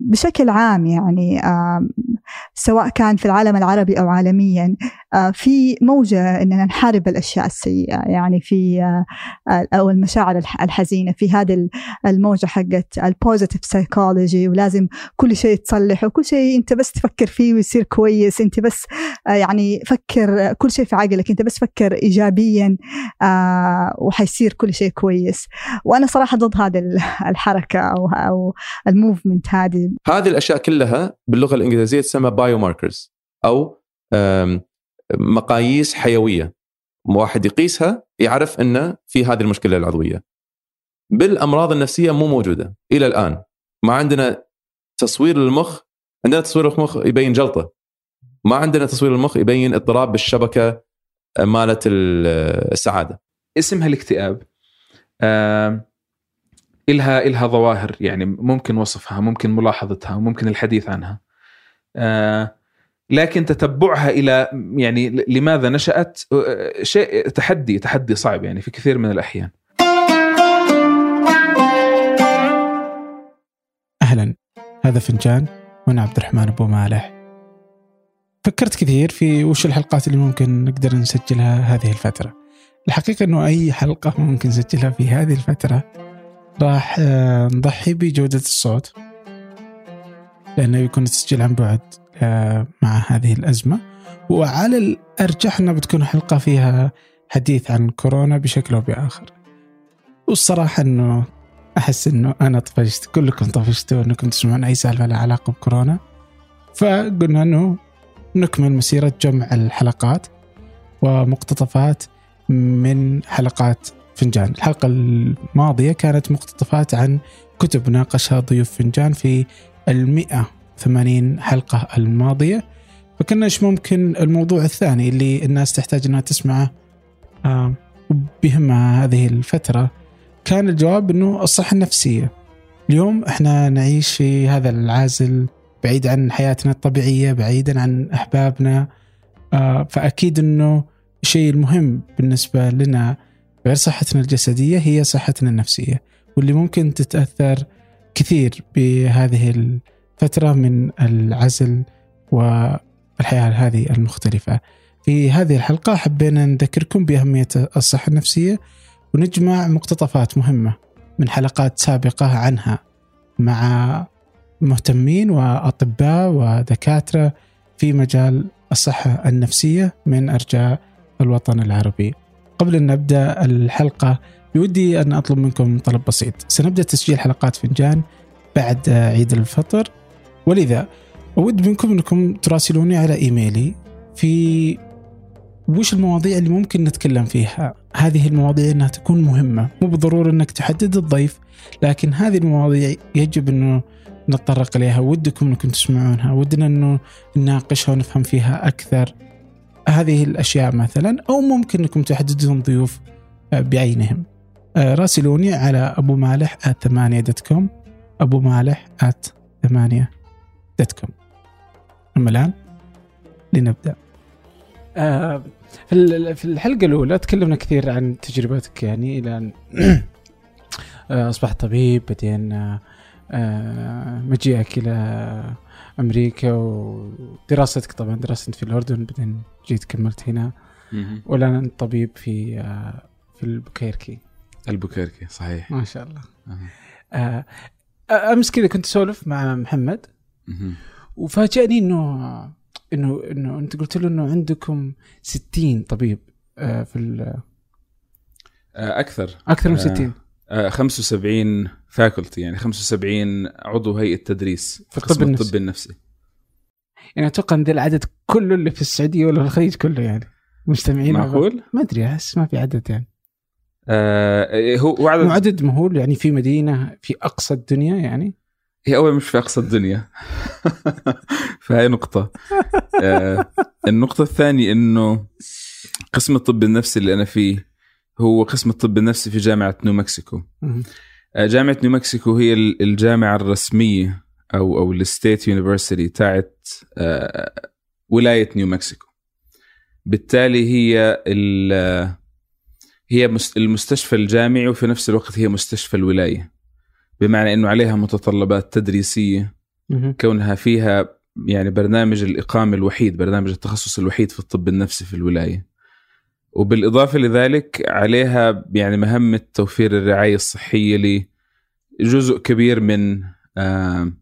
بشكل عام يعني سواء كان في العالم العربي أو عالميا في موجة أننا نحارب الأشياء السيئة يعني في أو المشاعر الحزينة في هذه الموجة حقت ال positive psychology ولازم كل شيء تصلح وكل شيء أنت بس تفكر فيه ويصير كويس أنت بس يعني فكر كل شيء في عقلك أنت بس فكر إيجابيا وحيصير كل شيء كويس. وأنا صراحة ضد هذه الحركة أو أو ال movement هذه. هذه الأشياء كلها باللغة الإنجليزية تسمى biomarkers أو مقاييس حيوية. واحد يقيسها يعرف انه في هذه المشكلة العضوية. بالأمراض النفسية مو موجودة إلى الآن. ما عندنا تصوير للمخ عندنا تصوير المخ يبين جلطة. ما عندنا تصوير المخ يبين اضطراب بالشبكة مالت السعادة. اسمها الاكتئاب. آه إلها إلها ظواهر يعني ممكن وصفها ممكن ملاحظتها ممكن الحديث عنها. آه لكن تتبعها إلى يعني لماذا نشأت شيء تحدي تحدي صعب يعني في كثير من الأحيان. أهلا هذا فنجان وأنا عبد الرحمن أبو مالح. فكرت كثير في وش الحلقات اللي ممكن نقدر نسجلها هذه الفترة. الحقيقة إنه أي حلقة ممكن نسجلها في هذه الفترة راح نضحي بجودة الصوت لأنه يكون التسجيل عن بعد آه، مع هذه الأزمة. وعلى الأرجح أنها بتكون حلقة فيها حديث عن كورونا بشكل أو بآخر. والصراحة أنه أحس أنه أنا طفشت كلكم طفشتوا أنكم تسمعون أي سالفة لها علاقة بكورونا. فقلنا أنه نكمل مسيرة جمع الحلقات ومقتطفات من حلقات فنجان. الحلقة الماضية كانت مقتطفات عن كتب ناقشها ضيوف فنجان في المئة 80 حلقة الماضية. فكنا إيش ممكن الموضوع الثاني اللي الناس تحتاج إنها تسمعه؟ بهمها هذه الفترة كان الجواب إنه الصحة النفسية. اليوم إحنا نعيش في هذا العازل بعيد عن حياتنا الطبيعية بعيدا عن أحبابنا. آه فأكيد إنه الشيء المهم بالنسبة لنا غير صحتنا الجسدية هي صحتنا النفسية. واللي ممكن تتأثر كثير بهذه فترة من العزل والحياة هذه المختلفة. في هذه الحلقة حبينا نذكركم بأهمية الصحة النفسية ونجمع مقتطفات مهمة من حلقات سابقة عنها مع مهتمين وأطباء ودكاترة في مجال الصحة النفسية من أرجاء الوطن العربي. قبل أن نبدأ الحلقة بودي أن أطلب منكم طلب بسيط. سنبدأ تسجيل حلقات فنجان بعد عيد الفطر. ولذا أود منكم أنكم تراسلوني على إيميلي في وش المواضيع اللي ممكن نتكلم فيها. هذه المواضيع أنها تكون مهمة. مو بالضرورة أنك تحدد الضيف لكن هذه المواضيع يجب أنه نتطرق إليها. ودكم أنكم تسمعونها. ودنا أنه نناقشها ونفهم فيها أكثر. هذه الأشياء مثلا أو ممكن أنكم تحددون ضيوف بعينهم. راسلوني على أبو مالح ثمانية دوت كوم أبو مالح ثمانية dot com أما الآن لنبدأ. آه في الحلقة الأولى تكلمنا كثير عن تجربتك يعني إلى أن آه أصبحت طبيب بعدين آه مجيئك إلى أمريكا ودراستك طبعا درست في الأردن بعدين جيت كملت هنا. والآن أنت طبيب في آه في البوكيركي. ألبوكيركي صحيح. ما شاء الله. آه أمس كذا كنت أسولف مع محمد. وفاجأني إنه إنه إنه أنت قلت له إنه عندكم 60 طبيب آه، في آه، أكثر. أكثر من 60 75 فاكولتي يعني 75 عضو هيئة تدريس في الطب النفسي. الطب النفسي. يعني أتوقع إن ذا العدد كله اللي في السعودية ولا في الخليج كله يعني. مجتمعين معقول؟ ما أدري أحس ما في عدد يعني. آه هو عدد عدد مهول يعني في مدينة في أقصى الدنيا يعني؟ هي أول مش في أقصى الدنيا. فهي نقطة. آه النقطة الثانية إنه قسم الطب النفسي اللي أنا فيه هو قسم الطب النفسي في جامعة نيو مكسيكو. آه جامعة نيو مكسيكو هي الجامعة الرسمية أو أو ال state university تاعت آه ولاية نيو مكسيكو. بالتالي هي هي المستشفى الجامعي وفي نفس الوقت هي مستشفى الولاية. بمعنى إنه عليها متطلبات تدريسية. كونها فيها يعني برنامج الإقامة الوحيد برنامج التخصص الوحيد في الطب النفسي في الولاية. وبالإضافة لذلك عليها يعني مهمة توفير الرعاية الصحية لجزء كبير من آه،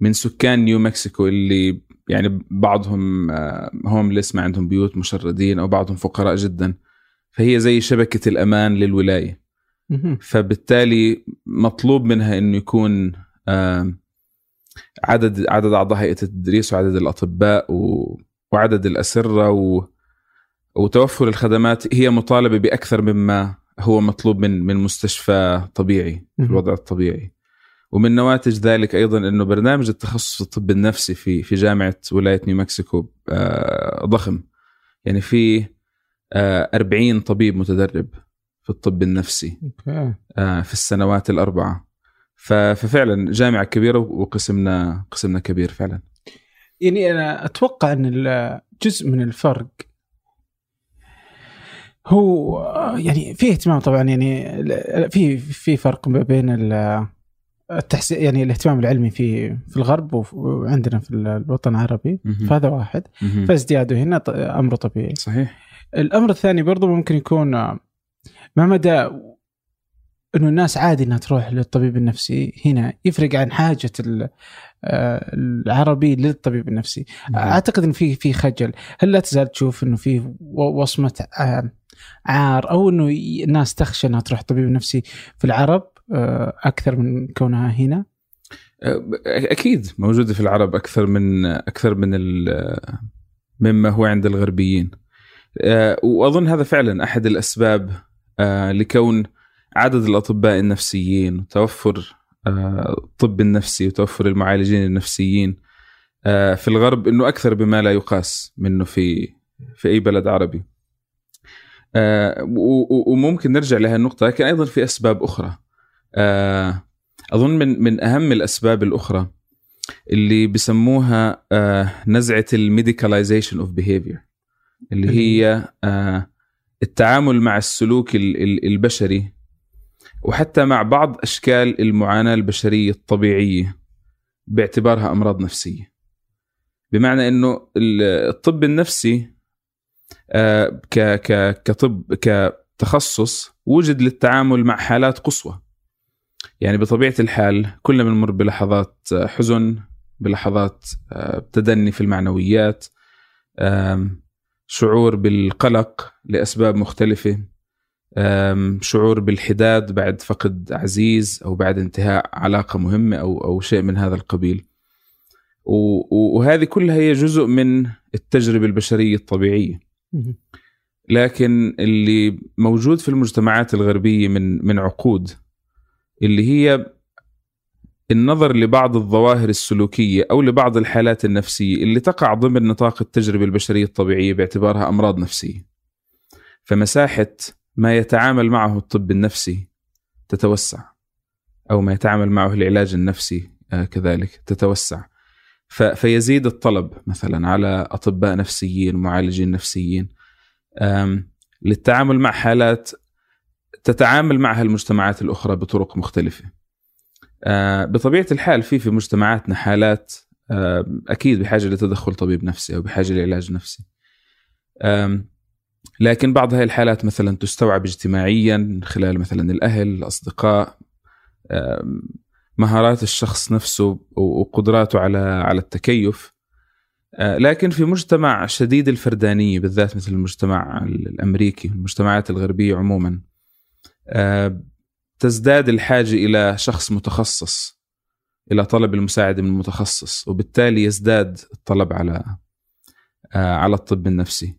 من سكان نيو مكسيكو اللي يعني بعضهم هومليس ما عندهم بيوت مشردين أو بعضهم فقراء جدا. فهي زي شبكة الأمان للولاية مهم. فبالتالي مطلوب منها إنه يكون عدد عدد أعضاء هيئة التدريس وعدد الأطباء و- وعدد الأسرة و وتوفر الخدمات هي مطالبة بأكثر مما هو مطلوب من من مستشفى طبيعي في. الوضع الطبيعي ومن نواتج ذلك أيضا إنه برنامج التخصص الطب النفسي في في جامعة ولاية نيو مكسيكو آه، ضخم يعني في 40 طبيب متدرب في الطب النفسي أوكي. آه، في السنوات الأربعة. ف- ففعلا جامعة كبيرة وقسمنا قسمنا كبير فعلا. يعني أنا أتوقع أن جزء من الفرق هو يعني في اهتمام طبعا يعني في في فرق ما بين ال- التحسين يعني الاهتمام العلمي في في الغرب وعندنا في الوطن العربي. فهذا واحد. فازدياده هنا أمر طبيعي. صحيح. الأمر الثاني برضو ممكن يكون ما مدى إنه الناس عادي إنها تروح للطبيب النفسي. هنا يفرق عن حاجة آه، العربي للطبيب النفسي. أعتقد إن في في خجل. هل لا تزال تشوف إنه في وصمة آه، عار أو إنه الناس تخشى إنها تروح طبيب نفسي في العرب آه، أكثر من كونها هنا؟ أكيد موجودة في العرب أكثر من أكثر من مما هو عند الغربيين. آه، وأظن هذا فعلا أحد الأسباب آه، لكون عدد الأطباء النفسيين وتوفر آه، الطب النفسي وتوفر المعالجين النفسيين في الغرب إنه أكثر بما لا يقاس منه في في أي بلد عربي. وممكن نرجع لها النقطة لكن أيضا في أسباب أخرى. آه، أظن من من أهم الأسباب الأخرى اللي بسموها نزعة ال medicalization of behavior اللي هي آه، التعامل مع السلوك ال- ال- البشري وحتى مع بعض أشكال المعاناة البشرية الطبيعية باعتبارها أمراض نفسية. بمعنى إنه ال- الطب النفسي آه، كطب كتخصص وجد للتعامل مع حالات قصوى. يعني بطبيعة الحال كلنا بنمر بلحظات آه، حزن بلحظات تدني في المعنويات شعور بالقلق لأسباب مختلفة شعور بالحداد بعد فقد عزيز أو بعد انتهاء علاقة مهمة أو أو شيء من هذا القبيل. وهذه كلها هي جزء من التجربة البشرية الطبيعية. لكن اللي موجود في المجتمعات الغربية من من عقود اللي هي النظر لبعض الظواهر السلوكية أو لبعض الحالات النفسية اللي تقع ضمن نطاق التجربة البشرية الطبيعية باعتبارها أمراض نفسية. فمساحة ما يتعامل معه الطب النفسي تتوسع أو ما يتعامل معه العلاج النفسي آه، كذلك تتوسع فيزيد الطلب مثلا على أطباء نفسيين ومعالجين نفسيين للتعامل مع حالات تتعامل معها المجتمعات الأخرى بطرق مختلفة. آه، بطبيعة الحال في في مجتمعاتنا حالات آه، أكيد بحاجة لتدخل طبيب نفسي أو بحاجة لعلاج نفسي. لكن بعض هذه الحالات مثلا تستوعب اجتماعيا من خلال مثلا الأهل، الأصدقاء مهارات الشخص نفسه وقدراته على على التكيف آه، لكن في مجتمع شديد الفردانية بالذات مثل المجتمع الأمريكي المجتمعات الغربية عموما تزداد الحاجة إلى شخص متخصص إلى طلب المساعدة من متخصص وبالتالي يزداد الطلب على آه، على الطب النفسي.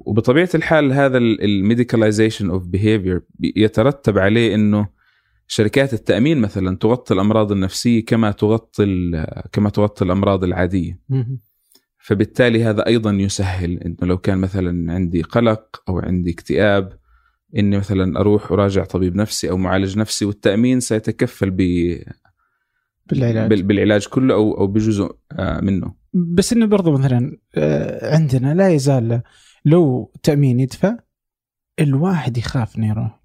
وبطبيعة الحال هذا ال medicalization of behavior يترتب عليه إنه شركات التأمين مثلا تغطي الأمراض النفسية كما تغطي كما تغطي الأمراض العادية. فبالتالي هذا أيضا يسهل إنه لو كان مثلا عندي قلق أو عندي اكتئاب إني مثلا أروح أراجع طبيب نفسي أو معالج نفسي والتأمين سيتكفل ب بالعلاج. بال- بالعلاج كله أو أو بجزء آه، منه. بس إنه برضو مثلا آه، عندنا لا يزال لو تأمين يدفع الواحد يخاف انه يروح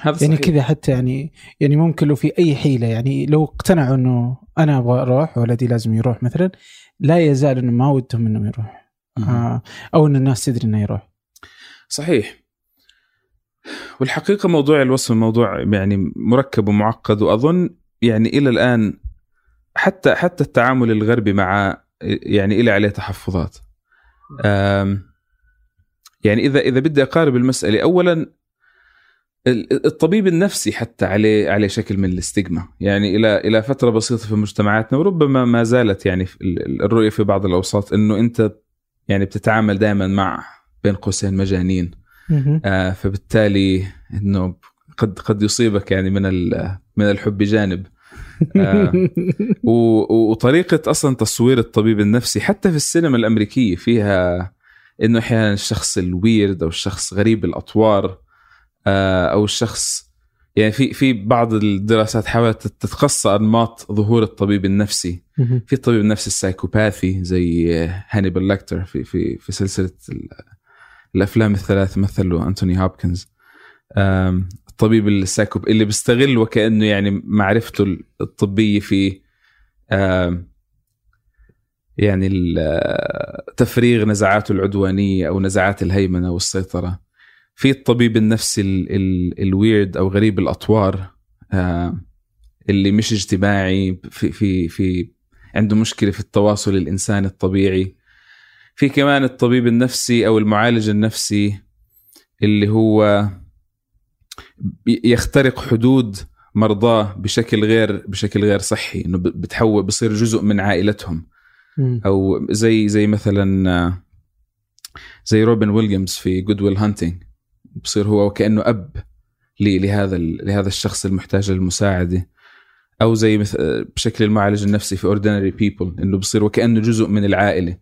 هذا يعني. كذا حتى يعني يعني ممكن لو في أي حيلة يعني لو اقتنعوا إنه أنا أبغى أروح ولدي لازم يروح مثلا لا يزال إنه ما ودهم انه يروح. آه أو إن الناس تدري إنه يروح. صحيح. والحقيقة موضوع الوصف موضوع يعني مركب ومعقد وأظن يعني إلى الآن حتى حتى التعامل الغربي مع يعني إلى عليه تحفظات. يعني إذا إذا بدي أقارب المسألة أولا ال- الطبيب النفسي حتى عليه عليه شكل من الاستجمة. يعني إلى إلى فترة بسيطة في مجتمعاتنا وربما ما زالت يعني في ال- الرؤية في بعض الأوساط إنه أنت يعني بتتعامل دائما مع بين قوسين مجانين. آه، فبالتالي إنه قد قد يصيبك يعني من ال- من الحب جانب. آه، وطريقة أصلا تصوير الطبيب النفسي حتى في السينما الأمريكية فيها إنه أحيانا الشخص الويرد أو الشخص غريب الأطوار آه، أو الشخص يعني في في بعض الدراسات حاولت تتقصى أنماط ظهور الطبيب النفسي. في الطبيب النفسي ال psychopath زي هانيبال ليكتر في في في سلسلة الأفلام الثلاث مثله أنتوني هوبكنز الطبيب السايكوب اللي بيستغل وكأنه يعني معرفته الطبية في يعني ال- تفريغ نزعاته العدوانية أو نزعات الهيمنة والسيطرة. في الطبيب النفسي ال- ال- ال weird أو غريب الأطوار اللي مش اجتماعي في في في عنده مشكلة في التواصل الإنساني الطبيعي. في كمان الطبيب النفسي أو المعالج النفسي اللي هو يخترق حدود مرضاه بشكل غير بشكل غير صحي إنه بتحول بصير جزء من عائلتهم. أو زي زي مثلا زي روبن ويليامز في جود ويل هانتنج بصير هو وكأنه أب لهذا لهذا الشخص المحتاج للمساعدة. أو زي مث- آه، بشكل المعالج النفسي في Ordinary People إنه بصير وكأنه جزء من العائلة.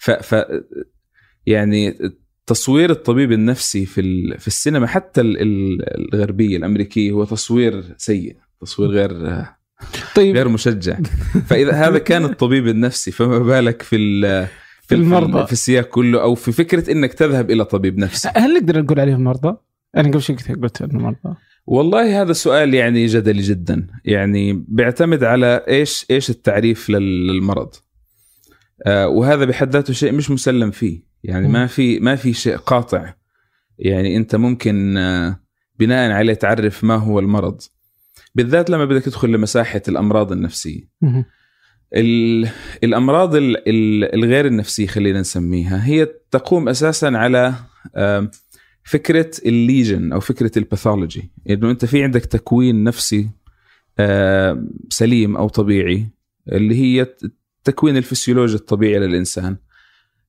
ف, ف يعني تصوير الطبيب النفسي في في السينما حتى ال- ال- الغربية الأمريكية هو تصوير سيء تصوير غير طيب. غير مشجع. فإذا هذا كان الطبيب النفسي فما بالك في في المرضى. في السياق كله أو في فكرة إنك تذهب إلى طبيب نفسي. هل نقدر نقول عليهم مرضى؟ أنا قبل شوي قلت- إنه مرضى. والله هذا سؤال يعني جدلي جدا. يعني بيعتمد على إيش إيش التعريف لل- للمرض. وهذا بحد ذاته شيء مش مسلم فيه. يعني. ما في ما في شيء قاطع. يعني أنت ممكن آه بناء عليه تعرف ما هو المرض. بالذات لما بدك تدخل لمساحة الأمراض النفسية. الأمراض ال- ال- الغير النفسيه خلينا نسميها هي تقوم أساسا على آم، فكرة ال lesion أو فكرة ال pathology. إنه أنت في عندك تكوين نفسي سليم أو طبيعي اللي هي التكوين الفسيولوجي الطبيعي للإنسان.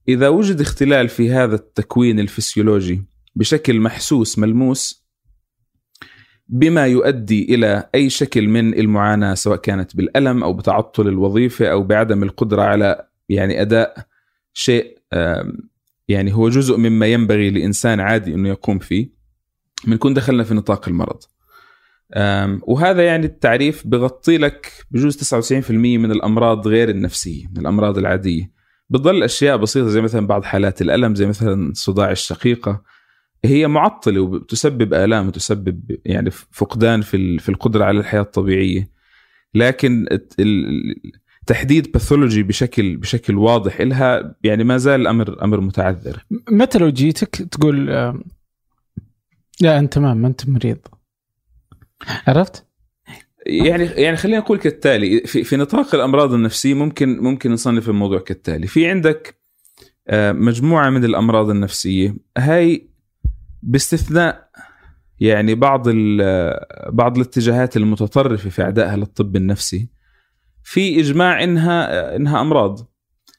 إذا وجد اختلال في هذا التكوين الفسيولوجي بشكل محسوس ملموس بما يؤدي إلى أي شكل من المعاناة سواء كانت بالألم أو بتعطل الوظيفة أو بعدم القدرة على يعني أداء شيء يعني هو جزء مما ينبغي لإنسان عادي إنه يقوم فيه. بنكون دخلنا في نطاق المرض. وهذا يعني التعريف بغطي لك بجوز 99% من الأمراض غير النفسية من الأمراض العادية. بتضل أشياء بسيطة زي مثلا بعض حالات الألم زي مثلا صداع الشقيقة هي معطلة وتسبب آلام وتسبب يعني فقدان في في القدرة على الحياة الطبيعية. لكن تحديد باثولوجي بشكل بشكل واضح لها يعني ما زال الامر أمر متعذر. متى لو جيتك تقول آم، لا أنت تمام ما أنت مريض؟ عرفت؟ يعني يعني خلينا نقول كالتالي في في نطاق الأمراض النفسية ممكن ممكن نصنف الموضوع كالتالي في عندك آه، مجموعة من الأمراض النفسية هاي باستثناء يعني بعض ال- بعض الاتجاهات المتطرفة في عدائها للطب النفسي في إجماع إنها إنها أمراض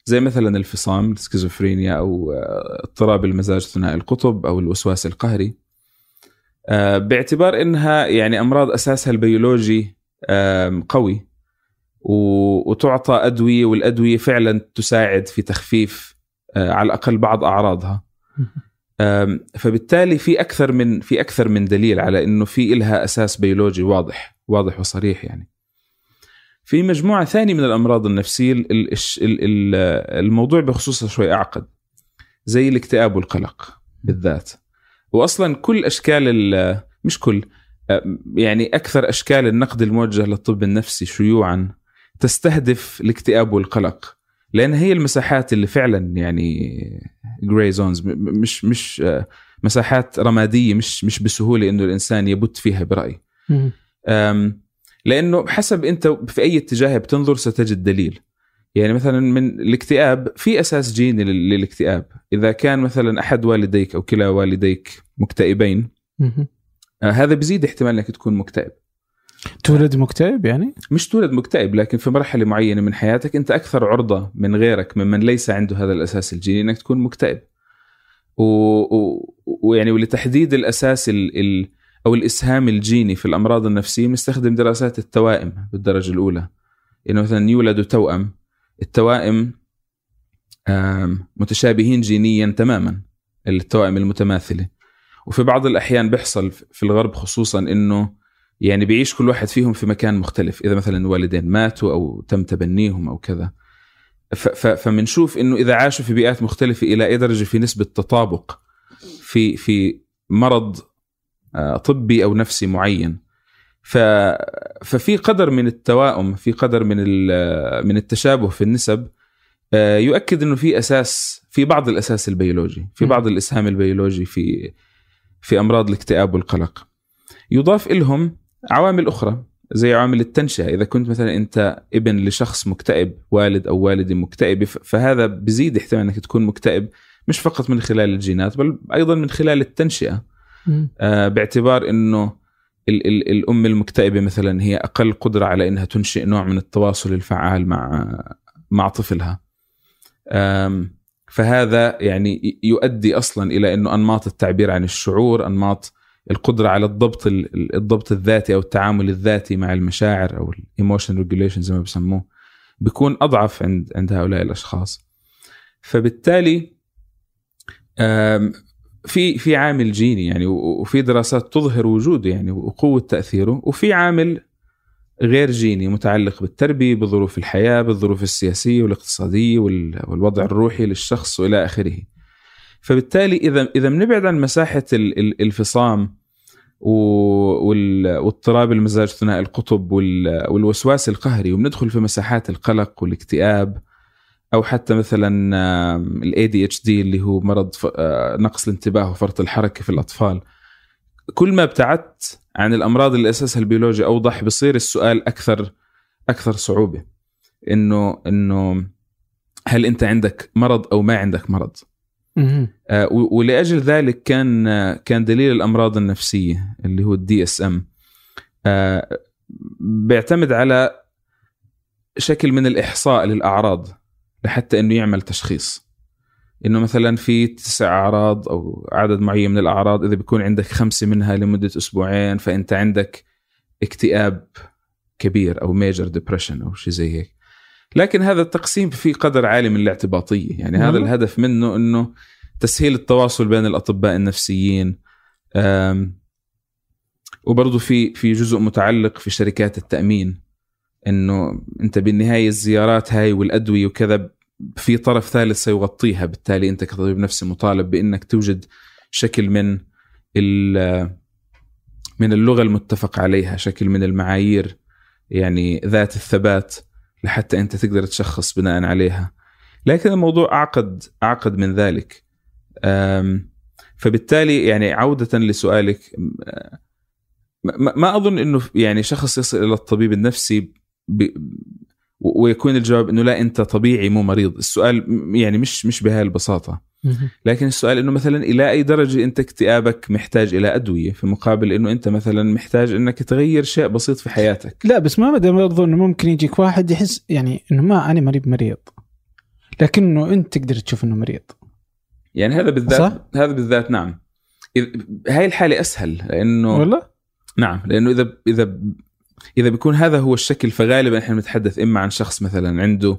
زي مثلا الفصام السكيزوفرينيا أو آه، اضطراب المزاج ثنائي القطب أو الوسواس القهري آه، باعتبار إنها يعني أمراض أساسها البيولوجي قوي. وتعطى أدوية والأدوية فعلا تساعد في تخفيف آه، على الأقل بعض أعراضها. فبالتالي في أكثر من في أكثر من دليل على إنه في إلها أساس بيولوجي واضح واضح وصريح يعني. في مجموعة ثانية من الأمراض النفسية الموضوع بخصوصها شوي أعقد زي الاكتئاب والقلق بالذات. واصلا كل أشكال ال- مش كل يعني أكثر أشكال النقد الموجه للطب النفسي شيوعا تستهدف الاكتئاب والقلق لأن هي المساحات اللي فعلا يعني جراي زونز مش مش مساحات رمادية مش مش بسهولة إنه الإنسان يبت فيها براي مم. أم، لأنه حسب أنت في أي اتجاه بتنظر ستجد دليل يعني مثلا من الاكتئاب في أساس جيني لل- للاكتئاب إذا كان مثلا أحد والديك أو كلا والديك مكتئبين. آه، هذا بزيد احتمال إنك تكون مكتئب تولد مكتئب يعني؟ مش تولد مكتئب لكن في مرحلة معينة من حياتك أنت أكثر عرضة من غيرك ممن ليس عنده هذا الأساس الجيني إنك تكون مكتئب و... و... ويعني ولتحديد الأساس ال... ال... أو الإسهام الجيني في الأمراض النفسية بنستخدم دراسات التوائم بالدرجة الأولى إنه مثلا يولدوا توأم التوائم متشابهين جينيا تماما التوائم المتماثلة. وفي بعض الأحيان بيحصل في الغرب خصوصا إنه يعني بيعيش كل واحد فيهم في مكان مختلف. إذا مثلا والدين ماتوا أو تم تبنيهم أو كذا. ف- ف- فمنشوف إنه إذا عاشوا في بيئات مختلفة إلى أي درجة في نسبة تطابق في في مرض آه، طبي أو نفسي معين. ف ففي قدر من التواؤم في قدر من ال- من التشابه في النسب آه، يؤكد إنه في أساس في بعض الأساس البيولوجي في. بعض الإسهام البيولوجي في في أمراض الاكتئاب والقلق يضاف لهم عوامل أخرى زي عوامل التنشئة إذا كنت مثلا أنت ابن لشخص مكتئب والد أو والده مكتئبه ف- فهذا بزيد احتمال أنك تكون مكتئب مش فقط من خلال الجينات بل أيضا من خلال التنشئة. آه، باعتبار إنه ال- ال- الأم المكتئبة مثلا هي أقل قدرة على إنها تنشئ نوع من التواصل الفعال مع مع طفلها. فهذا يعني يؤدي أصلا إلى إنه أنماط التعبير عن الشعور أنماط القدرة على الضبط ال- ال- الضبط الذاتي أو التعامل الذاتي مع المشاعر أو ال emotion regulation زي ما بسموه بيكون أضعف عند عند هؤلاء الأشخاص. فبالتالي في في عامل جيني يعني وفي دراسات تظهر وجوده يعني وقوة تأثيره وفي عامل غير جيني متعلق بالتربية بظروف الحياة بالظروف السياسية والاقتصادية وال- والوضع الروحي للشخص وإلى آخره. فبالتالي إذا إذا بنبعد عن مساحة ال- ال- الفصام واضطراب المزاج ثنائي القطب وال- والوسواس القهري وبندخل في مساحات القلق والاكتئاب أو حتى مثلا ال ADHD اللي هو مرض آه، نقص الانتباه وفرط الحركة في الأطفال. كل ما ابتعدت عن الأمراض اللي اساسها البيولوجي أوضح بصير السؤال أكثر أكثر صعوبة. إنه إنه هل أنت عندك مرض أو ما عندك مرض. آه، ولأجل ذلك كان آه، كان دليل الأمراض النفسية اللي هو ال DSM بيعتمد على شكل من الإحصاء للأعراض. لحتى إنه يعمل تشخيص. إنه مثلا في تسع أعراض أو عدد معين من الأعراض إذا بيكون عندك خمسة منها لمدة أسبوعين فأنت عندك اكتئاب كبير أو major depression أو شيء زي هيك. لكن هذا التقسيم في قدر عالي من الاعتباطية. يعني هذا والله. الهدف منه إنه تسهيل التواصل بين الأطباء النفسيين. وبرضه في في جزء متعلق في شركات التأمين. إنه أنت بالنهاية الزيارات هاي والأدوية وكذا في طرف ثالث سيغطيها بالتالي أنت كطبيب نفسي مطالب بإنك توجد شكل من من اللغة المتفق عليها شكل من المعايير يعني ذات الثبات لحتى أنت تقدر تشخص بناء عليها. لكن الموضوع أعقد أعقد من ذلك. فبالتالي يعني عودة لسؤالك أم، ما أظن إنه يعني شخص يصل إلى الطبيب النفسي ويكون الجواب إنه لا أنت طبيعي مو مريض. السؤال يعني مش مش بهاي البساطه. لكن السؤال إنه مثلا إلى أي درجة أنت اكتئابك محتاج إلى أدوية؟ في مقابل إنه أنت مثلا محتاج إنك تغير شيء بسيط في حياتك. لا بس ما بدأ برضو انه ممكن يجيك واحد يحس يعني إنه ما أنا مريض مريض. لكنه أنت تقدر تشوف إنه مريض. يعني هذا بالذات صح؟ هذا بالذات نعم. هاي الحالة أسهل لأنه والله؟ نعم لأنه إذا إذا إذا بيكون هذا هو الشكل فغالبا إحنا بنتحدث إما عن شخص مثلا عنده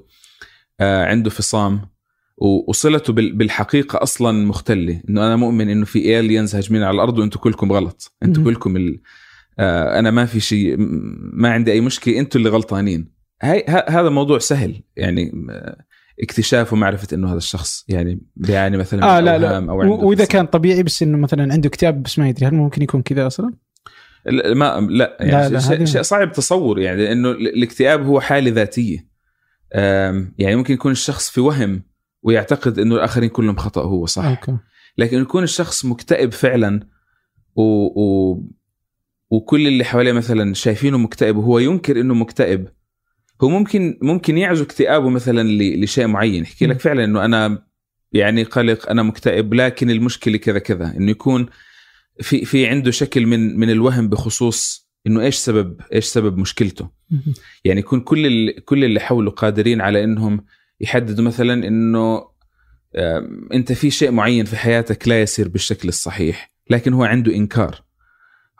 آه عنده فصام وصلته بال- بالحقيقة أصلا مختلة إنه أنا مؤمن إنه في الينز هاجمين على الأرض وأنتم كلكم غلط أنتم. كلكم ال... آه أنا ما في شيء ما عندي أي مشكلة أنتم اللي غلطانين هاي ه- هذا موضوع سهل يعني آه، اكتشاف ومعرفة إنه هذا الشخص يعني بيعاني مثلا من لا لا أوهام أو عنده و- وإذا فصام. كان طبيعي بس إنه مثلا عنده اكتئاب بس ما يدري هل ممكن يكون كذا أصلا؟ لا ما لا يعني لا، لا، شيء, صعب تصور يعني لأنه الاكتئاب هو حالة ذاتية. يعني ممكن يكون الشخص في وهم ويعتقد إنه الآخرين كلهم خطأ هو صح؟ أوكي. لكن يكون الشخص مكتئب فعلا و... و... وكل اللي حواليه مثلا شايفينه مكتئب وهو ينكر إنه مكتئب هو ممكن ممكن يعزو اكتئابه مثلا ل... لشيء معين. يحكي لك. فعلا إنه أنا يعني قلق أنا مكتئب لكن المشكلة كذا كذا. إنه يكون في في عنده شكل من من الوهم بخصوص إنه إيش سبب إيش سبب مشكلته. يعني يكون كل كل اللي حوله قادرين على إنهم يحددوا مثلا إنه أنت في شيء معين في حياتك لا يسير بالشكل الصحيح لكن هو عنده إنكار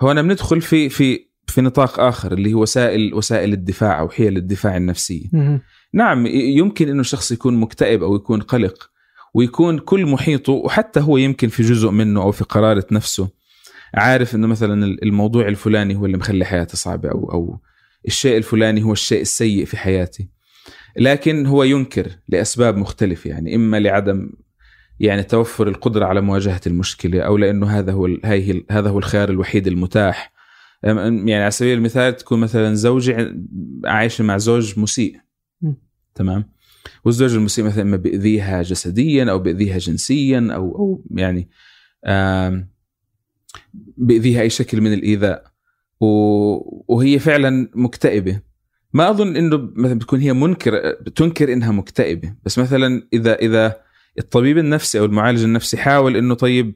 هنا بندخل في في في نطاق آخر اللي هو وسائل وسائل الدفاع أو حيل الدفاع النفسية. نعم يمكن إنه الشخص يكون مكتئب أو يكون قلق ويكون كل محيطه وحتى هو يمكن في جزء منه أو في قرارة نفسه عارف إنه مثلا الموضوع الفلاني هو اللي مخلي حياتي صعبة أو أو الشيء الفلاني هو الشيء السيء في حياتي. لكن هو ينكر لأسباب مختلفة يعني إما لعدم يعني توفر القدرة على مواجهة المشكلة أو لأنه هذا هو هاي هي- هذا هو الخيار الوحيد المتاح. يعني على سبيل المثال تكون مثلا زوجة عايشة مع زوج مسيء. م. تمام؟ والزوج المسيء مثلا إما بيأذيها جسديا أو بيأذيها جنسيا أو أو يعني آم، بيأذيها اي شكل من الإيذاء. و- وهي فعلا مكتئبة. ما أظن إنه مثلا بتكون هي منكر تنكر إنها مكتئبة. بس مثلا إذا إذا الطبيب النفسي أو المعالج النفسي حاول إنه طيب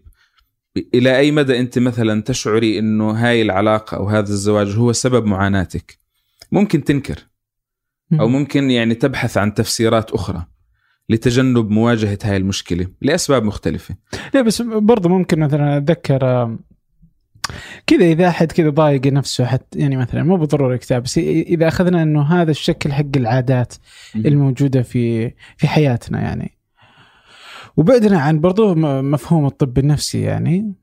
إلى أي مدى أنت مثلا تشعري إنه هاي العلاقة أو هذا الزواج هو سبب معاناتك؟ ممكن تنكر. أو ممكن يعني تبحث عن تفسيرات أخرى لتجنب مواجهة هاي المشكلة لأسباب مختلفة. لا بس برضه ممكن مثلا أتذكر كذا إذا أحد كذا ضايق نفسه حتى يعني مثلا مو بالضرورة كتاب بس إذا أخذنا إنه هذا الشكل حق العادات الموجودة في في حياتنا يعني. وبعدنا عن برضو مفهوم الطب النفسي يعني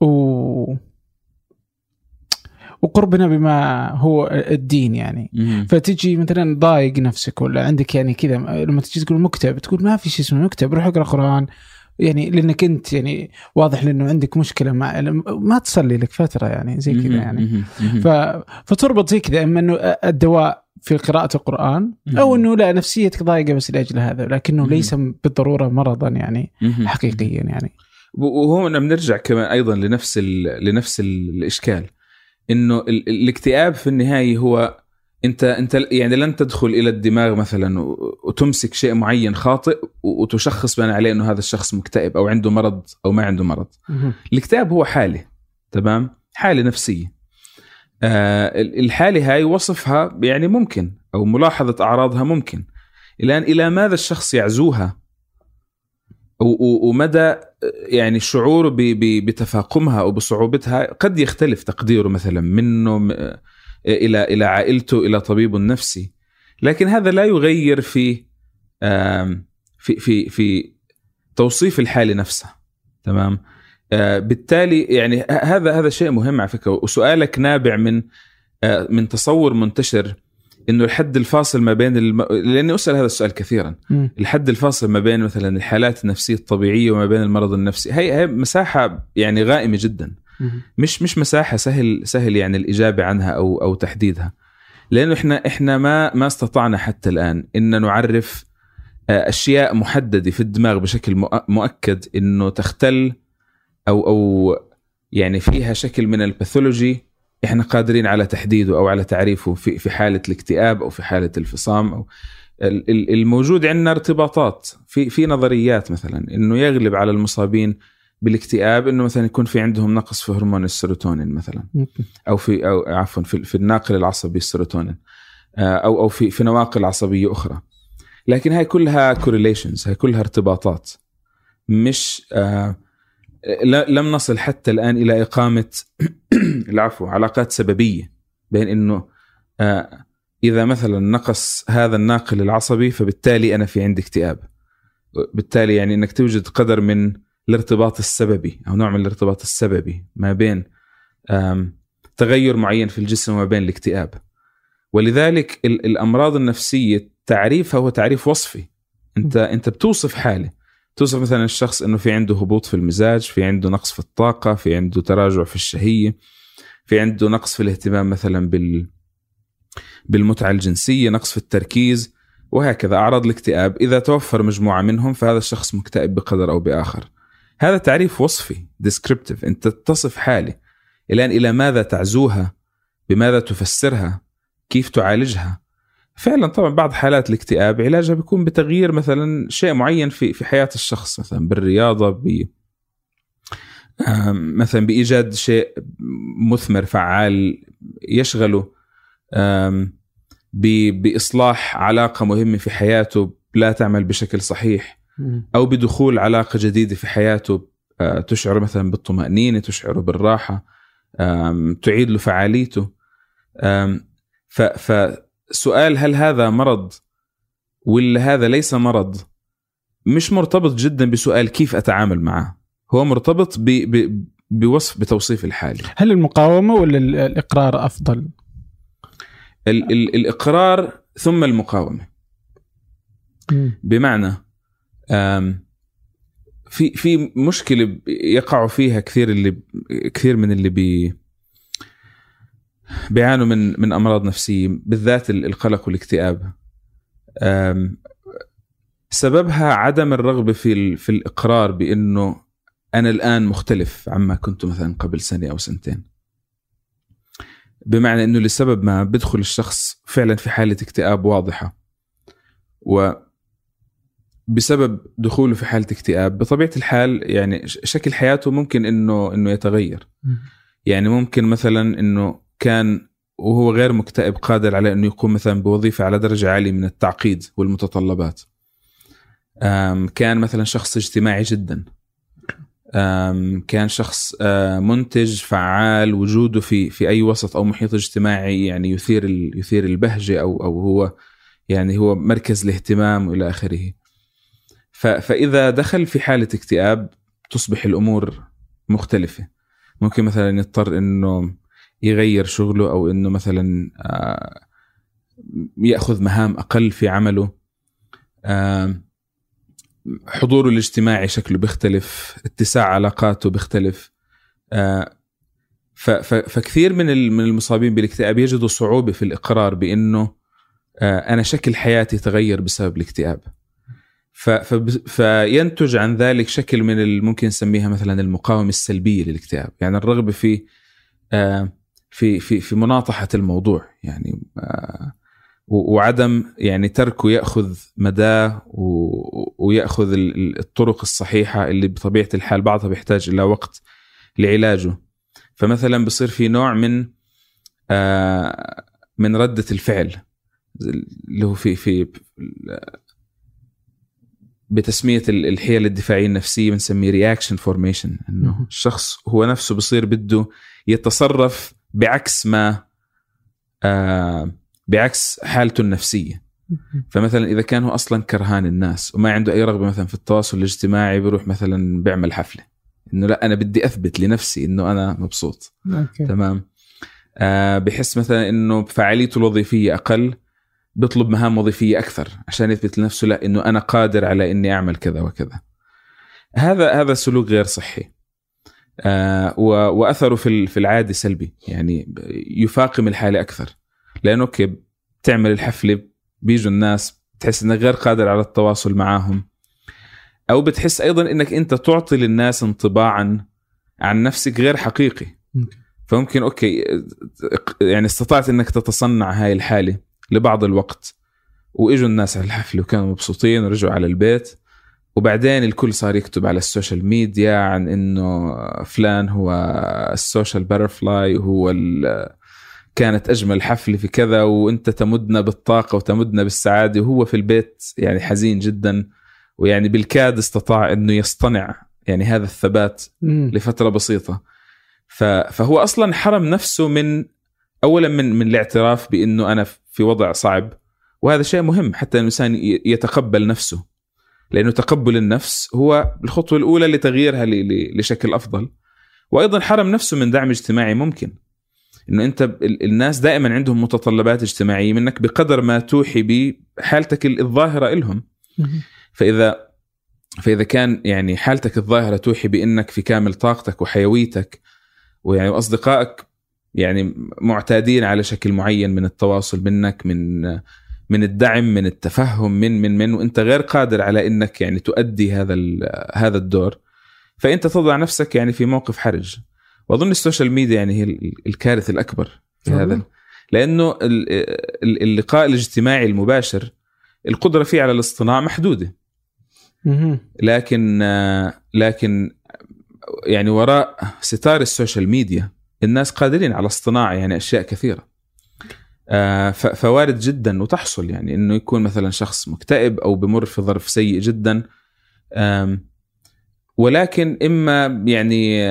و وقربنا بما هو الدين يعني. مهم. فتجي مثلا ضايق نفسك ولا عندك يعني كذا لما تجي تقول مكتئب تقول ما في شيء اسمه مكتئب روح اقرأ قرآن. يعني لأنك أنت يعني واضح لأنه عندك مشكلة مع ما تصلي لك فترة يعني زي كذا. يعني. ف... فتربط زي كذا أما إنه الدواء في قراءة القرآن أو إنه لا نفسيتك ضايقة بس لأجل هذا لكنه. ليس بالضرورة مرضا يعني. حقيقيا يعني وهون بنرجع كمان أيضا لنفس. لنفس ال... الإشكال إنه ال... الاكتئاب في النهاية هو انت انت يعني لن تدخل إلى الدماغ مثلا وتمسك شيء معين خاطئ وتشخص بناء عليه إنه هذا الشخص مكتئب أو عنده مرض أو ما عنده مرض. الاكتئاب هو حالة تمام؟ حالة نفسية. آه ال- الحالة هاي وصفها يعني ممكن أو ملاحظة أعراضها ممكن. الآن إلى ماذا الشخص يعزوها؟ ومدى يعني شعوره بتفاقمها أو بصعوبتها؟ قد يختلف تقديره مثلا منه إلى إلى عائلته إلى طبيبه النفسي لكن هذا لا يغير في في في في توصيف الحاله نفسها تمام؟ آه، بالتالي يعني هذا هذا شيء مهم على فكرة. وسؤالك نابع من آه، من تصور منتشر إنه الحد الفاصل ما بين الم... لأني أسأل هذا السؤال كثيرا. مم. الحد الفاصل ما بين مثلا الحالات النفسية الطبيعية وما بين المرض النفسي هي هي مساحة يعني غائمة جدا. مش مش مساحة سهل سهل يعني الإجابة عنها أو أو تحديدها. لأنه إحنا إحنا ما ما استطعنا حتى الآن إن نعرف آه، أشياء محددة في الدماغ بشكل مؤ- مؤكد إنه تختل أو أو يعني فيها شكل من ال pathology إحنا قادرين على تحديده أو على تعريفه في في حالة الاكتئاب أو في حالة الفصام أو ال- ال- الموجود عندنا ارتباطات في في نظريات مثلا إنه يغلب على المصابين بالاكتئاب إنه مثلا يكون في عندهم نقص في هرمون السيروتونين مثلا. أو في أو عفوا في, في الناقل العصبي السيروتونين. آه، أو أو في في نواقل عصبية أخرى. لكن هاي كلها correlations هاي كلها ارتباطات. مش آه لم نصل حتى الآن إلى إقامة العفو علاقات سببية بين إنه آه إذا مثلا نقص هذا الناقل العصبي فبالتالي أنا في عندي اكتئاب. بالتالي يعني إنك توجد قدر من الارتباط السببي أو نوع من الارتباط السببي ما بين تغير معين في الجسم وما بين الاكتئاب. ولذلك ال- الأمراض النفسية تعريفها هو تعريف وصفي. أنت أنت بتوصف حالة. توصف مثلا الشخص إنه في عنده هبوط في المزاج في عنده نقص في الطاقة في عنده تراجع في الشهية في عنده نقص في الاهتمام مثلا بال بالمتعة الجنسية نقص في التركيز وهكذا. أعراض الاكتئاب إذا توفر مجموعة منهم فهذا الشخص مكتئب بقدر أو بآخر. هذا تعريف وصفي descriptive. انت تصف حالي. الان إلى ماذا تعزوها؟ بماذا تفسرها؟ كيف تعالجها؟ فعلا طبعا بعض حالات الاكتئاب علاجها بيكون بتغيير مثلا شيء معين في في حياة الشخص مثلا بالرياضة ب مثلا بإيجاد شيء مثمر فعال يشغله بإصلاح علاقة مهمة في حياته لا تعمل بشكل صحيح. أو بدخول علاقة جديدة في حياته آه، تشعر مثلا بالطمأنينة تشعره بالراحة تعيد له فعاليته. فسؤال هل هذا مرض ولا هذا ليس مرض؟ مش مرتبط جدا بسؤال كيف أتعامل معه. هو مرتبط ب ب بوصف بتوصيف الحالي. هل المقاومة ولا ال- الإقرار أفضل؟ ال ال الإقرار ثم المقاومة. بمعنى آم، في في مشكلة يقعوا فيها كثير اللي كثير من اللي بي بيعانوا من من أمراض نفسية بالذات ال- القلق والاكتئاب. سببها عدم الرغبة في في الإقرار بإنه أنا الآن مختلف عما كنت مثلا قبل سنة أو سنتين. بمعنى إنه لسبب ما بدخل الشخص فعلا في حالة اكتئاب واضحة. و بسبب دخوله في حالة اكتئاب. بطبيعة الحال يعني شكل حياته ممكن إنه إنه يتغير. يعني ممكن مثلا إنه كان وهو غير مكتئب قادر على إنه يقوم مثلا بوظيفة على درجة عالية من التعقيد والمتطلبات. كان مثلا شخص اجتماعي جدا. كان شخص منتج فعال وجوده في في أي وسط أو محيط اجتماعي يعني يثير يثير البهجة أو أو هو يعني هو مركز الاهتمام والى آخره. فإذا دخل في حالة اكتئاب تصبح الأمور مختلفة. ممكن مثلا يضطر إنه يغير شغله أو إنه مثلا آه، يأخذ مهام أقل في عمله. حضوره الاجتماعي شكله بيختلف اتساع علاقاته بيختلف. آه، فكثير من من المصابين بالاكتئاب يجدوا صعوبة في الإقرار بإنه آه، أنا شكل حياتي تغير بسبب الاكتئاب. فينتج عن ذلك شكل من ممكن نسميها مثلا المقاومة السلبية للاكتئاب يعني الرغبة في آه، في في في مناطحة الموضوع. يعني آه، وعدم يعني تركه يأخذ مداه ويأخذ ال- ال- الطرق الصحيحة اللي بطبيعة الحال بعضها بيحتاج إلى وقت لعلاجه. فمثلا بصير في نوع من آه، من ردة الفعل اللي هو في في بتسمية ال- الحيل الدفاعية النفسية بنسميه reaction formation إنه. الشخص هو نفسه بصير بده يتصرف بعكس ما آه بعكس حالته النفسية. فمثلا إذا كان هو أصلا كرهان الناس وما عنده أي رغبة مثلا في التواصل الاجتماعي بيروح مثلا بيعمل حفلة. إنه لا أنا بدي أثبت لنفسي إنه أنا مبسوط. أوكي. تمام؟ آه بحس مثلا إنه فعاليته الوظيفية أقل. بيطلب مهام وظيفية أكثر عشان يثبت لنفسه لا إنه أنا قادر على إني أعمل كذا وكذا. هذا هذا سلوك غير صحي. آه وأثره في في العاده سلبي. يعني يفاقم الحالة أكثر. لأنه okay تعمل الحفلة بيجوا الناس بتحس إنك غير قادر على التواصل معهم أو بتحس أيضا إنك أنت تعطي للناس انطباعا عن نفسك غير حقيقي. فممكن okay يعني استطعت إنك تتصنع هاي الحالة. لبعض الوقت. وإجوا الناس على الحفله وكانوا مبسوطين ورجعوا على البيت. وبعدين الكل صار يكتب على ال social media عن إنه فلان هو ال social butterfly وهو كانت أجمل حفلة في كذا وإنت تمدنا بالطاقة وتمدنا بالسعادة. وهو في البيت يعني حزين جدا. ويعني بالكاد استطاع إنه يصطنع يعني هذا الثبات مم. لفترة بسيطة. فهو أصلا حرم نفسه من اولا من من الاعتراف بأنه أنا في وضع صعب وهذا شيء مهم حتى الإنسان يتقبل نفسه لأنه تقبل النفس هو الخطوة الأولى لتغييرها لشكل أفضل وأيضا حرم نفسه من دعم اجتماعي ممكن إنه أنت ال- الناس دائما عندهم متطلبات اجتماعية منك بقدر ما توحي بحالتك ال- الظاهرة لهم. فاذا فإذا كان يعني حالتك الظاهرة توحي بأنك في كامل طاقتك وحيويتك ويعني أصدقائك يعني معتادين على شكل معين من التواصل منك من من الدعم من التفهم من من من وانت غير قادر على انك يعني تؤدي هذا هذا الدور. فانت تضع نفسك يعني في موقف حرج. واظن ال social media يعني هي الكارثه الأكبر في هذا. لأنه اللقاء الاجتماعي المباشر القدرة فيه على الاصطناع محدودة. لكن لكن يعني وراء ستار ال social media الناس قادرين على اصطناع يعني أشياء كثيرة. آه، فوارد جدا وتحصل يعني إنه يكون مثلا شخص مكتئب أو بمر في ظرف سيء جدا. ولكن إما يعني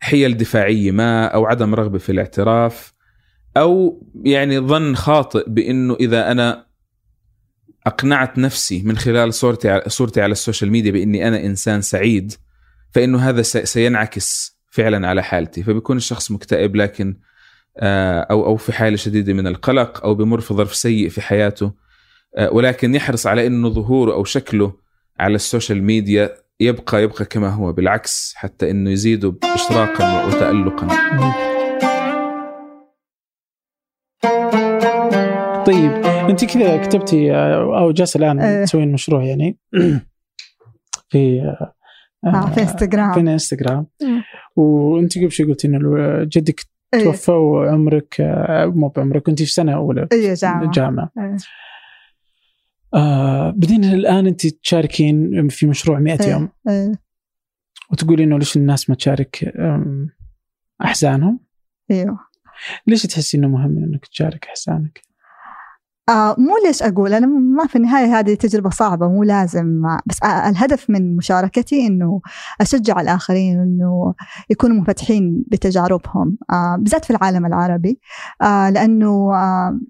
حيل دفاعية ما أو عدم رغبة في الاعتراف أو يعني ظن خاطئ بإنه إذا أنا أقنعت نفسي من خلال صورتي صورتي على ال social media بإني أنا إنسان سعيد فإنه هذا سينعكس فعلا على حالتي فبيكون الشخص مكتئب لكن آه، أو أو في حالة شديدة من القلق أو بمر في ظرف سيء في حياته آه، ولكن يحرص على إنه ظهوره أو شكله على ال social media يبقى يبقى كما هو بالعكس حتى إنه يزيده اشراقا وتالقا. طيب أنت كذا كتبتي آه، أو جالسة الآن تسوين مشروع يعني في في انستغرام في انستغرام وانت قبل شوي قلتي انه جدك أيه. توفى وعمرك مو بعمرك كنت في سنة أولى اي جامعة جامعة أيه. آه بعدين الآن انت تشاركين في مشروع 100 أيه. يوم أيه. وتقولي إنه ليش الناس ما تشارك أحزانهم؟ إيوه ليش تحسي إنه مهم إنك تشارك أحزانك؟ آه مو ليش أقول؟ أنا ما في النهاية هذه تجربة صعبة مو لازم. بس آه الهدف من مشاركتي إنه أشجع الآخرين إنه يكونوا منفتحين بتجاربهم آه بالذات في العالم العربي آه لأنه آه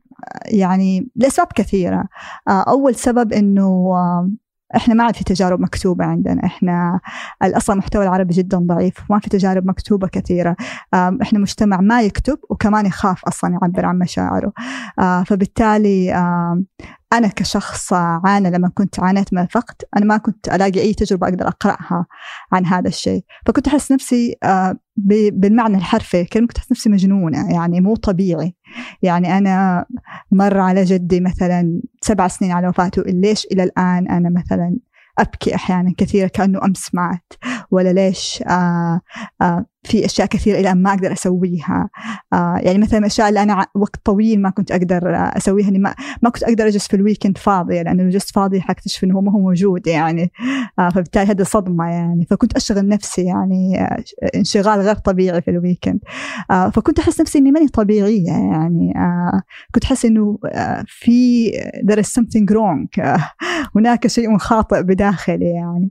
يعني لأسباب كثيرة. آه أول سبب إنه آه إحنا ما عاد في تجارب مكتوبة عندنا. إحنا أصلا المحتوى العربي جدا ضعيف وما في تجارب مكتوبة كثيرة. إحنا مجتمع ما يكتب وكمان يخاف أصلا يعبر عن مشاعره. فبالتالي أنا كشخص عانى لما كنت عانيت من الفقد أنا ما كنت ألاقي أي تجربة أقدر أقرأها عن هذا الشيء. فكنت أحس نفسي بالمعنى الحرفي كنت أحس نفسي مجنونة يعني مو طبيعي. يعني أنا مر على جدي مثلا سبع سنين على وفاته ليش إلى الآن أنا مثلا أبكي أحيانا كثيرة كأنه أمس مات؟ ولا ليش آه آه في أشياء كثيرة إلى ما أقدر أسويها. آه يعني مثلا الأشياء اللي أنا وقت طويل ما كنت أقدر أسويها يعني ما, ما كنت أقدر أجلس في ال weekend فاضية لأنه لو جلست فاضيه حاكتشف إنه هو ما هو موجود يعني. آه فبالتالي هذه صدمة يعني. فكنت أشغل نفسي يعني آه انشغال غير طبيعي في ال weekend آه فكنت أحس نفسي إني ماني طبيعية يعني. آه كنت أحس إنه آه في there is something wrong. آه هناك شيء خاطئ بداخلي يعني.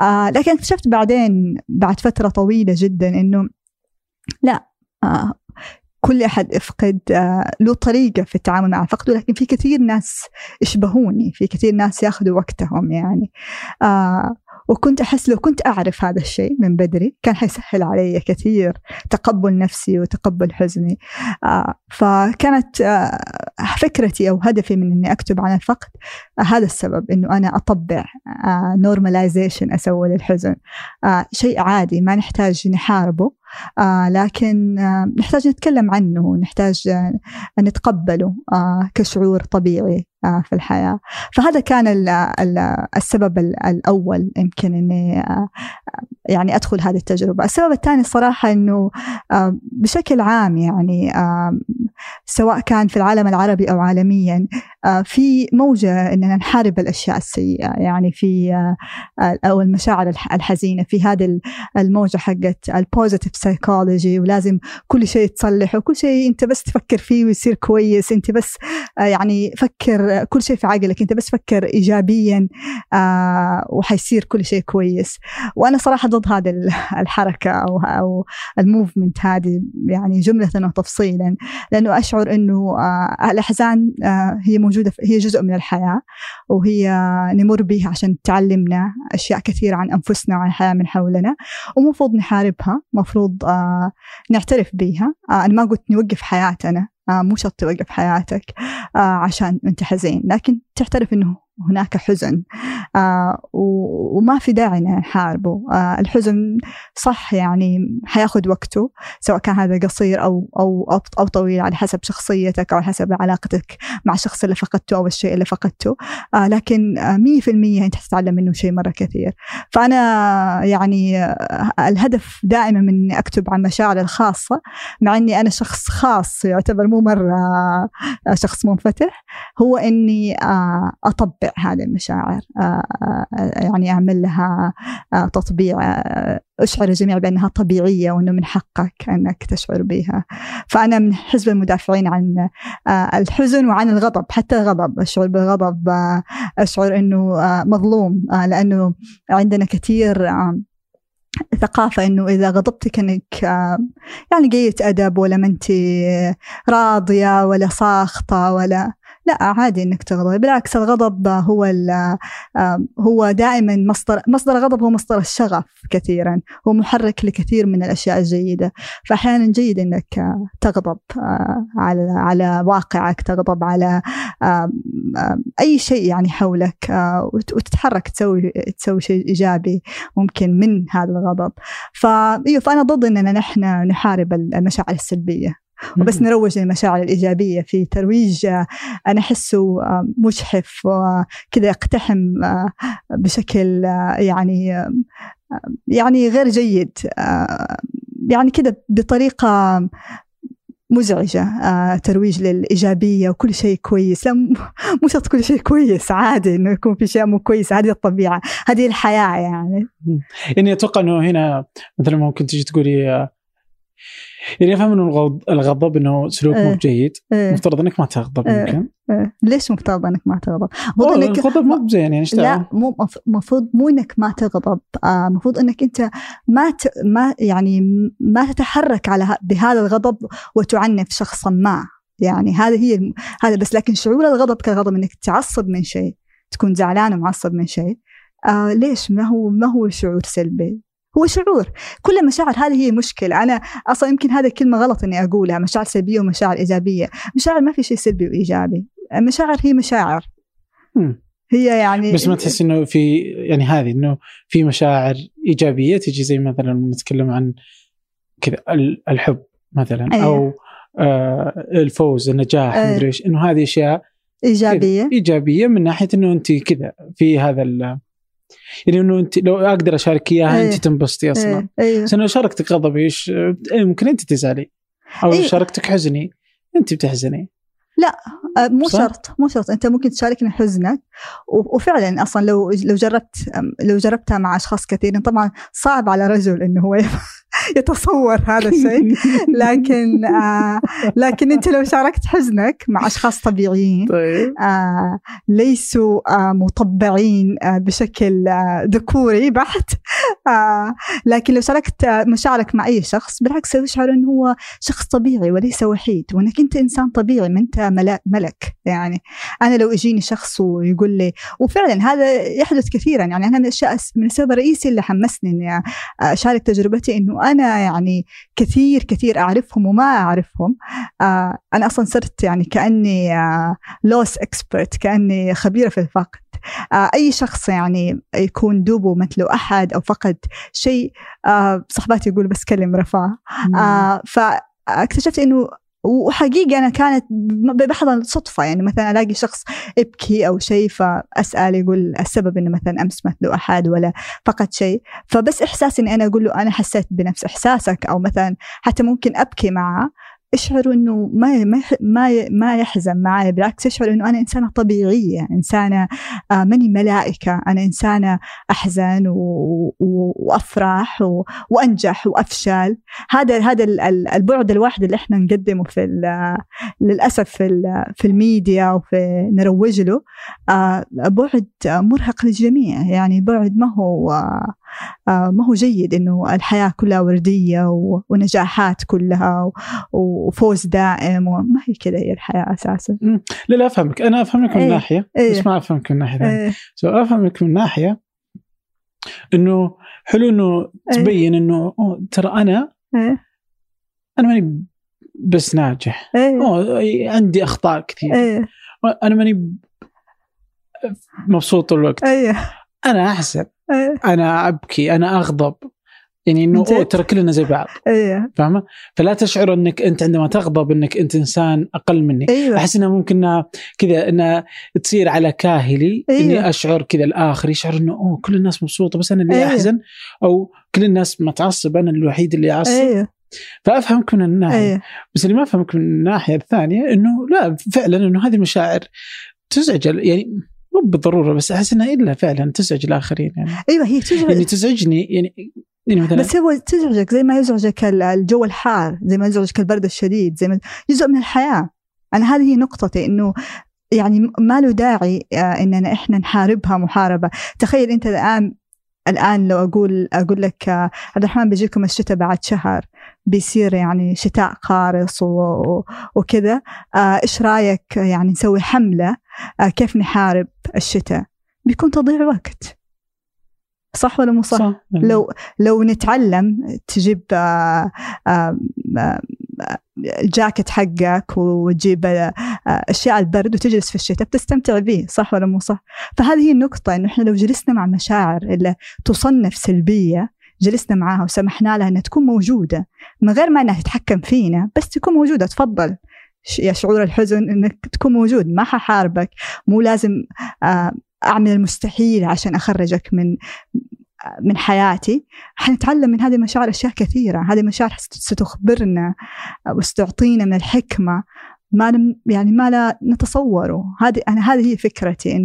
آه لكن اكتشفت بعدين بعد فترة طويلة جدا إنه لا آه كل أحد يفقد آه له طريقة في التعامل مع الفقد ولكن في كثير ناس يشبهوني في كثير ناس ياخذوا وقتهم يعني. آه وكنت أحس لو كنت أعرف هذا الشيء من بدري كان حيسهل علي كثير تقبل نفسي وتقبل حزني. آه فكانت آه فكرتي أو هدفي من أني أكتب عن الفقد آه هذا السبب أنه أنا أطبع نورماليزيشن أسوي للحزن. شيء عادي ما نحتاج نحاربه. آه لكن آه نحتاج نتكلم عنه نحتاج آه نتقبله آه كشعور طبيعي آه في الحياة. فهذا كان ال ال السبب الأول يمكن أني آه يعني أدخل هذه التجربة. السبب الثاني الصراحة أنه آه بشكل عام يعني آه سواء كان في العالم العربي أو عالميا في موجة أننا نحارب الأشياء السيئة. يعني في آه أو المشاعر الحزينة. في هذه الموجة حقت ال positive psychology ولازم كل شيء تصلح وكل شيء أنت بس تفكر فيه ويصير كويس. أنت بس آه يعني فكر كل شيء في عقلك. أنت بس فكر ايجابيا آه وحيصير كل شيء كويس. وأنا صراحة ضد هذه الحركة أو أو الموفمنت هذه يعني جملة وتفصيلا. إنه آه الأحزان آه هي موجودة هي جزء من الحياة وهي نمر بها عشان تعلمنا أشياء كثيرة عن أنفسنا وعن الحياة من حولنا ومفروض نحاربها مفروض آه نعترف بها آه أنا ما قلت نوقف حياتنا. مو شرط توقف حياتك آه عشان أنت حزين. لكن تعترف إنه هناك حزن آه وما في داعي نحاربه آه الحزن صح يعني حياخذ وقته سواء كان هذا قصير أو, أو, أو, طويل على حسب شخصيتك أو حسب علاقتك مع الشخص اللي فقدته أو الشيء اللي فقدته. آه لكن مية في المية أنت تتعلم منه شيء مرة كثير. فأنا يعني آه الهدف دائما من أكتب عن مشاعري الخاصة مع إني أنا شخص خاص يعتبر مو مرة آه شخص منفتح هو إني آه أطبع هذه المشاعر يعني أعمل لها تطبيع أشعر الجميع بأنها طبيعية وأنه من حقك أنك تشعر بها. فأنا من حزب المدافعين عن الحزن وعن الغضب حتى الغضب أشعر بالغضب أشعر أنه مظلوم لأنه عندنا كثير ثقافة إنه إذا غضبت كأنك يعني قلة أدب ولا ما أنت راضية ولا ساخطة ولا لا عادي إنك تغضب. بالعكس الغضب هو هو دائما مصدر مصدر الغضب هو مصدر الشغف كثيرا. هو محرك لكثير من الأشياء الجيدة. فاحيانا جيد إنك تغضب على على واقعك تغضب على أي شيء يعني حولك وتتحرك تسوي تسوي شيء إيجابي ممكن من هذا الغضب. فأنا ضد إننا نحن نحارب المشاعر السلبية. وبس نروج للمشاعر الإيجابية في ترويج أنا أحسه مجحف وكذا يقتحم بشكل يعني يعني غير جيد يعني كذا بطريقة مزعجة آه، ترويج للإيجابية وكل شيء كويس. لا مو شرط كل شيء كويس عادي إنه يكون في شيء مو كويس هذه الطبيعة هذه الحياة يعني. يعني أتوقع إنه هنا مثلا ممكن تجي تقولي يعني أفهم إنه الغضب إنه سلوك مو بجيد. إيه. مفترض إنك ما تغضب إيه. يمكن. إيه. ليش مفترض إنك ما تغضب؟ المفروض إنك الغضب مو بزين يعني لا مو المفروض مو إنك ما تغضب. المفروض آه إنك أنت ما ت... ما يعني ما تتحرك على بهذا الغضب وتعنف شخصا ما. يعني هذا هي هذا بس لكن شعور الغضب كغضب إنك تعصب من شيء تكون زعلان ومعصب من شيء. آه ليش؟ ما هو ما هو شعور سلبي؟ هو شعور. كل المشاعر هذه هي مشكلة. أنا أصلا يمكن هذه كلمة غلط إني أقولها. مشاعر سلبية ومشاعر إيجابية. مشاعر ما في شيء سلبي وإيجابي. المشاعر هي مشاعر. هي يعني بس ما تحس إنه في يعني هذه إنه في مشاعر إيجابية تجي زي مثلا نتكلم عن كذا الحب مثلا أيه. أو آه الفوز النجاح أيه. مدري إيش. إنه هذه أشياء إيجابية. إيجابية من ناحية إنه انت كذا في هذا يعني إنه أنت لو أقدر أشارك إياها أيه. انت تنبسطي أصلا أيه. بس أنا شاركتك غضبي إيش ممكن أنت تزعلي أو أيه. شاركتك حزني أنت بتحزني لا آه، مو صح؟ شرط مو شرط أنت ممكن تشاركني حزنك وفعلا أصلا لو لو جربت لو جربتها مع أشخاص كثيرين طبعا صعب على رجل إنه هو يتصور هذا الشيء. لكن آه لكن أنت لو شاركت حزنك مع أشخاص طبيعيين طيب. آه ليسوا آه مطبعين آه بشكل آه ذكوري بحت. آه لكن لو شاركت مشاعرك مع أي شخص بالعكس تشعر أنه هو شخص طبيعي وليس وحيد. وأنك أنت إنسان طبيعي ما أنت ملك. يعني أنا لو يجيني شخص ويقول لي وفعلا هذا يحدث كثيرا. يعني أنا من الاشياء من السبب الرئيسي اللي حمسني إني أشارك تجربتي إنه أنا يعني كثير كثير أعرفهم وما أعرفهم. آه أنا أصلا صرت يعني كأني آه لوس إكسبرت كأني خبيرة في الفقد. آه أي شخص يعني يكون دوبه مثله أحد أو فقد شيء آه صحباتي يقولوا بس كلم رفاه. آه فاكتشفت إنه وحقيقة أنا كانت بحضن صدفة يعني مثلا ألاقي شخص يبكي أو شيء فأسأل يقول السبب إنه مثلا أمس مثله أحد ولا فقد شيء. فبس إحساس إني أنا أقول له أنا حسيت بنفس إحساسك أو مثلا حتى ممكن أبكي معه أشعر إنه ما ما ما يحزن معي بالعكس أشعر إنه أنا إنسانة طبيعية إنسانة آه، ماني ملائكة أنا إنسانة أحزن وأفرح وأنجح وأفشل. هذا هذا البعد الواحد اللي إحنا نقدمه في للأسف في في الميديا وفي نروج له آه، بعد مرهق للجميع يعني بعد ما هو ما هو جيد إنه الحياة كلها وردية ونجاحات كلها وفوز دائم وما هي كذا هي الحياة أساسا. لا لا أفهمك. أنا أفهمك من إيه ناحية إيه. بس ما أفهمك من ناحية ثانية سو أفهمك من ناحية إنه حلو إنه إيه. تبين إنه ترى أنا إيه. أنا ماني بس ناجح. أوه عندي أخطاء كثير. إيه. أنا ماني مبسوط طول الوقت. إيه. أنا احزن إيه. أنا أبكي أنا أغضب. يعني إنه ترى كلنا زي بعض. إيه. فاهمة؟ فلا تشعر إنك أنت عندما تغضب إنك أنت إنسان أقل مني. أيوه. أحس انها ممكن كذا انها تصير على كاهلي أيوة. اني أشعر كذا الآخر يشعر إنه أوه كل الناس مبسوطة بس أنا اللي أيوة. أحزن أو كل الناس متعصب أنا الوحيد اللي أعصب. أيوه. فأفهمك من الناحية. إيه بس اللي ما أفهمك من الناحية الثانية إنه لا فعلا إنه هذه المشاعر تزعج يعني مو بالضرورة بس أحس إنها إلا فعلا تزعج الآخرين يعني. أيوه هي تزعج. يعني تزعجني يعني يعني مثلا بس هو تزعجك زي ما يزعجك ال- الجو الحار زي ما يزعجك البرد الشديد زي ما جزء من الحياة. أنا هذه هي نقطتي إنه يعني ما له داعي آه، إننا إحنا نحاربها محاربة. تخيل أنت الآن الآن لو أقول أقول لك آه، عبد الرحمن بيجيكم الشتاء بعد شهر بيصير يعني شتاء قارص وكذا. آه، إيش رأيك يعني نسوي حملة آه، كيف نحارب الشتاء بيكون تضييع وقت صح ولا مو صح؟ صح لو لو نتعلم تجيب آه، آه، آه، الجاكيت حقك وتجيب آه، أشياء البرد وتجلس في الشتاء بتستمتع به صح ولا مو صح؟ فهذه هي النقطة إنه إحنا لو جلسنا مع مشاعر اللي تصنف سلبية جلسنا معاها وسمحنا لها إنها تكون موجودة من غير ما إنها تتحكم فينا بس تكون موجودة تفضل يا شعور الحزن إنك تكون موجود ما ححاربك. مو لازم آه، أعمل المستحيل عشان أخرجك من من حياتي. حنتعلم من هذه المشاعر أشياء كثيرة. هذه المشاعر ست- ستخبرنا وستعطينا من الحكمة. ما يعني ما لا نتصوره. هذه أنا هذه هي فكرتي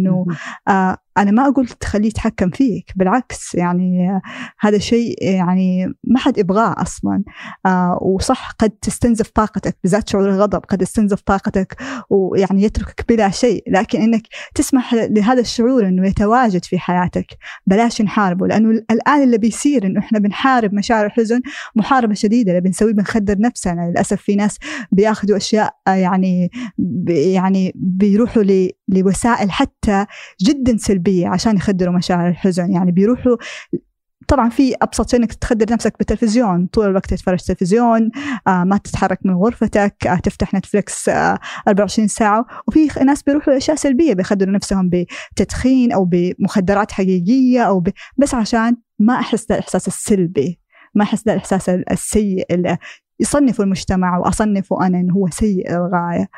آه أنا ما أقول تخليه يتحكم فيك بالعكس يعني هذا شيء يعني ما حد يبغاه أصلا. آه وصح قد تستنزف طاقتك بالذات شعور الغضب قد يستنزف طاقتك ويعني يتركك بلا شيء. لكن إنك تسمح لهذا الشعور إنه يتواجد في حياتك بلاش نحاربه. لأنه الآن اللي بيصير إنه إحنا بنحارب مشاعر الحزن محاربة شديدة اللي بنسويه بنخدر نفسنا. للأسف في ناس بياخذوا أشياء آه، يعني يعني بيروحوا لوسائل حتى جدا سلبيه عشان يخدروا مشاعر الحزن يعني بيروحوا طبعا في أبسط شيء إنك تخدر نفسك بالتلفزيون طول الوقت تتفرج تلفزيون آه ما تتحرك من غرفتك آه تفتح نتفلكس آه 24 ساعة وفي ناس بيروحوا لاشياء سلبية بيخدروا نفسهم بتدخين أو بمخدرات حقيقية أو ب... بس عشان ما أحس الاحساس السلبي ما أحس الاحساس السيء اللي يصنفوا المجتمع وأصنفه أنا إنه هو سيء للغايه.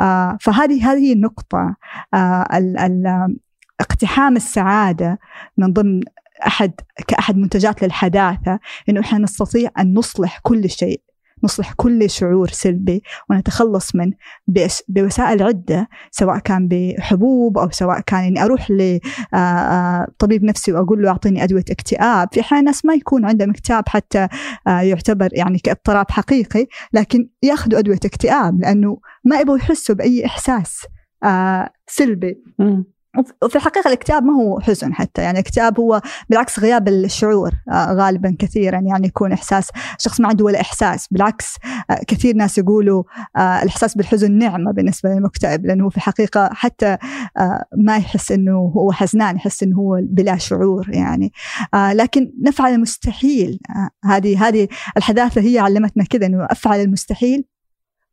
آه فهذه هذه النقطة آه ال ال اقتحام السعادة من ضمن أحد كأحد منتجات للحداثة إنه إحنا نستطيع أن نصلح كل شيء نصلح كل شعور سلبي ونتخلص منه بوسائل عدة سواء كان بحبوب أو سواء كان إني أروح لطبيب نفسي وأقول له أعطيني أدوية اكتئاب في أحيان ناس ما يكون عندهم اكتئاب حتى يعتبر يعني كاضطراب حقيقي لكن يأخذوا أدوية اكتئاب لأنه ما يبغوا يحسوا بأي إحساس سلبي. وف- وفي الحقيقة الاكتئاب ما هو حزن حتى يعني الاكتئاب هو بالعكس غياب الشعور آه غالبا كثيرا يعني يكون إحساس شخص ما عنده ولا إحساس بالعكس آه كثير ناس يقولوا آه الإحساس بالحزن نعمة بالنسبة للمكتئب لأنه هو في الحقيقة حتى ما يحس أنه هو حزنان يحس أنه هو بلا شعور يعني. لكن نفعل المستحيل هذه هذه الحداثة هي علمتنا كذا أنه أفعل المستحيل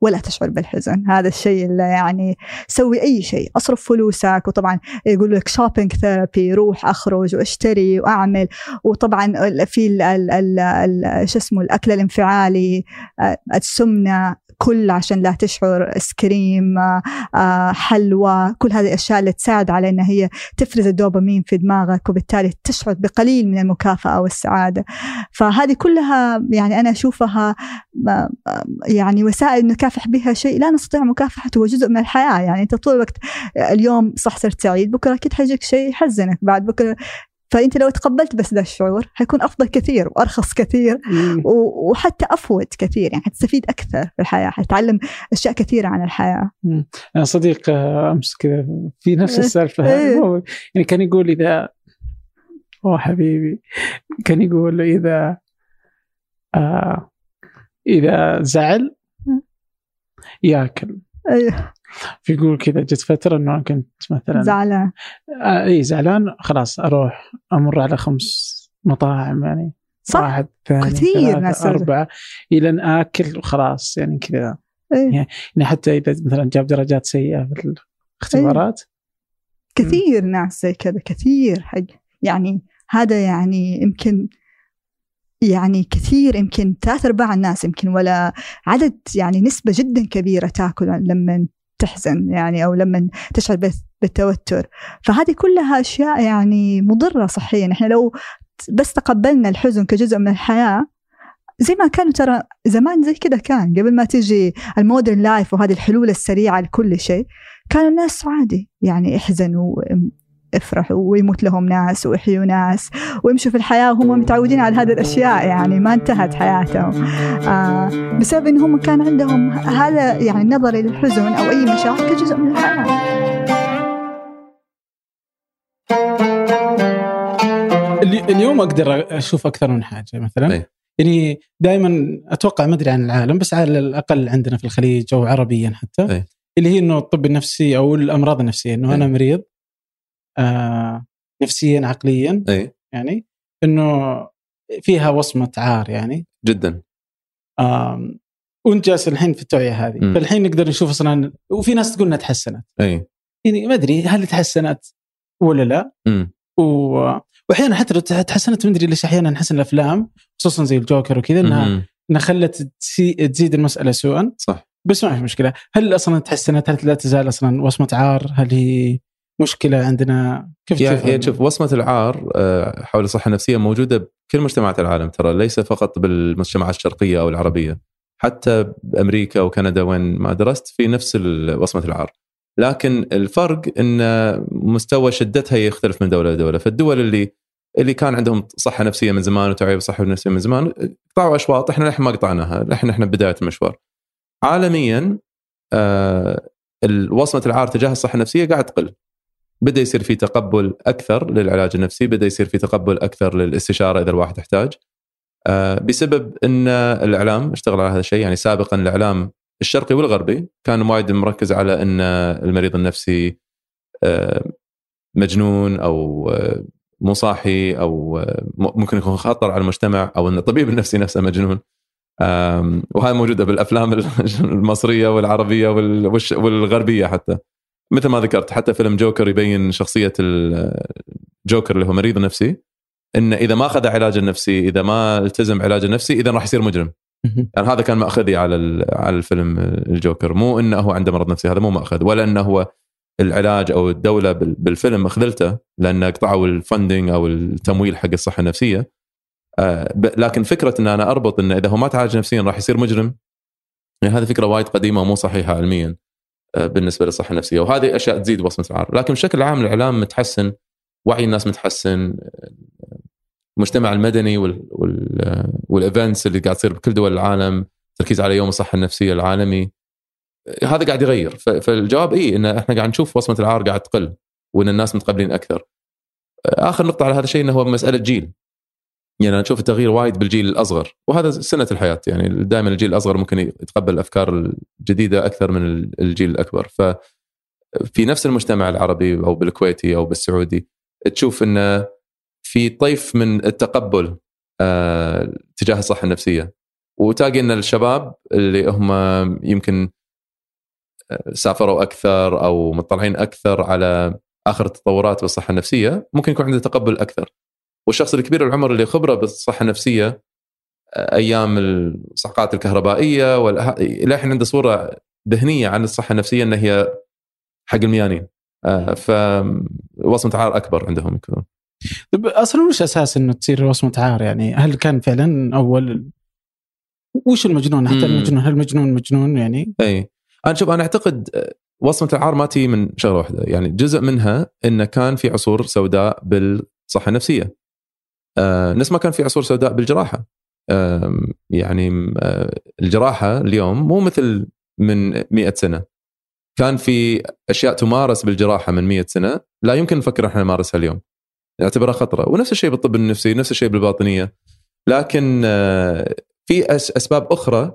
ولا تشعر بالحزن. هذا الشيء اللي يعني سوي أي شيء. أصرف فلوسك وطبعا يقول لك shopping therapy روح أخرج وأشتري وأعمل. وطبعا في شو اسمه الأكل الانفعالي آه، السمنة كل عشان لا تشعر ice cream آه، آه، حلوى كل هذه الأشياء اللي تساعد على إن هي تفرز الدوبامين في دماغك وبالتالي تشعر بقليل من المكافأة والسعادة. فهذه كلها يعني أنا أشوفها آه، يعني وسائل نكافح بها شيء لا نستطيع مكافحته هو جزء من الحياة. يعني أنت طول الوقت اليوم صح صرت سعيد بكرة أكيد حيجيك شيء يحزنك بعد بكرة فأنت لو تقبلت بس ذا الشعور حيكون أفضل كثير وأرخص كثير وحتى افود كثير يعني حتستفيد أكثر في الحياة حتتعلم أشياء كثيرة عن الحياة مم. أنا صديق آه، أمس كذا في نفس إيه. السالفة إيه. يعني كان يقول إذا أوه حبيبي كان يقول إذا آه إذا زعل. ياكل أيوه فيقول كذا جت فترة إنه كنت مثلا زعلان. آه إي زعلان خلاص أروح أمر على خمس مطاعم يعني. صح؟ واحد ثاني كثير ناس. أربعة إلى أن آكل وخلاص يعني كذا. إيه. يعني حتى إذا مثلا جاب درجات سيئة في الاختبارات. كثير ناس زي كذا كثير حق. يعني هذا يعني يمكن يعني كثير يمكن ثلاث أرباع الناس يمكن ولا عدد يعني نسبة جدا كبيرة تأكل لما تحزن يعني أو لما تشعر بالتوتر. فهذه كلها أشياء يعني مضرة صحيا. إحنا لو بس تقبلنا الحزن كجزء من الحياة زي ما كانوا ترى زمان زي كذا كان. قبل ما تجي المودرن لايف وهذه الحلول السريعة لكل شيء كان الناس عادي يعني احزنوا افرحوا ويموت لهم ناس ويحيوا ناس ويمشوا في الحياة وهم متعودين على هذه الأشياء يعني ما انتهت حياتهم آه بسبب أنهم كان عندهم هذا يعني النظر للحزن أو أي مشاعر كجزء من الحياة اليوم أقدر أشوف أكثر من حاجة مثلا أي. يعني دائما أتوقع ما أدري عن العالم بس على الأقل عندنا في الخليج أو عربيا حتى أي. اللي هي إنه الطب النفسي أو الأمراض النفسية إنه. أنا مريض آه نفسيا عقليا أي. يعني إنه فيها وصمة عار يعني. جدا. آه وأنت جالس الحين في التوعية هذه. م. فالحين نقدر نشوف أصلا وفي ناس تقول إنها تحسنت. إي. يعني ما أدري هل تحسنت ولا لا. م. و... واحيانا حتى لو تحسنت ما أدري ليش أحيانا نحس الأفلام خصوصا زي الجوكر وكذا إنها إنها خلت تزيد المسألة سوءا. صح. بس ما في مشكلة. هل أصلا تحسنت؟ هل لا تزال أصلا وصمة عار؟ هل هي مشكلة عندنا. كيف يعني شوف وصمة العار آه، حول الصحة النفسية موجودة بكل مجتمعات العالم ترى ليس فقط بالمجتمعات الشرقية أو العربية. حتى بأمريكا وكندا وين ما درست في نفس وصمة العار. لكن الفرق إن مستوى شدتها يختلف من دولة لدولة. فالدول اللي اللي كان عندهم صحة نفسية من زمان وتوعية بالصحه النفسيه من زمان قطعوا أشواط إحنا للحين ما قطعناها الحين إحنا بداية المشوار. عالميا آه وصمة العار تجاه الصحة النفسية قاعد تقل. بدا يصير في تقبل أكثر للعلاج النفسي بدا يصير في تقبل أكثر للاستشارة إذا الواحد يحتاج. آه بسبب إن الإعلام اشتغل على هذا الشيء يعني سابقا الإعلام الشرقي والغربي كان وايد مركز على إن المريض النفسي آه مجنون أو آه، مو صاحي أو ممكن يكون خطر على المجتمع أو إن الطبيب النفسي نفسه مجنون. وهاي موجودة بالأفلام المصرية والعربية والغربية حتى. مثل ما ذكرت حتى فيلم جوكر يبين شخصية الجوكر اللي هو مريض نفسي انه إذا ما أخذ علاج النفسي إذا ما التزم علاج النفسي إذا راح يصير مجرم. يعني هذا كان مأخذي على على الفيلم الجوكر. مو إنه هو عنده مرض نفسي هذا مو مأخذ ولا إنه هو العلاج أو الدولة بالفيلم خذلته لأن قطعوا الفندنج أو التمويل حق الصحة النفسية. آه، لكن فكرة إن أنا أربط انه إذا هو ما تعالج نفسيا راح يصير مجرم؟ يعني هذه فكرة وايد قديمة ومو صحيحة علميا. بالنسبة للصحة النفسية. وهذه أشياء تزيد وصمه العار لكن بشكل عام الإعلام متحسن وعي الناس متحسن المجتمع المدني وال وال وال events اللي قاعد تصير بكل دول العالم تركيز على يوم الصحة النفسية العالمي هذا قاعد يغير. فالجواب اي إن إحنا قاعد نشوف وصمه العار قاعد تقل وإن الناس متقبلين أكثر. آخر نقطة على هذا الشيء إنه هو مسألة جيل. يعني أنا أشوف التغيير وايد بالجيل الأصغر وهذا سنة الحياة يعني دائما الجيل الأصغر ممكن يتقبل الأفكار الجديدة أكثر من الجيل الأكبر. ف في نفس المجتمع العربي أو بالكويتي أو بالسعودي تشوف انه في طيف من التقبل آه تجاه الصحة النفسية. وتلاقي إن الشباب اللي هم يمكن آه، سافروا أكثر أو مطلعين أكثر على آخر التطورات بالصحة النفسية ممكن يكون عنده تقبل أكثر. والشخص الكبير العمر اللي خبره بالصحة النفسية آه، أيام الصعقات الكهربائية إلى الحين عنده صورة ذهنية عن الصحة النفسية ان هي حق الميانين. آه، فوصمه عار أكبر عندهم يكون. طيب أصلا وش أساس إنه تصير وصمة عار؟ يعني هل كان فعلا أول وش المجنون؟ حتى المجنون هل المجنون مجنون يعني؟ إي. أنا شوف أنا أعتقد آه، وصمة العار ما تي من شغلة واحدة. يعني جزء منها إنه كان في عصور سوداء بالصحة النفسية. نفس ما كان في عصور سوداء بالجراحة. آه يعني آه الجراحة اليوم مو مثل من 100 سنة. كان في أشياء تمارس بالجراحة من 100 سنة لا يمكن نفكر إحنا نمارسها اليوم. نعتبرها خطرة. ونفس الشيء بالطب النفسي نفس الشيء بالباطنية. لكن آه في أسباب أخرى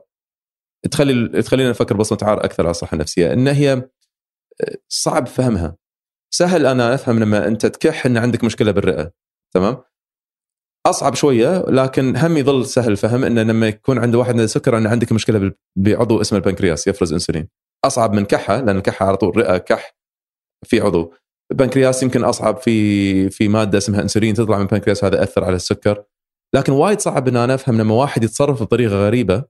تخلي تخلينا نفكر بصمة عار أكثر على الصحة النفسية إن هي آه، صعب فهمها. سهل أنا أفهم لما أنت تكح إن عندك مشكلة بالرئة تمام؟ أصعب شوية لكن هم يظل سهل الفهم إنه لما يكون عنده واحد عنده سكر انه عندك مشكلة بعضو اسمه البنكرياس يفرز إنسولين. أصعب من كحة لأن الكحه على طول رئة كح في عضو. البنكرياس يمكن أصعب في في مادة اسمها إنسولين تطلع من البنكرياس هذا يأثر على السكر. لكن وايد صعب إن أنا أفهم لما واحد يتصرف بطريقة غريبة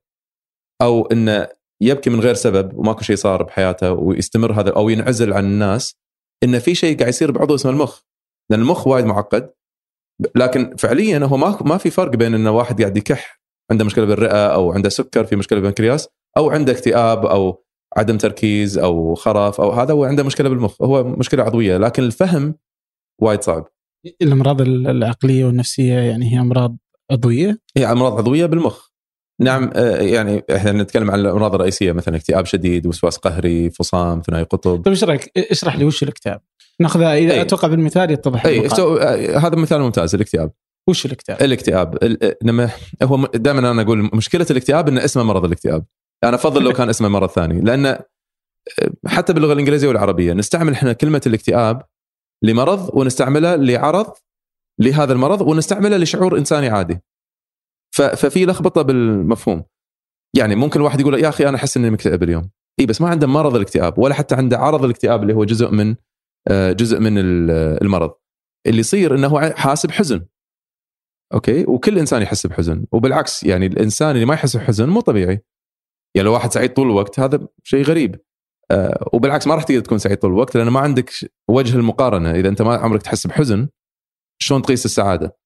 أو إنه يبكي من غير سبب وماكو شيء صار بحياته ويستمر هذا أو ينعزل عن الناس إنه في شيء قاعد يصير بعضو اسمه المخ. لأن المخ وايد معقد لكن فعليا هو ما ما في فرق بين إنه واحد قاعد يكح عنده مشكلة بالرئة أو عنده سكر في مشكلة بالبنكرياس أو عنده اكتئاب أو عدم تركيز أو خرف أو هذا هو عنده مشكلة بالمخ هو مشكلة عضوية لكن الفهم وايد صعب. الأمراض العقلية والنفسية يعني هي أمراض عضوية؟ هي أمراض عضوية بالمخ. نعم آه، يعني إحنا نتكلم عن الامراض الرئيسيه مثلا اكتئاب شديد وسواس قهري فصام ثنائي قطب. طيب إيش رايك اشرح لي وش الاكتئاب؟ ناخذها إذا أي. أتوقع بالمثال يتضح اي. سو- آه، هذا مثال ممتاز الاكتئاب. وش الاكتئاب؟ الاكتئاب. ال- لما هو دائما أنا أقول مشكلة الاكتئاب إن اسمه مرض الاكتئاب. أنا أفضل لو كان اسمه مرض ثاني لأن حتى باللغة الإنجليزية والعربية نستعمل إحنا كلمة الاكتئاب لمرض ونستعملها لعرض لهذا المرض ونستعملها لشعور إنساني عادي. ففي لخبطة بالمفهوم. يعني ممكن الواحد يقول يا أخي أنا أحس إني مكتئب اليوم. إي بس ما عنده مرض الاكتئاب ولا حتى عنده عرض الاكتئاب اللي هو جزء من آه، جزء من ال- المرض. اللي يصير إنه حاسب حزن. أوكي؟ وكل إنسان يحس بحزن. وبالعكس يعني الإنسان اللي ما يحس بحزن مو طبيعي. يعني لو واحد سعيد طول الوقت هذا شيء غريب. آه وبالعكس ما راح تقدر تكون سعيد طول الوقت لأن ما عندك وجه المقارنة. إذا أنت ما عمرك تحس بحزن شلون تقيس السعادة؟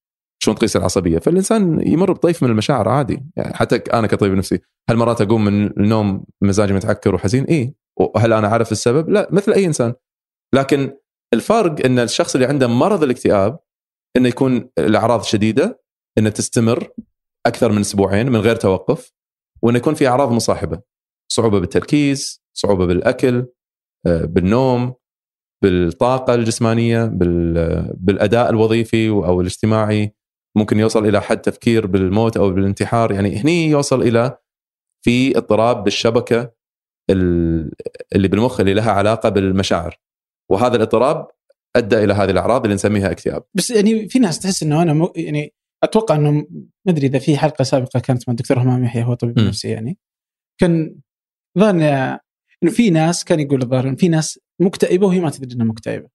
شلون تقيس العصبية؟ فالإنسان يمر بطيف من المشاعر عادي يعني حتى أنا كطبيب نفسي هل مرات أقوم من النوم مزاجي متعكر وحزين؟ اي وهل أنا عارف السبب؟ لا مثل أي إنسان لكن الفرق إن الشخص اللي عنده مرض الاكتئاب إنه يكون الأعراض شديدة إنه تستمر أكثر من أسبوعين من غير توقف وإنه يكون في أعراض مصاحبة صعوبة بالتركيز صعوبة بالأكل آه، بالنوم بالطاقة الجسمانية بال- بالأداء الوظيفي أو الاجتماعي ممكن يوصل إلى حد تفكير بالموت أو بالانتحار. يعني هني يوصل إلى في اضطراب بالشبكة ال- اللي بالمخ اللي لها علاقة بالمشاعر. وهذا الاضطراب أدى إلى هذه الأعراض اللي نسميها اكتئاب. بس يعني في ناس تحس إنه أنا مو يعني أتوقع إنه ما أدري إذا في حلقة سابقة كانت مع الدكتور همام يحيى هو طبيب. نفسي يعني. كان ظن إنه في ناس كان يقول الظاهر في ناس مكتئبة وهي ما تدري إنها مكتئبة.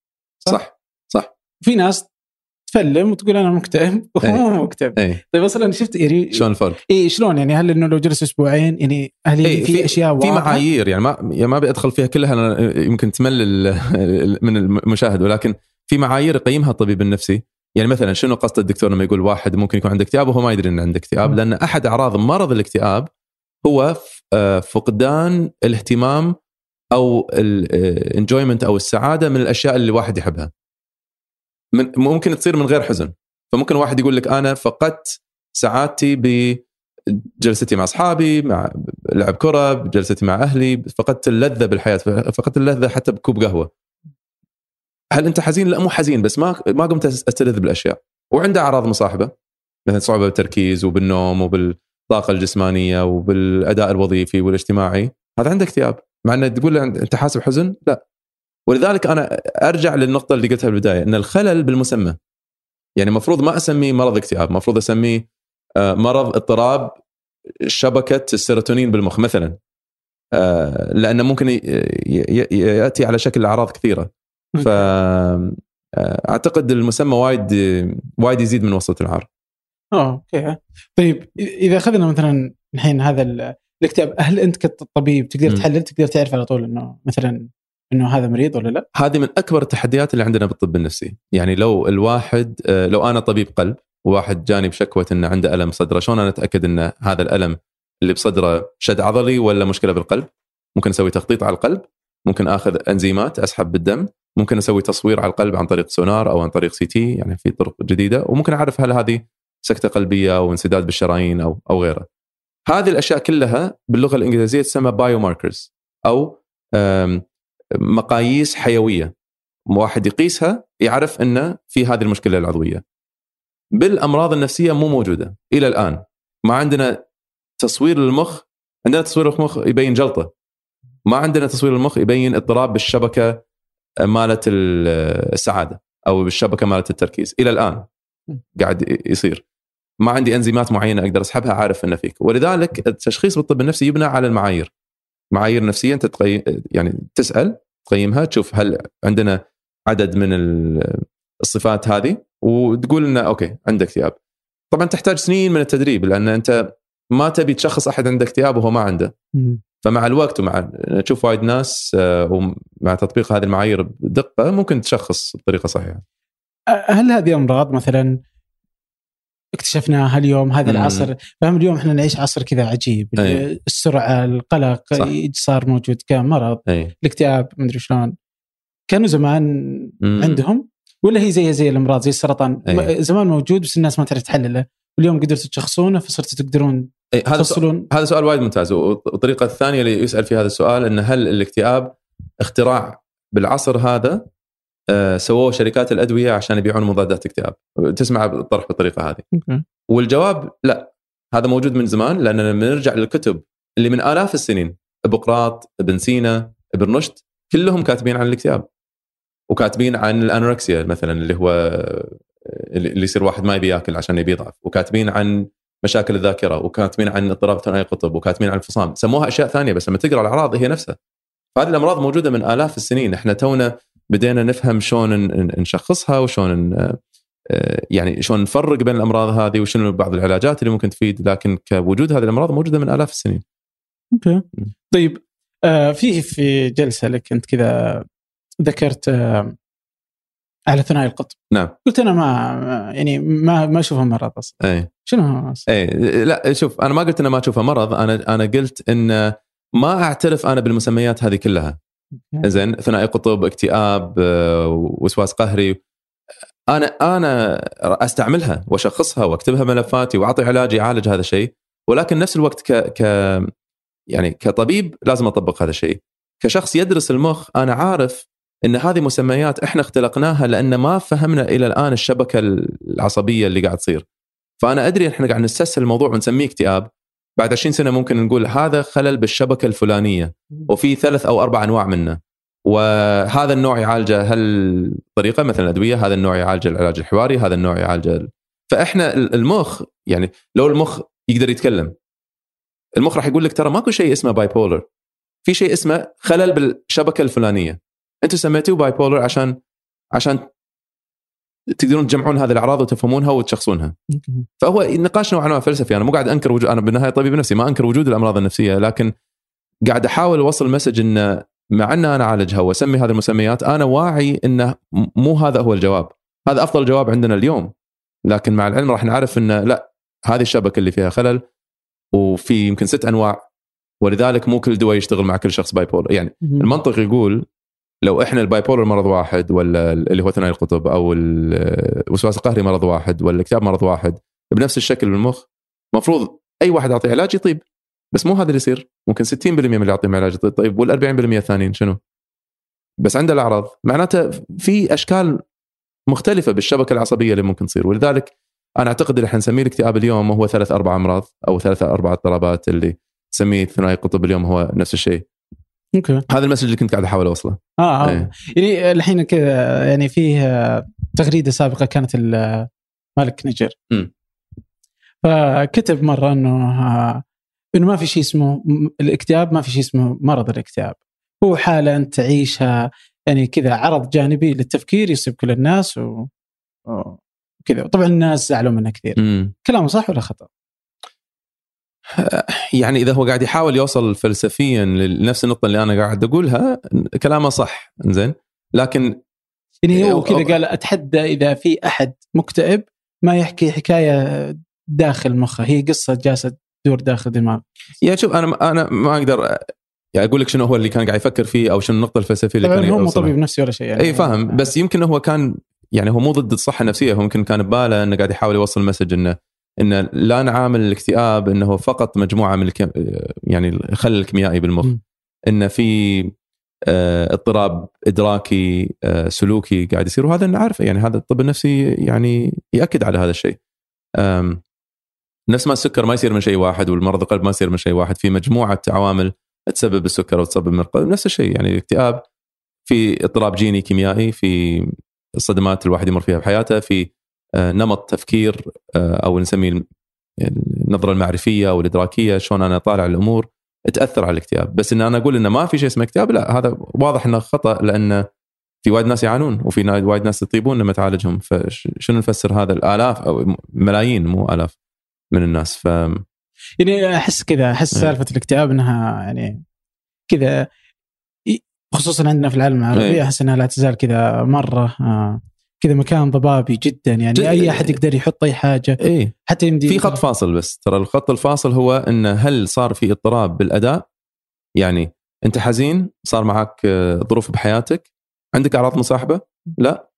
صح صح. في ناس تفلم وتقول أنا مكتئب وهو إيه. مو مكتئب اي طيب أصلا شفت يعني شلون الفرق؟ اي شلون يعني هل إنه لو جلس أسبوعين يعني هل إيه، في, أشياء في؟ معايير يعني ما يعني ما بدخل فيها كلها أنا يمكن تمل من المشاهد ولكن في معايير يقيمها الطبيب النفسي يعني مثلا شنو قصد الدكتور لما يقول واحد ممكن يكون عنده اكتئاب وهو ما يدري إنه عنده اكتئاب. لأن أحد أعراض مرض الاكتئاب هو آه، فقدان الاهتمام أو الانجويمنت أو السعادة من الأشياء اللي الواحد يحبها من ممكن تصير من غير حزن. فممكن واحد يقول لك أنا فقدت سعادتي بجلستي مع أصحابي مع لعب كرة بجلستي مع أهلي فقدت اللذة بالحياة فقدت اللذة حتى بكوب قهوة. هل أنت حزين؟ لا مو حزين بس ما ما قمت أستلذ بالأشياء. وعنده أعراض مصاحبة مثلا صعوبة بالتركيز وبالنوم وبالطاقة الجسمانية وبالأداء الوظيفي والاجتماعي. هذا عنده اكتئاب مع إنه تقول له أنت حاسب حزن؟ لا. ولذلك أنا أرجع للنقطة اللي قلتها بالبداية إن الخلل بالمسمى. يعني المفروض ما أسميه مرض اكتئاب المفروض أسميه آه، مرض اضطراب شبكة السيروتونين بالمخ مثلا. آه، لأنه ممكن يأتي على شكل أعراض كثيرة. ف آه، أعتقد المسمى وايد وايد يزيد من وسط العار آه أوكي. طيب إذا أخذنا مثلا الحين هذا ال- الاكتئاب هل أنت كطبيب تقدر. تحلل؟ تقدر تعرف على طول إنه مثلا إنه هذا مريض ولا لا؟ هذه من أكبر التحديات اللي عندنا بالطب النفسي. يعني لو الواحد آه، لو أنا طبيب قلب وواحد جاني بشكوى إنه عنده ألم صدره شلون أنا أتأكد إن هذا الألم اللي بصدره شد عضلي ولا مشكلة بالقلب؟ ممكن أسوي تخطيط على القلب ممكن آخذ أنزيمات أسحب بالدم ممكن أسوي تصوير على القلب عن طريق سونار أو عن طريق CT يعني في طرق جديدة وممكن أعرف هل هذه سكتة قلبية أو انسداد بالشرايين أو أو غيره. هذه الأشياء كلها باللغة الإنجليزية تسمى biomarkers أو مقاييس حيوية. واحد يقيسها يعرف إنه في هذه المشكلة العضوية. بالأمراض النفسية مو موجودة إلى الآن. ما عندنا تصوير للمخ عندنا تصوير المخ يبين جلطة. ما عندنا تصوير المخ يبين اضطراب بالشبكة مالت ال- السعادة أو بالشبكة مالت التركيز. إلى الآن قاعد يصير. ما عندي أنزيمات معينة أقدر أسحبها عارف إنه فيك. ولذلك التشخيص بالطب النفسي يبنى على المعايير. معايير نفسية أنت تقيم يعني تسأل تقيمها تشوف هل عندنا عدد من ال- الصفات هذه وتقول انه أوكي عندك اكتئاب طبعا تحتاج سنين من التدريب لأن أنت ما تبي تشخص أحد عنده اكتئاب وهو ما عنده. فمع الوقت ومع تشوف وايد ناس آه، ومع تطبيق هذه المعايير بدقة ممكن تشخص بطريقة صحيحة. هل هذه أمراض مثلا اكتشفناها اليوم هذا مم. العصر فهم اليوم إحنا نعيش عصر كذا عجيب أي. السرعة القلق. صار موجود كمرض أي الاكتئاب مدري شلون كانوا زمان مم. عندهم ولا هي زي زي الأمراض زي السرطان أي. زمان موجود بس الناس ما تعرف تحلله واليوم قدرتوا تشخصونه فصرتوا تقدرون هذا سؤال هذا سؤال وايد ممتاز والطريقة الثانية اللي يسأل في هذا السؤال ان هل الاكتئاب اختراع بالعصر هذا سووه شركات الأدوية عشان يبيعون مضادات اكتئاب. تسمع الطرح بالطريقة هذه. والجواب لا هذا موجود من زمان لأننا لما نرجع للكتب اللي من آلاف السنين بقراط ابن سينا ابن رشد كلهم كاتبين عن الاكتئاب. وكاتبين عن الأنوركسيا مثلا اللي هو اللي يصير واحد ما يبي ياكل عشان يبي يضعف. وكاتبين عن مشاكل الذاكرة وكاتبين عن اضطراب ثنائي القطب وكاتبين عن الفصام. سموها أشياء ثانية بس لما تقرأ الأعراض هي نفسها. فهذه الأمراض موجودة من آلاف السنين. إحنا تونا بدينا نفهم شلون نشخصها وشلون آه، يعني شلون نفرق بين الأمراض هذه وشنو بعض العلاجات اللي ممكن تفيد لكن كوجود هذه الأمراض موجودة من آلاف السنين. أوكي. طيب آه في في جلسة لك أنت كذا ذكرت آه على ثنائي القطب. نعم. قلت أنا ما يعني ما ما اشوفها مرض أصلا. اي شنو؟ اي لا شوف أنا ما قلت انه ما اشوفها مرض أنا أنا قلت إن ما أعترف أنا بالمسميات هذه كلها. زين ثنائي قطب اكتئاب آه، وسواس قهري. أنا أنا أستعملها وأشخصها وأكتبها ملفاتي وأعطي علاج يعالج هذا الشيء. ولكن نفس الوقت ك ك يعني كطبيب لازم أطبق هذا الشيء. كشخص يدرس المخ أنا عارف إن هذه مسميات إحنا اختلقناها لأن ما فهمنا إلى الآن الشبكة العصبية اللي قاعد تصير. فأنا أدري إحنا قاعد نستسهل الموضوع ونسميه اكتئاب. بعد 20 سنة ممكن نقول هذا خلل بالشبكة الفلانية وفي ثلاث أو أربع أنواع منه. وهذا النوع يعالجه هالطريقة مثلا الادويه هذا النوع يعالج العلاج الحواري هذا النوع يعالج ال- فإحنا المخ يعني لو المخ يقدر يتكلم المخ راح يقول لك ترى ماكو شيء اسمه bipolar في شيء اسمه خلل بالشبكة الفلانية. أنتم سميتوه bipolar عشان عشان تقدرون تجمعون هذه الأعراض وتفهمونها وتشخصونها. فهو نقاش نوعا ما فلسفي أنا مو قاعد أنكر وجود أنا بالنهاية طبيب نفسي ما أنكر وجود الأمراض النفسية لكن قاعد أحاول أوصل message انه مع أن أنا أعالجها وأسمي هذه المسميات أنا واعي انه مو هذا هو الجواب. هذا أفضل جواب عندنا اليوم. لكن مع العلم راح نعرف انه لا هذه الشبكة اللي فيها خلل وفي يمكن ست أنواع ولذلك مو كل دواء يشتغل مع كل شخص bipolar يعني المنطق يقول لو إحنا ال bipolar مرض واحد ولا اللي هو ثنائي القطب أو الوسواس القهري مرض واحد ولا الاكتئاب مرض واحد بنفس الشكل بالمخ المفروض أي واحد اعطيه علاج يطيب بس مو هذا اللي يصير. ممكن 60% من اللي يعطيهم علاج يطيب طيب وال 40% الثانيين شنو؟ بس عنده الأعراض. معناته في أشكال مختلفة بالشبكة العصبية اللي ممكن تصير. ولذلك أنا أعتقد اللي إحنا نسميه الاكتئاب اليوم هو ثلاث أربع أمراض أو ثلاث أربع اضطرابات اللي تسميه ثنائي القطب اليوم هو نفس الشيء. أوكي هذا ال message اللي كنت قاعد احاول اوصله آه, آه. إيه. يعني الحين كذا يعني فيه آه، تغريدة سابقة كانت ال- مالك نيجر مم. فكتب مرة إنه آه، إنه ما في شيء اسمه م- الاكتئاب ما في شيء اسمه مرض الاكتئاب هو حالة أنت تعيشها يعني كذا عرض جانبي للتفكير يصيب كل الناس و وكذا طبعا الناس زعلوا منه كثير مم. كلامه صح ولا خطأ؟ يعني إذا هو قاعد يحاول يوصل فلسفيا لنفس النقطة اللي أنا قاعد أقولها كلامه صح زين لكن يعني هو كذا قال أتحدى إذا في أحد مكتئب ما يحكي حكاية داخل مخه. هي قصة جالسة تدور داخل دماغه. يعني شوف أنا أنا ما أقدر يعني أقول لك شنو هو اللي كان قاعد يفكر فيه أو شنو النقطة الفلسفية اللي كان هو مو. طبيب نفسي ولا شيء يعني. إي فاهم. بس يمكن هو كان يعني هو مو ضد الصحة النفسية هو يمكن كان بباله إنه قاعد يحاول يوصل مسج إنه انه لا نعامل الاكتئاب إنه فقط مجموعة من الكم يعني الخلل الكيميائي بالمخ م. انه في آه، اضطراب إدراكي آه، سلوكي قاعد يصير وهذا نعرفه يعني هذا الطب النفسي يعني يأكد على هذا الشيء نفس ما السكر ما يصير من شيء واحد والمرض القلب ما يصير من شيء واحد في مجموعة عوامل تسبب السكر وتسبب من القلب نفس الشيء يعني الاكتئاب في اضطراب جيني كيميائي في الصدمات الواحد يمر فيها بحياته في نمط تفكير آه، أو نسميه النظرة المعرفية أو الإدراكية شلون أنا طالع الأمور تأثر على الاكتئاب. بس إن أنا أقول انه ما في شيء اسمه اكتئاب لا هذا واضح إنه خطأ لأن في وايد ناس يعانون وفي وايد ناس يطيبون لما تعالجهم. فشنو نفسر هذا؟ الآلاف أو ملايين مو آلاف من الناس. ف يعني أحس كذا أحس إيه. سالفة الاكتئاب إنها يعني كذا خصوصا عندنا في العالم العربي إيه. أحس إنها لا تزال كذا مرة آه. كذا مكان ضبابي جدا يعني جد- أي أحد يقدر يحط أي حاجة. اي حتى يمدي في خط فاصل بس ترى الخط الفاصل هو إنه هل صار في اضطراب بالأداء؟ يعني أنت حزين صار معك آه، ظروف بحياتك عندك أعراض مصاحبة؟ لا.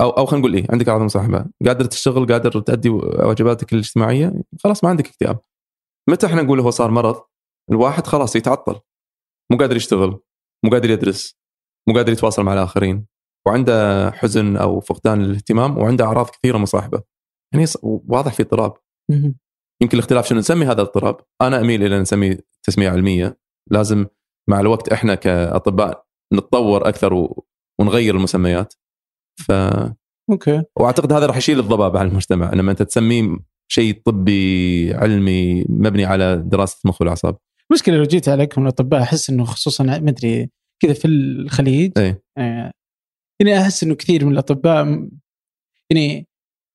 أو أو خلينا نقول إيه عندك أعراض مصاحبة. قادر تشتغل قادر تؤدي واجباتك الاجتماعية؟ خلاص ما عندك اكتئاب. متى إحنا نقول هو صار مرض؟ الواحد خلاص يتعطل. مو قادر يشتغل مو قادر يدرس مو قادر يتواصل مع الآخرين. وعنده حزن أو فقدان الاهتمام وعنده أعراض كثيرة مصاحبة. يعني واضح في اضطراب. يمكن الاختلاف شنو نسمي هذا الاضطراب. أنا أميل إلى نسميه تسمية علمية. لازم مع الوقت إحنا كأطباء نتطور أكثر. ونغير المسميات. ف أوكي. وأعتقد هذا راح يشيل الضباب عن المجتمع. لما أنت تسميه شيء طبي علمي مبني على دراسة المخ والأعصاب. المشكلة لو جيت عليكم الأطباء أحس إنه خصوصا ما أدري كذا في الخليج إيه. آه، يعني أحس إنه كثير من الأطباء يعني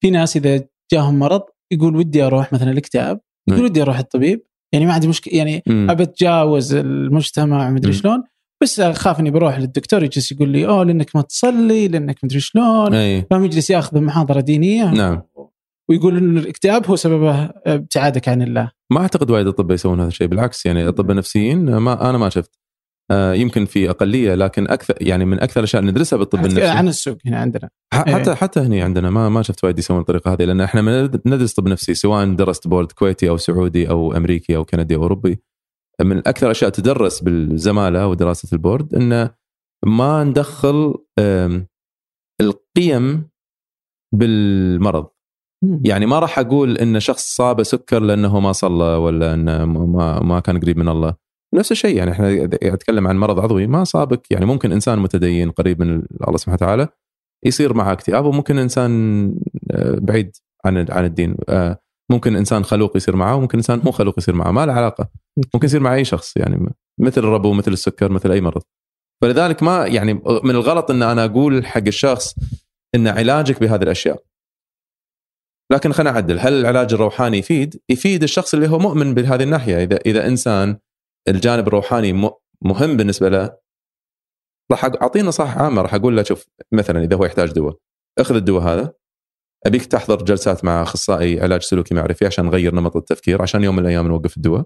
في ناس إذا جاهم مرض يقول ودي أروح مثلا الاكتئاب يقول نعم. ودي أروح الطبيب يعني ما عندي مشكلة يعني. ابى أتجاوز المجتمع مدري مم. شلون بس أخاف إني بروح للدكتور يجلس يقول لي أوه لأنك ما تصلي لأنك مدري شلون فهم يجلس يأخذ محاضرة دينية نعم ويقول إن الاكتئاب هو سببه ابتعادك عن الله ما أعتقد وايد اطباء يسوون هذا الشيء بالعكس يعني اطباء نفسيين ما أنا ما شفت يمكن في أقلية لكن أكثر يعني من أكثر الأشياء اللي ندرسها بالطب النفسي. عن السوق هنا عندنا. ح- إيه. حتى حتى هنا عندنا ما ما شفت وايد يسوون الطريقة هذه لأن إحنا ندرس طب نفسي سواء درست board كويتي أو سعودي أو أمريكي أو كندي أو أوروبي. من أكثر الأشياء تدرس بالزمالة ودراسة ال board انه ما ندخل القيم بالمرض. يعني ما راح أقول إن شخص صابه سكر لأنه ما صلى ولا انه ما ما كان قريب من الله. نفس الشيء. يعني إحنا نتكلم عن مرض عضوي ما صابك يعني ممكن إنسان متدين قريب من الله سبحانه وتعالى يصير معه اكتئاب وممكن إنسان آه، بعيد عن عن الدين. آه، ممكن إنسان خلوق يصير معه وممكن إنسان مو خلوق يصير معه. ما له علاقة. ممكن يصير مع أي شخص. يعني مثل الربو مثل السكر مثل أي مرض. فلذلك ما يعني من الغلط إن أنا أقول حق الشخص إن علاجك بهذه الأشياء. لكن خلينا نعدل. هل العلاج الروحاني يفيد؟ يفيد الشخص اللي هو مؤمن بهذه الناحية. إذا إذا إنسان الجانب الروحاني مهم بالنسبة له راح أعطيه نصائح عامة راح أقول له شوف مثلا إذا هو يحتاج دواء اخذ الدواء هذا أبيك تحضر جلسات مع أخصائي علاج سلوكي معرفي عشان نغير نمط التفكير عشان يوم من الأيام نوقف الدواء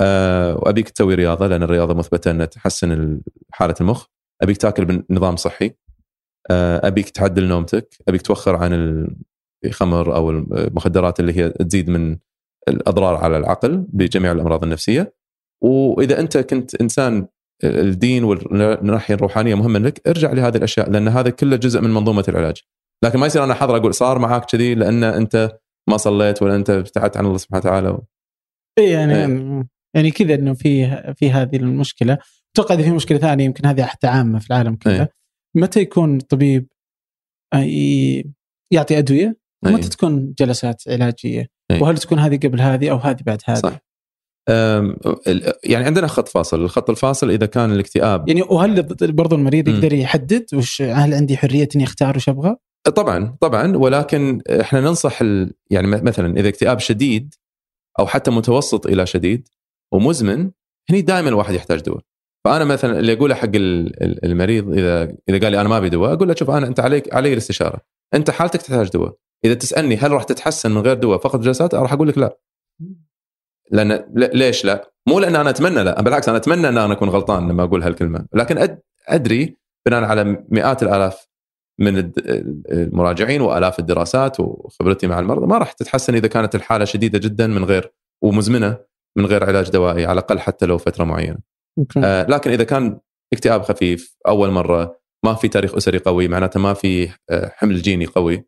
أه وأبيك تسوي رياضة لأن الرياضة مثبتة إنها تحسن ال- حالة المخ أبيك تاكل بنظام صحي أه أبيك تعدل نومتك أبيك توخر عن الخمر أو المخدرات اللي هي تزيد من الأضرار على العقل بجميع الأمراض النفسية. وإذا أنت كنت إنسان الدين والناحية الروحانية مهمة لك ارجع لهذه الأشياء لأن هذا كله جزء من منظومة العلاج. لكن ما يصير أنا حاضر أقول صار معك كذي لأن أنت ما صليت ولا أنت ابتعدت عن الله سبحانه وتعالى. إيه يعني يعني كذا إنه في في هذه المشكلة. أتوقع إذا في مشكلة ثانية يمكن هذه حتى عامة في العالم كله. إيه. متى يكون الطبيب آه، يعطي أدوية؟ ومتى أي. تكون جلسات علاجية؟ أي. وهل تكون هذه قبل هذه أو هذه بعد هذه؟ صح. يعني عندنا خط فاصل. الخط الفاصل إذا كان الاكتئاب. يعني وهل برضو المريض. يقدر يحدد وش هل عندي حرية إني أختار وش أبغى؟ طبعا طبعا. ولكن إحنا ننصح ال... يعني مثلا إذا اكتئاب شديد أو حتى متوسط إلى شديد ومزمن هني دائما الواحد يحتاج دواء. فأنا مثلا اللي اقوله حق ال- ال- المريض إذا إذا قال لي أنا ما أبي دواء أقول له شوف أنا أنت عليك علي الاستشارة. أنت حالتك تحتاج دواء. إذا تسألني هل راح تتحسن من غير دواء فقط جلسات راح أقول لك لا. لأن ليش لا؟ مو لأن أنا أتمنى لا بالعكس أنا أتمنى أن أنا أكون غلطان لما أقول هالكلمة لكن. أدري بناء على مئات الآلاف من المراجعين وآلاف الدراسات وخبرتي مع المرضى ما راح تتحسن إذا كانت الحالة شديدة جدا من غير ومزمنة من غير علاج دوائي على الأقل حتى لو فترة معينة. آه لكن إذا كان اكتئاب خفيف أول مرة ما في تاريخ أسري قوي معناته ما في آه، حمل جيني قوي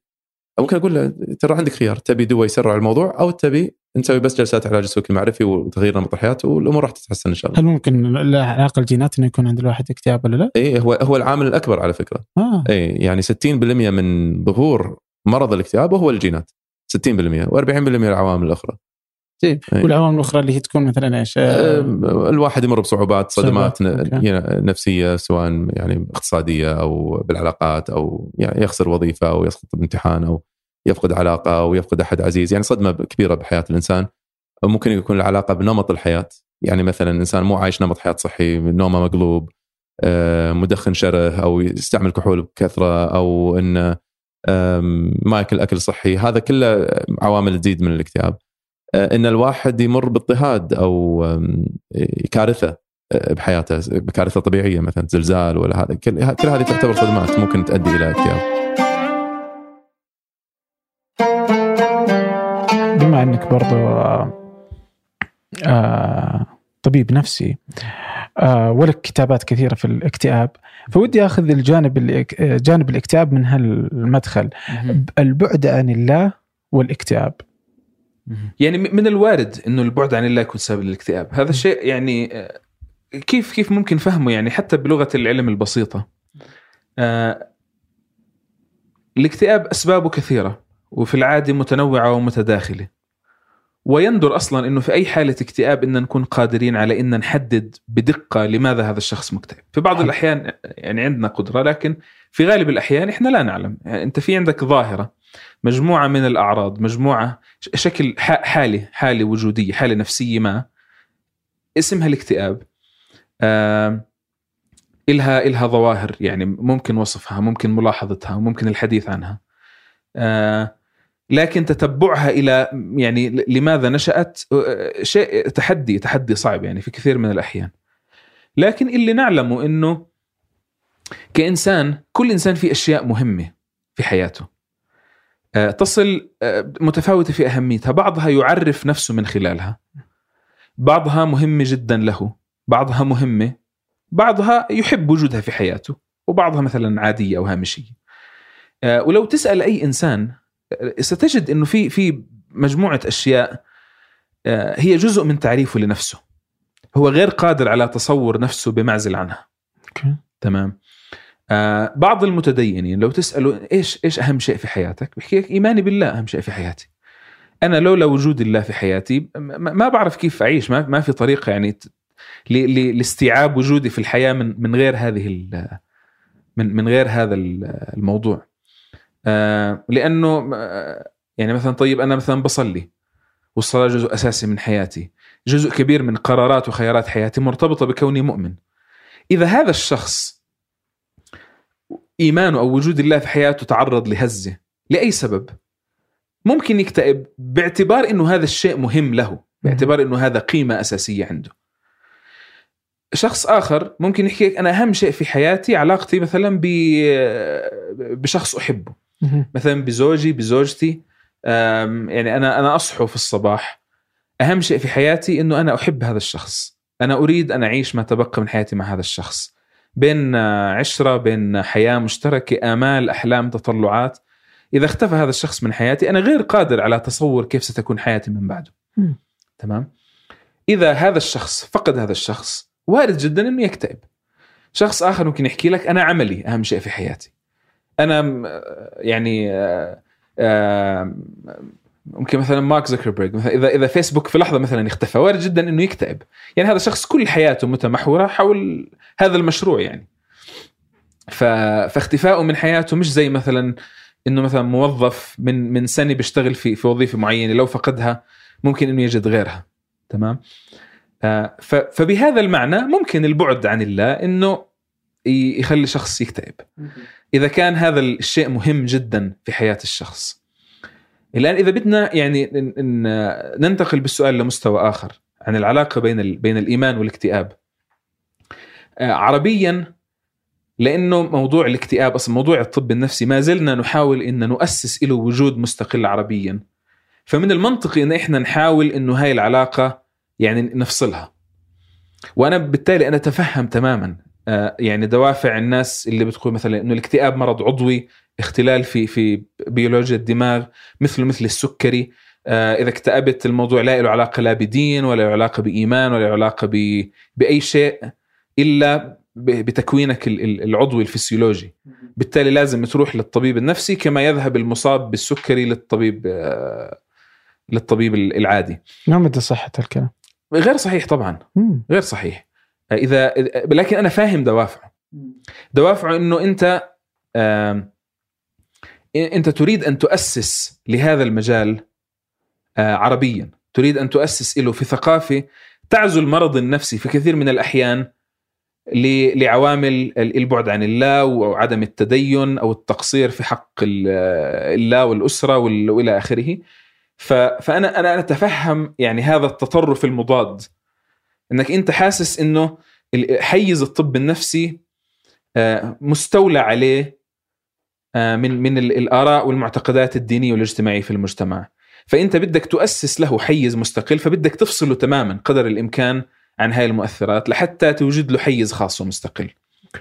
ممكن أقول له ترى عندك خيار تبي دواء يسرع الموضوع أو تبي نسوي بس جلسات علاج سلوكي معرفي وتغيير نمط الحياة والأمور راح تتحسن إن شاء الله. هل ممكن علاقه الجينات إنه يكون عند الواحد اكتئاب ولا لا؟ اي هو هو العامل الأكبر على فكرة. آه اي يعني 60% من ظهور مرض الاكتئاب وهو الجينات 60% و40% العوامل الأخرى طيب أي. والعوامل الأخرى اللي هي تكون مثلا إيش؟ أم، الواحد يمر بصعوبات صدمات. ن- نفسية سواء يعني اقتصادية أو بالعلاقات أو يعني يخسر وظيفة أو يسقط بامتحان أو يفقد علاقة أو يفقد أحد عزيز يعني صدمة كبيرة بحياة الإنسان. ممكن يكون العلاقة بنمط الحياة يعني مثلا إنسان مو عايش نمط حياة صحي نومه مقلوب آه، مدخن شره أو يستعمل كحول بكثرة أو إنه ما يأكل أكل صحي. هذا كله عوامل تزيد من الاكتئاب. آه، إن الواحد يمر باضطهاد أو كارثة آه، بحياته بكارثة طبيعية مثلا زلزال ولا هذا كل هذه تعتبر صدمات ممكن تؤدي إلى اكتئاب. بما إنك برضو آه، آه، طبيب نفسي. آه، ولك كتابات كثيرة في الاكتئاب. فودي أخذ الجانب جانب الاكتئاب من هالمدخل. البعد عن الله والاكتئاب. يعني من الوارد إنه البعد عن الله يكون سبب للاكتئاب. هذا الشيء يعني كيف كيف ممكن فهمه يعني حتى بلغة العلم البسيطة؟ آه، الاكتئاب أسبابه كثيرة وفي العادة متنوعة ومتداخلة. ويندر أصلا إنه في أي حالة اكتئاب إن نكون قادرين على إن نحدد بدقة لماذا هذا الشخص مكتئب. في بعض الأحيان يعني عندنا قدرة لكن في غالب الأحيان إحنا لا نعلم. يعني أنت في عندك ظاهرة مجموعة من الأعراض مجموعة شكل حاله حالة وجودية حالة نفسية ما اسمها الاكتئاب. آم، إلها إلها ظواهر يعني ممكن وصفها ممكن ملاحظتها ممكن الحديث عنها. آه، لكن تتبعها إلى يعني لماذا نشأت؟ آه، شيء تحدي تحدي صعب يعني في كثير من الأحيان. لكن اللي نعلمه أنه كإنسان كل إنسان في أشياء مهمة في حياته. تصل متفاوتة في أهميتها. بعضها يعرف نفسه من خلالها. بعضها مهمة جدا له. بعضها مهمة. بعضها يحب وجودها في حياته. وبعضها مثلا عادية أو هامشية. آه، ولو تسأل أي إنسان آه، ستجد أنه في في مجموعة أشياء آه، هي جزء من تعريفه لنفسه. هو غير قادر على تصور نفسه بمعزل عنها. أوكي. تمام. آه بعض المتدينين لو تسألوا إيش إيش أهم شيء في حياتك؟ بيحكي لك إيماني بالله أهم شيء في حياتي. أنا لولا وجود الله في حياتي ما بعرف كيف أعيش ما, ما في طريقة يعني لاستيعاب وجودي في الحياة من من غير هذه من من غير هذا ال- الموضوع. آه لأنه آه، يعني مثلا طيب أنا مثلا بصلي والصلاة جزء أساسي من حياتي جزء كبير من قرارات وخيارات حياتي مرتبطة بكوني مؤمن. إذا هذا الشخص إيمانه أو وجود الله في حياته تعرض لهزة لأي سبب؟ ممكن يكتئب باعتبار أنه هذا الشيء مهم له باعتبار أنه هذا قيمة أساسية عنده. شخص آخر ممكن يحكي لك أنا أهم شيء في حياتي علاقتي مثلا ب- بشخص مهم. مثلا بزوجي بزوجتي يعني أنا أنا أصحو في الصباح. أهم شيء في حياتي إنه أنا أحب هذا الشخص. أنا أريد أن أعيش ما تبقى من حياتي مع هذا الشخص. بين آه، عشرة بين حياة مشتركة آمال أحلام تطلعات. إذا اختفى هذا الشخص من حياتي أنا غير قادر على تصور كيف ستكون حياتي من بعده. تمام؟ إذا هذا الشخص فقد هذا الشخص وارد جدا إنه يكتئب. شخص آخر ممكن يحكي لك أنا عملي أهم شيء في حياتي. أنا يعني آه، آه، ممكن مثلا مارك زكربرج مثلا إذا إذا فيسبوك في لحظة مثلا اختفى وارد جدا إنه يكتئب. يعني هذا شخص كل حياته متمحورة حول هذا المشروع يعني. ف... فاختفائه من حياته مش زي مثلا إنه مثلا موظف من من سنة بيشتغل في في وظيفة معينة لو فقدها ممكن إنه يجد غيرها. تمام؟ آه،. فبهذا المعنى ممكن البعد عن الله إنه يخلي شخص يكتئب. إذا كان هذا الشيء مهم جدا في حياة الشخص. الآن إذا بدنا يعني ننتقل بالسؤال لمستوى آخر عن العلاقة بين بين الإيمان والاكتئاب. آه، عربيا لأنه موضوع الاكتئاب أصلا موضوع الطب النفسي ما زلنا نحاول إن نؤسس له وجود مستقل عربيا. فمن المنطقي إن إحنا نحاول إنه هاي العلاقة يعني نفصلها. وأنا بالتالي أنا أتفهم تماما يعني دوافع الناس اللي بتقول مثلا إنه الاكتئاب مرض عضوي اختلال في في بيولوجيا الدماغ مثله مثل السكري. آه، إذا اكتئبت الموضوع لا له علاقة لا بدين ولا له علاقة بإيمان ولا له علاقة ب... بأي شيء إلا بتكوينك ال- ال- العضوي الفسيولوجي. بالتالي لازم تروح للطبيب النفسي كما يذهب المصاب بالسكري للطبيب آه، للطبيب ال- العادي. ما مدى صحة الكلام؟ غير صحيح طبعا. غير صحيح. إذا لكن أنا فاهم دوافعه. دوافعه إنه أنت أنت تريد أن تؤسس لهذا المجال آه، عربيا. تريد أن تؤسس له في ثقافة تعزو المرض النفسي في كثير من الأحيان ل- لعوامل البعد عن الله وعدم التدين أو التقصير في حق ال- الله والأسرة وال- وإلى آخره. فانا أنا أتفهم يعني هذا التطرف المضاد. إنك أنت حاسس إنه حيز الطب النفسي آه، مستولى عليه آه، من من ال- الآراء والمعتقدات الدينية والاجتماعية في المجتمع. فأنت بدك تؤسس له حيز مستقل فبدك تفصله تماما قدر الإمكان عن هاي المؤثرات لحتى توجد له حيز خاص ومستقل.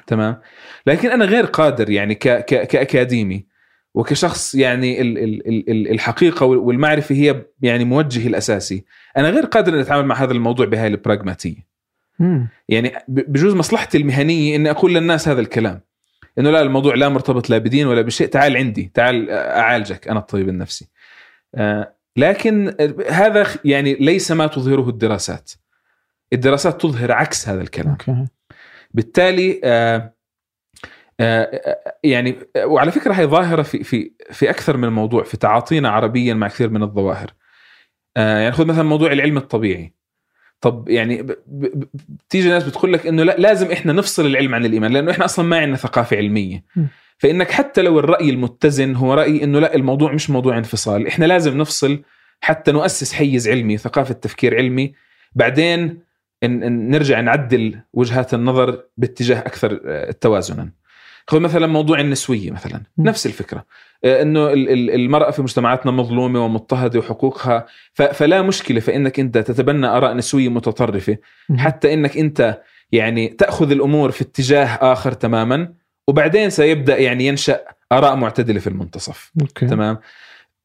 تمام؟ لكن أنا غير قادر يعني ك ك كأكاديمي وكشخص يعني ال ال ال- الحقيقة والمعرفة هي يعني موجهي الأساسي. أنا غير قادر ان أتعامل مع هذا الموضوع بهاي البراغماتيه. يعني بجوز مصلحتي المهنية إني أقول للناس هذا الكلام. إنه لا الموضوع لا مرتبط لا بدين ولا بشيء. تعال عندي تعال أعالجك أنا الطبيب النفسي. آه، لكن هذا يعني ليس ما تظهره الدراسات. الدراسات تظهر عكس هذا الكلام. بالتالي آه، آه، يعني وعلى فكرة هي ظاهرة في في في أكثر من موضوع في تعاطينا عربيا مع كثير من الظواهر. يعني خذ مثلا موضوع العلم الطبيعي. طب يعني بتيجي ناس بتقول لك إنه لا لازم إحنا نفصل العلم عن الإيمان لأنه إحنا أصلا ما عندنا ثقافة علمية. فإنك حتى لو الرأي المتزن هو رأي إنه لا الموضوع مش موضوع انفصال. إحنا لازم نفصل حتى نؤسس حيز علمي ثقافة تفكير علمي. بعدين نرجع نعدل وجهات النظر باتجاه أكثر آه، توازنا. خذ مثلا موضوع النسوية مثلا. م. نفس الفكرة. آه، إنه ال- ال- المرأة في مجتمعاتنا مظلومة ومضطهدة وحقوقها فلا مشكلة فإنك أنت تتبنى آراء نسوية متطرفة. مم. حتى إنك أنت يعني تأخذ الأمور في اتجاه آخر تماما وبعدين سيبدأ يعني ينشأ آراء معتدلة في المنتصف. أوكي. تمام؟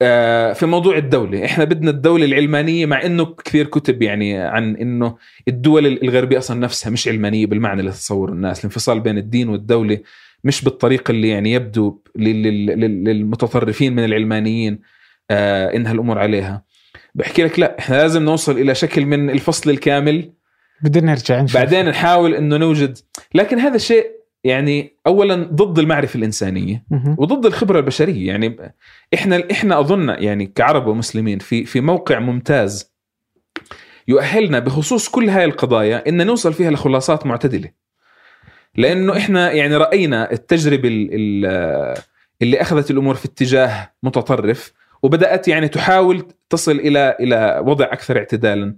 آه، في موضوع الدولة إحنا بدنا الدولة العلمانية مع إنه كثير كتب يعني عن إنه الدول الغربية أصلا نفسها مش علمانية بالمعنى اللي تصوره الناس الانفصال بين الدين والدولة. مش بالطريقة اللي يعني يبدو لل- لل- لل- للمتطرفين من العلمانيين آه إنها الأمور عليها. بحكي لك لا إحنا لازم نوصل إلى شكل من الفصل الكامل. بدنا نرجع نشوف. بعدين نحاول إنه نوجد لكن هذا شيء يعني اولا ضد المعرفة الإنسانية مهم. وضد الخبرة البشرية. يعني إحنا إحنا أظن يعني كعرب ومسلمين في في موقع ممتاز يؤهلنا بخصوص كل هاي القضايا إن نوصل فيها لخلاصات معتدلة. لأنه إحنا يعني رأينا التجربة ال- ال- اللي أخذت الأمور في اتجاه متطرف وبدأت يعني تحاول تصل إلى إلى وضع أكثر اعتدالا.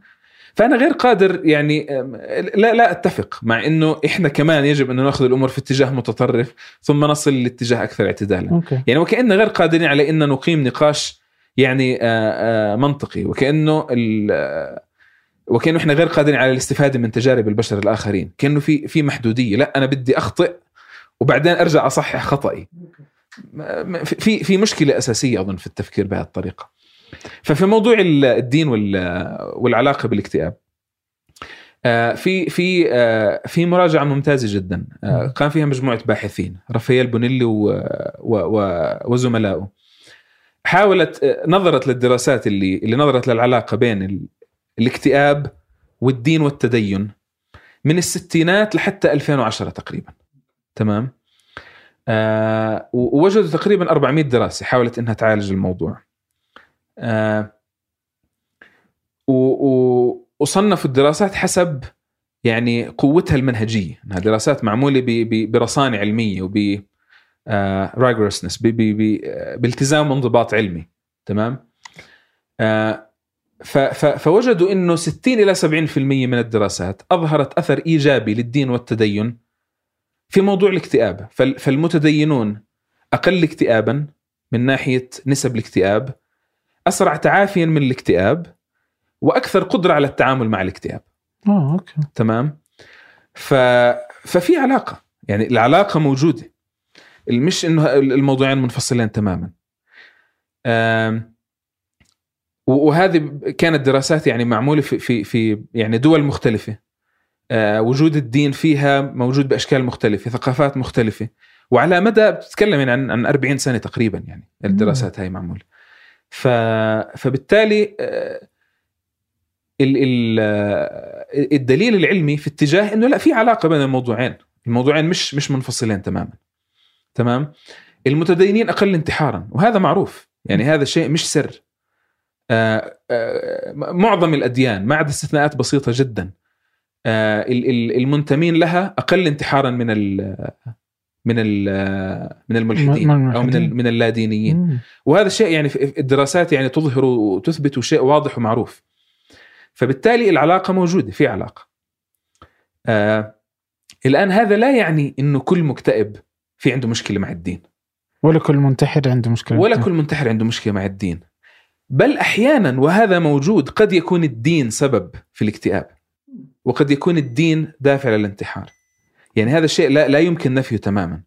فأنا غير قادر يعني لا لا أتفق مع إنه إحنا كمان يجب انه نأخذ الأمور في اتجاه متطرف ثم نصل لاتجاه أكثر اعتدالا. أوكي. يعني وكأننا غير قادرين على إن نقيم نقاش يعني آه، آه، منطقي وكأنه ال- وكأنه إحنا غير قادرين على الاستفادة من تجارب البشر الآخرين. كأنه في في محدودية. لا أنا بدي أخطئ وبعدين أرجع أصحح خطأي. في في مشكلة أساسية أظن في التفكير بهذه الطريقة. ففي موضوع ال- الدين وال- والعلاقة بالاكتئاب آه، في في آه، في مراجعة ممتازة جدا. آه، قام فيها مجموعة باحثين رافائيل بونيلي وزملائه حاولت آه، نظرت للدراسات اللي اللي نظرت للعلاقة بين الاكتئاب والدين والتدين من الستينات لحتى 2010 تقريبا. تمام؟ آه ووجدوا تقريبا 400 دراسة حاولت إنها تعالج الموضوع. آه وصنفوا الدراسات حسب يعني قوتها المنهجية. إنها دراسات معمولة ب- ب- برصانة علمية وب rigorousness بالتزام وانضباط علمي. تمام؟ آه فوجدوا إنه 60 إلى 70% من الدراسات أظهرت أثر إيجابي للدين والتدين في موضوع الاكتئاب. فال- فالمتدينون أقل اكتئابا من ناحية نسب الاكتئاب اسرع تعافيا من الاكتئاب وأكثر قدرة على التعامل مع الاكتئاب. آه أوكي. تمام؟ ف... ففي علاقة. يعني العلاقة موجودة. مش إنه الموضوعين منفصلين تماما. آم، وهذه كانت دراسات يعني معمولة في في في يعني دول مختلفة. آه، وجود الدين فيها موجود بأشكال مختلفة ثقافات مختلفة. وعلى مدى بتتكلم يعني عن عن 40 سنة تقريبا يعني الدراسات هاي معمولة. ف فبالتالي آه، ال... ال... آه، الدليل العلمي في اتجاه إنه لا في علاقة بين الموضوعين. الموضوعين مش مش منفصلين تماما. تمام؟ المتدينين أقل انتحارا وهذا معروف. يعني هذا شيء مش سر. معظم الأديان ما عدا استثناءات بسيطة جدا. آه، ال- ال- المنتمين لها أقل انتحارا من ال من ال من الملحدين أو من. من اللادينيين. وهذا الشيء يعني في الدراسات يعني تظهر وتثبت شيء واضح ومعروف. فبالتالي العلاقة موجودة في علاقة. آه الآن هذا لا يعني إنه كل مكتئب في عنده مشكلة مع الدين. ولا كل منتحر عنده مشكلة ولا كل منتحر عنده مشكلة مع الدين. بل أحيانا وهذا موجود قد يكون الدين سبب في الاكتئاب وقد يكون الدين دافع للانتحار. يعني هذا الشيء لا, لا يمكن نفيه تماما.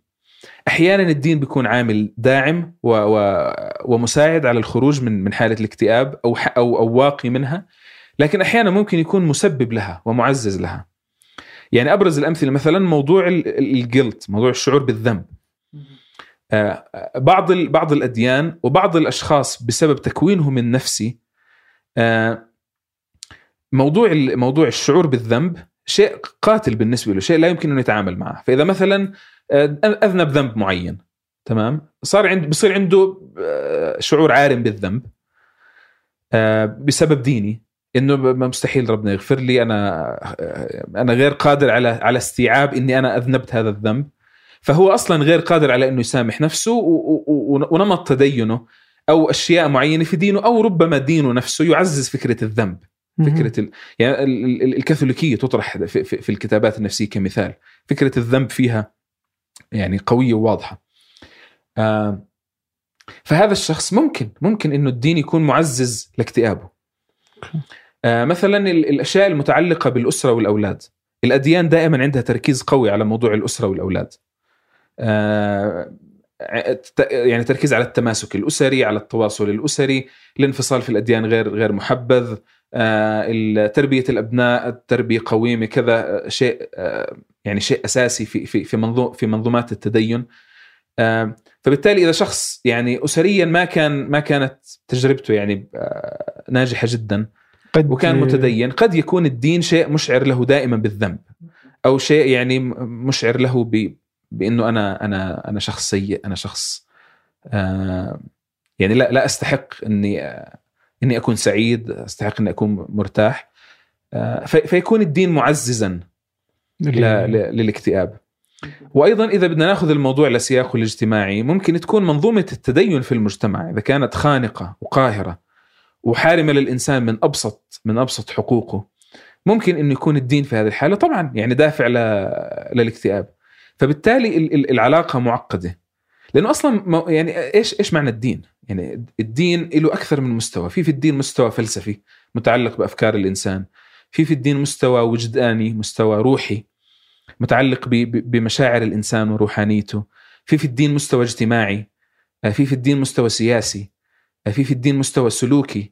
أحيانا الدين بيكون عامل داعم و و ومساعد على الخروج من من حالة الاكتئاب أو أو أو واقي منها. لكن أحيانا ممكن يكون مسبب لها ومعزز لها. يعني أبرز الأمثلة مثلا موضوع الجلت موضوع الشعور بالذنب. بعض ال- بعض الأديان وبعض الأشخاص بسبب تكوينهم النفسي آه، موضوع موضوع الشعور بالذنب شيء قاتل بالنسبة له شيء لا يمكن إنه يتعامل معه. فإذا مثلا آه، أذنب ذنب معين تمام؟ صار عند بصير عنده آه، شعور عارم بالذنب آه، بسبب ديني إنه مستحيل ربنا يغفر لي أنا آه، أنا غير قادر على على استيعاب إني أنا أذنبت هذا الذنب. فهو أصلا غير قادر على إنه يسامح نفسه ونمط تدينه أو أشياء معينة في دينه أو ربما دينه نفسه يعزز فكرة الذنب فكرة ال... يعني ال- ال- الكاثوليكية تطرح في, في, في الكتابات النفسية كمثال. فكرة الذنب فيها يعني قوية وواضحة. آه فهذا الشخص ممكن ممكن إنه الدين يكون معزز لاكتئابه. آه مثلا ال- الأشياء المتعلقة بالأسرة والأولاد. الأديان دائما عندها تركيز قوي على موضوع الأسرة والأولاد. يعني تركيز على التماسك الأسري على التواصل الأسري الانفصال في الأديان غير غير محبذ آه، تربية الأبناء التربيه قويمة كذا آه، شيء آه، يعني شيء أساسي في في في في منظومات التدين. آه، فبالتالي إذا شخص يعني اسريا ما كان ما كانت تجربته يعني آه، ناجحة جدا قد وكان متدين قد يكون الدين شيء مشعر له دائما بالذنب أو شيء يعني مشعر له ب بإنه أنا أنا أنا شخص سيء أنا شخص آه يعني لا لا أستحق إني آه إني أكون سعيد أستحق إني أكون مرتاح آه في- فيكون الدين معززا للاكتئاب. وأيضا إذا بدنا ناخذ الموضوع لسياقه الاجتماعي ممكن تكون منظومة التدين في المجتمع إذا كانت خانقة وقاهرة وحارمة للإنسان من أبسط من أبسط حقوقه ممكن إنه يكون الدين في هذه الحالة. طبعا يعني دافع ل- للاكتئاب. فبالتالي ال- ال- العلاقة معقدة لأنه أصلا يعني إيش إيش معنى الدين؟ يعني الدين له أكثر من مستوى، في في الدين مستوى فلسفي متعلق بأفكار الإنسان، في في الدين مستوى وجداني، مستوى روحي متعلق بمشاعر الإنسان وروحانيته، في في الدين مستوى اجتماعي، في في الدين مستوى سياسي، في في الدين مستوى سلوكي.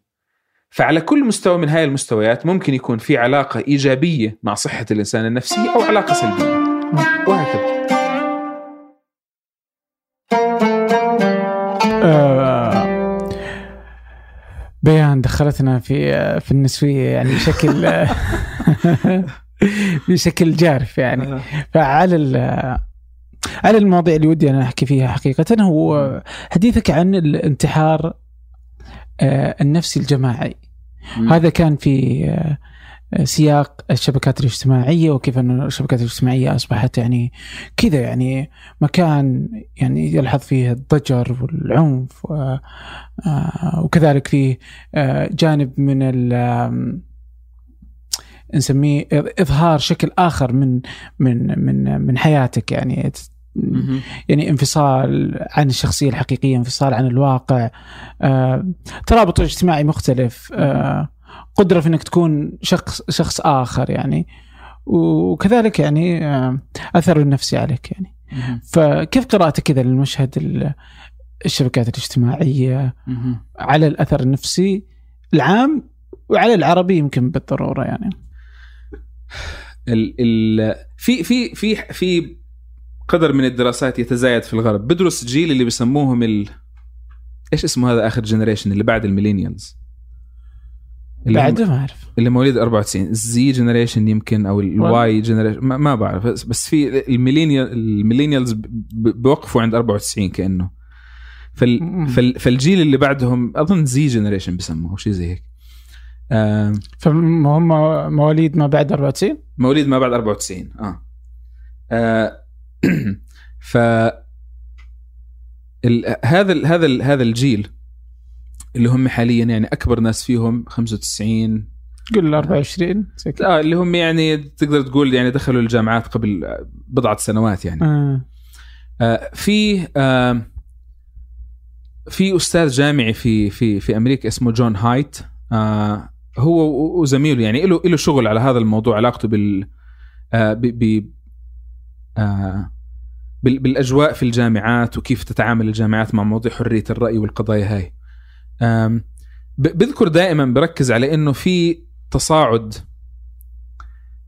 فعلى كل مستوى من هاي المستويات ممكن يكون في علاقة إيجابية مع صحة الإنسان النفسية أو علاقة سلبية. وهكذا. آه، بيان دخلتنا في في النسوية يعني بشكل بشكل جارف يعني. فعلى على المواضيع اللي ودي أنا أحكي فيها حقيقة هو حديثك عن الانتحار آه، النفسي الجماعي. هذا كان في آه، سياق الشبكات الاجتماعية وكيف أن الشبكات الاجتماعية أصبحت يعني كذا يعني مكان يعني يلحظ فيه الضجر والعنف آه، وكذلك فيه آه، جانب من نسميه إظهار شكل آخر من من من من حياتك يعني. يعني انفصال عن الشخصية الحقيقية انفصال عن الواقع آه، ترابط اجتماعي مختلف قدرة في إنك تكون شخص شخص آخر يعني. وكذلك يعني آه، اثره النفسي عليك يعني. فكيف قراءتك كذا للمشهد ال- الشبكات الاجتماعية؟ على الأثر النفسي العام وعلى العربي يمكن بالضرورة يعني. ال ال في في في في قدر من الدراسات يتزايد في الغرب. بدرس جيل اللي بيسموهم ال إيش اسمه هذا آخر generation اللي بعد ال millennials؟ بعد ما أعرف. اللي مواليد 94 ال Z generation يمكن أو ال Y generation ما, ما بعرف. بس, في ال millennial ال millennials بوقفوا عند 94 كأنه. فال. فال فالجيل اللي بعدهم أظن Z generation بسموه أو شيء زي هيك. آه فهم مواليد ما بعد 94 مواليد ما بعد 94 آه, آه ف ال... هذا ال... هذا ال... هذا الجيل اللي هم حاليا يعني أكبر ناس فيهم 95 قول 24 زي كذا. آه اللي هم يعني تقدر تقول يعني دخلوا الجامعات قبل بضعة سنوات يعني آه. آه في آه في أستاذ جامعي في في في أمريكا اسمه جون هايت آه هو وزميله يعني له له شغل على هذا الموضوع علاقته بال آه ب ب آه بال- بالأجواء في الجامعات وكيف تتعامل الجامعات مع مواضيع حرية الرأي والقضايا هاي بذكر دائما بركز على إنه في تصاعد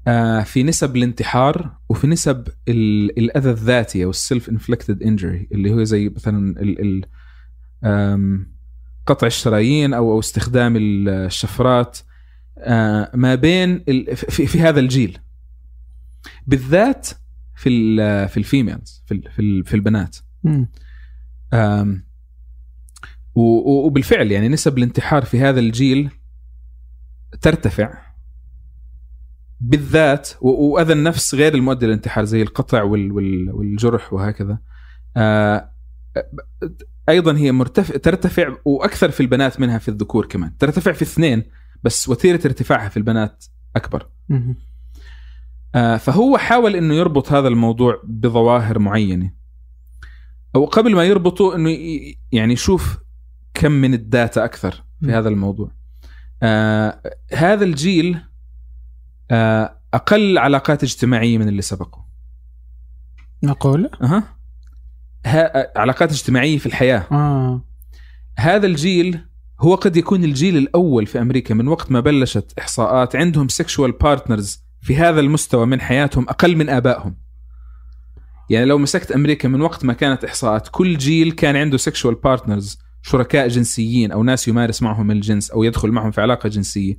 آه، في نسب الانتحار وفي نسب ال- الأذى الذاتي أو ال self-inflicted injury اللي هو زي مثلا ال قطع الشرايين أو أو استخدام ال- الشفرات آه، ما بين في, في هذا الجيل. بالذات في ال في الفيميلز في ال- في, ال- في البنات. وبالفعل يعني نسب الانتحار في هذا الجيل ترتفع بالذات وأذى النفس غير المؤدي للانتحار زي القطع وال- وال- والجرح وهكذا. آه، أيضا هي مرتفع ترتفع وأكثر في البنات منها في الذكور كمان. ترتفع في اثنين بس وتيرة ارتفاعها في البنات أكبر. آه، فهو حاول إنه يربط هذا الموضوع بظواهر معينة. أو قبل ما يربطه إنه يعني يشوف كم من الداتا أكثر في م. هذا الموضوع آه هذا الجيل آه أقل علاقات اجتماعية من اللي سبقوا معقول؟ أها. ها علاقات اجتماعية في الحياة آه هذا الجيل هو قد يكون الجيل الأول في أمريكا من وقت ما بلشت إحصاءات عندهم sexual partners في هذا المستوى من حياتهم أقل من آبائهم يعني لو مسكت أمريكا من وقت ما كانت إحصاءات كل جيل كان عنده sexual partners شركاء جنسيين أو ناس يمارس معهم الجنس أو يدخل معهم في علاقة جنسية.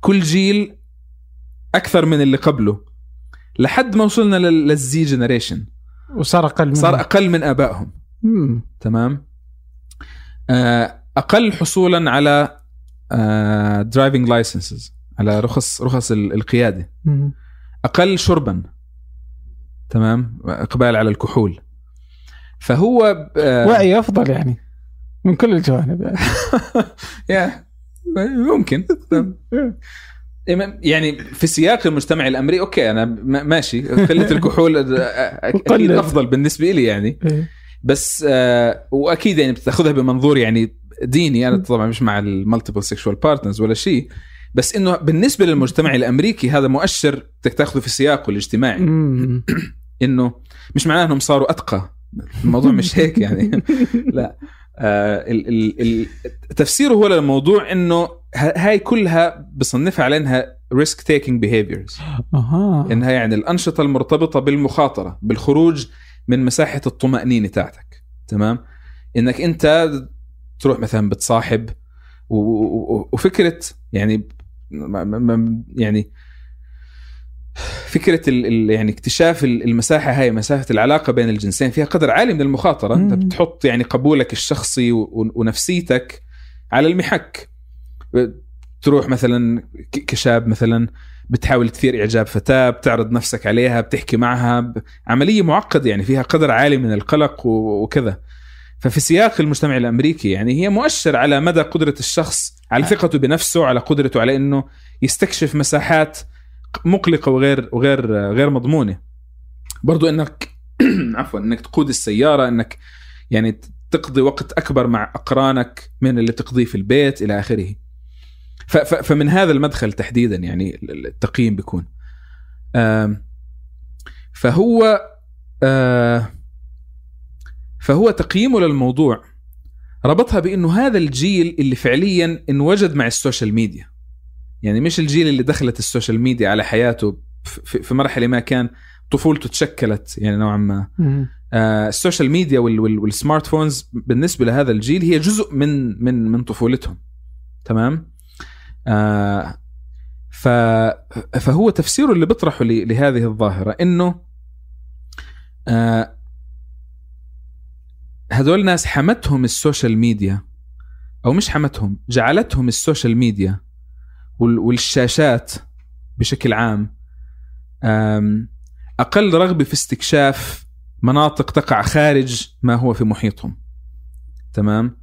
كل جيل أكثر من اللي قبله. لحد ما وصلنا لل- لل Z generation. وصار أقل من صار أقل من آبائهم. مم. تمام؟ آه، أقل حصولا على driving licenses على رخص رخص ال- القيادة. مم. أقل شربا. تمام؟ إقبال على الكحول. فهو آه، وعي أفضل يعني. من كل الجوانب يا ممكن. يعني في سياق المجتمع الامريكي okay أنا ماشي. قلة الكحول أكيد. أفضل بالنسبة لي يعني. إيه. بس آه وأكيد يعني بتأخذها بمنظور يعني ديني. أنا طبعا مش مع ال multiple sexual partners ولا شيء. بس إنه بالنسبة للمجتمع الأمريكي هذا مؤشر بدك تأخذه في سياقه الاجتماعي. إنه مش معناه إنهم صاروا أتقى. الموضوع مش هيك يعني. لا. ال- ال- ال- تفسيره هو للموضوع إنه هاي كلها بصنفها على انها risk taking behaviors. أها. إنها يعني الأنشطة المرتبطة بالمخاطرة بالخروج من مساحة الطمأنينة تاعتك تمام؟ إنك أنت تروح مثلا بتصاحب وفكرة يعني يعني فكرة ال ال يعني اكتشاف ال- المساحة هاي مسافه العلاقة بين الجنسين فيها قدر عالي من المخاطرة. انت. بتحط يعني قبولك الشخصي ونفسيتك على المحك. تروح مثلا كشاب مثلا بتحاول تثير إعجاب فتاة بتعرض نفسك عليها بتحكي معها عملية معقدة يعني فيها قدر عالي من القلق وكذا. ففي سياق المجتمع الأمريكي يعني هي مؤشر على مدى قدرة الشخص على ثقته بنفسه على قدرته على إنه يستكشف مساحات مقلقة وغير وغير غير مضمونة. برضو إنك عفوا إنك تقود السيارة إنك يعني تقضي وقت أكبر مع أقرانك من اللي تقضيه في البيت إلى آخره. فمن هذا المدخل تحديدا يعني التقييم بيكون. فهو آه، فهو تقييمه للموضوع. ربطها بإنه هذا الجيل اللي فعليا انوجد مع ال social media. يعني مش الجيل اللي دخلت ال social media على حياته في في مرحلة ما كان طفولته تشكلت يعني نوعا ما. آه، ال social media وال- وال- وال smart phones بالنسبة لهذا الجيل هي جزء من من من طفولتهم. تمام؟ آه ف فهو تفسيره اللي بيطرحه لهذه الظاهرة إنه آه هذول الناس حمتهم ال social media أو مش حمتهم جعلتهم ال social media والشاشات بشكل عام. أقل رغبة في استكشاف مناطق تقع خارج ما هو في محيطهم. تمام؟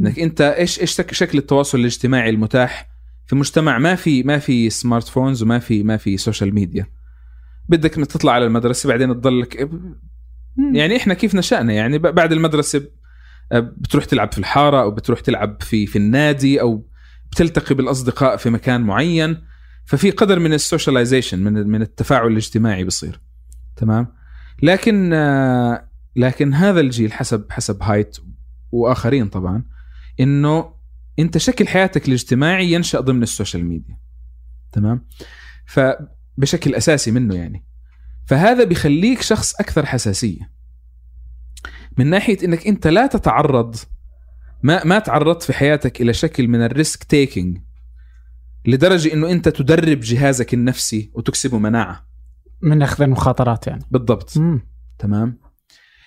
إنك أنت إيش إيش شك- شكل التواصل الاجتماعي المتاح في مجتمع؟ ما في ما في smart phones وما في ما في social media بدك إنك تطلع على المدرسة بعدين تضلك يعني إحنا كيف نشأنا؟ يعني بعد المدرسة بتروح تلعب في الحارة أو بتروح تلعب في في النادي أو بتلتقي بالأصدقاء في مكان معين ففي قدر من ال socialization من من التفاعل الاجتماعي بصير تمام؟ لكن آه، لكن هذا الجيل حسب حسب هايت وآخرين طبعا إنه أنت شكل حياتك الاجتماعي ينشأ ضمن ال social media. تمام؟ فبشكل أساسي منه يعني. فهذا بيخليك شخص أكثر حساسية. من ناحية إنك أنت لا تتعرض ما ما تعرضت في حياتك إلى شكل من ال risk taking لدرجة إنه أنت تدرب جهازك النفسي وتكسبه مناعة. من أخذ المخاطرات يعني. بالضبط. مم. تمام.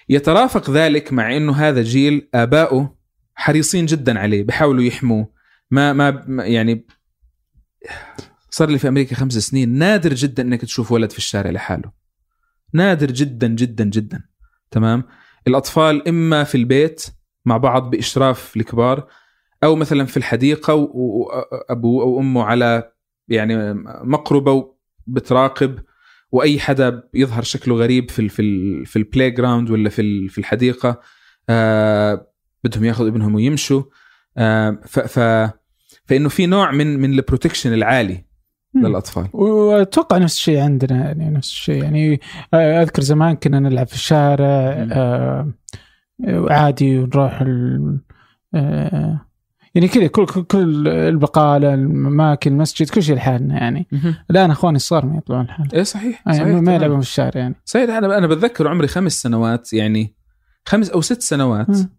يترافق ذلك مع إنه هذا جيل آباؤه حريصين جدا عليه بيحاولوا يحموه. ما ما- يعني صار لي في أمريكا خمس سنين نادر جدا إنك تشوف ولد في الشارع لحاله. نادر جدا جدا جدا. تمام. الأطفال إما في البيت مع بعض بإشراف الكبار أو مثلا في الحديقة وابوه أو أمه على يعني مقربة بتراقب وأي حدا يظهر شكله غريب في ال في ال في ال playground ولا في في الحديقة آه بدهم ياخذوا ابنهم ويمشوا آه ف ف فإنه في نوع من من ال protection العالي. للأطفال وأتوقع نفس الشيء عندنا يعني نفس الشيء يعني آه، أذكر زمان كنا نلعب في الشارع. آه، عادي ونروح ال- آه، يعني كذا كل كل- البقاله الأماكن المسجد كل شيء لحالنا يعني. الآن أخواني الصغار ما يطلعون لحالهم. إيه صحيح يعني صحيح ما تمام. يلعبون في الشارع يعني. صحيح أنا أنا بتذكر عمري خمس سنوات يعني خمس أو ست سنوات. مم.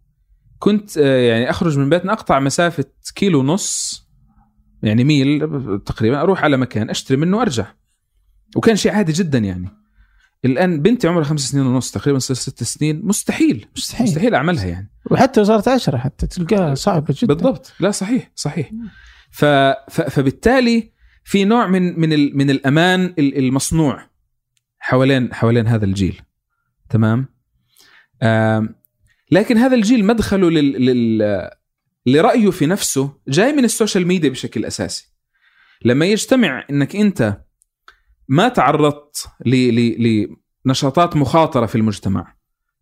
كنت آه، يعني أخرج من بيتنا أقطع مسافة كيلو ونص يعني ميل تقريبا أروح على مكان أشتري منه وأرجع. وكان شيء عادي جدا يعني. الآن بنتي عمرها خمس سنين ونص تقريبا تصير ست سنين. مستحيل مستحيل. مستحيل أعملها يعني. وحتى لو صارت عشرة حتى تلقاها صعبة جدا. بالضبط. لا صحيح صحيح. ف... ف... فبالتالي في نوع من من ال... من الأمان ال- المصنوع حوالين حوالين هذا الجيل. تمام؟ آم... لكن هذا الجيل مدخله لل... لل... لرأيه في نفسه جاي من ال social media بشكل أساسي. لما يجتمع إنك أنت ما تعرضت ل... ل... لنشاطات مخاطرة في المجتمع.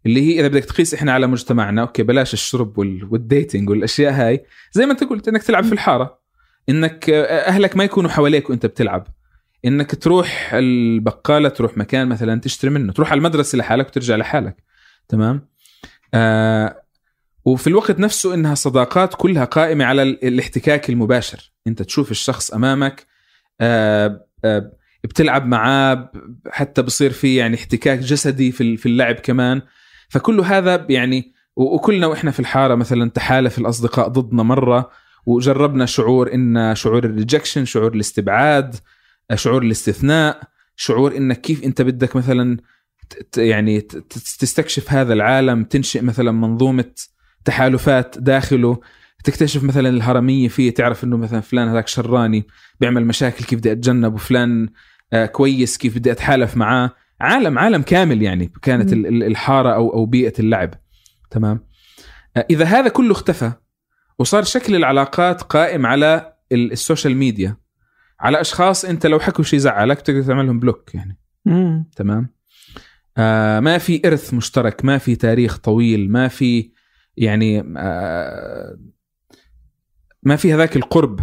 اللي هي إذا بدك تقيس إحنا على مجتمعنا okay بلاش الشرب وال... وال dating والأشياء هاي. زي ما أنت قلت إنك تلعب في الحارة. إنك أهلك ما يكونوا حواليك وأنت بتلعب. إنك تروح البقالة تروح مكان مثلا تشتري منه تروح على المدرسة لحالك وترجع لحالك. تمام؟ آه وفي الوقت نفسه إنها صداقات كلها قائمة على ال- الاحتكاك المباشر. أنت تشوف الشخص أمامك آه آه بتلعب معاه حتى بصير في يعني احتكاك جسدي في في اللعب كمان. فكل هذا يعني وكلنا وإحنا في الحارة مثلا تحالف الأصدقاء ضدنا مرة وجربنا شعور إن شعور الريجكشن شعور الاستبعاد شعور الاستثناء شعور إنك كيف أنت بدك مثلا يعني تستكشف هذا العالم تنشئ مثلا منظومة تحالفات داخله تكتشف مثلا الهرمية فيه تعرف إنه مثلا فلان هذاك شراني بيعمل مشاكل كيف بدي اتجنب وفلان كويس كيف بدي أتحالف معاه. عالم عالم كامل يعني كانت الحارة أو أو بيئة اللعب. تمام؟ آه، إذا هذا كله اختفى وصار شكل العلاقات قائم على ال- ال social media على أشخاص أنت لو حكوا شيء زعلك تقدر تعملهم بلوك يعني. مم. تمام؟ آه ما في إرث مشترك ما في تاريخ طويل ما في يعني آه ما في هذاك القرب.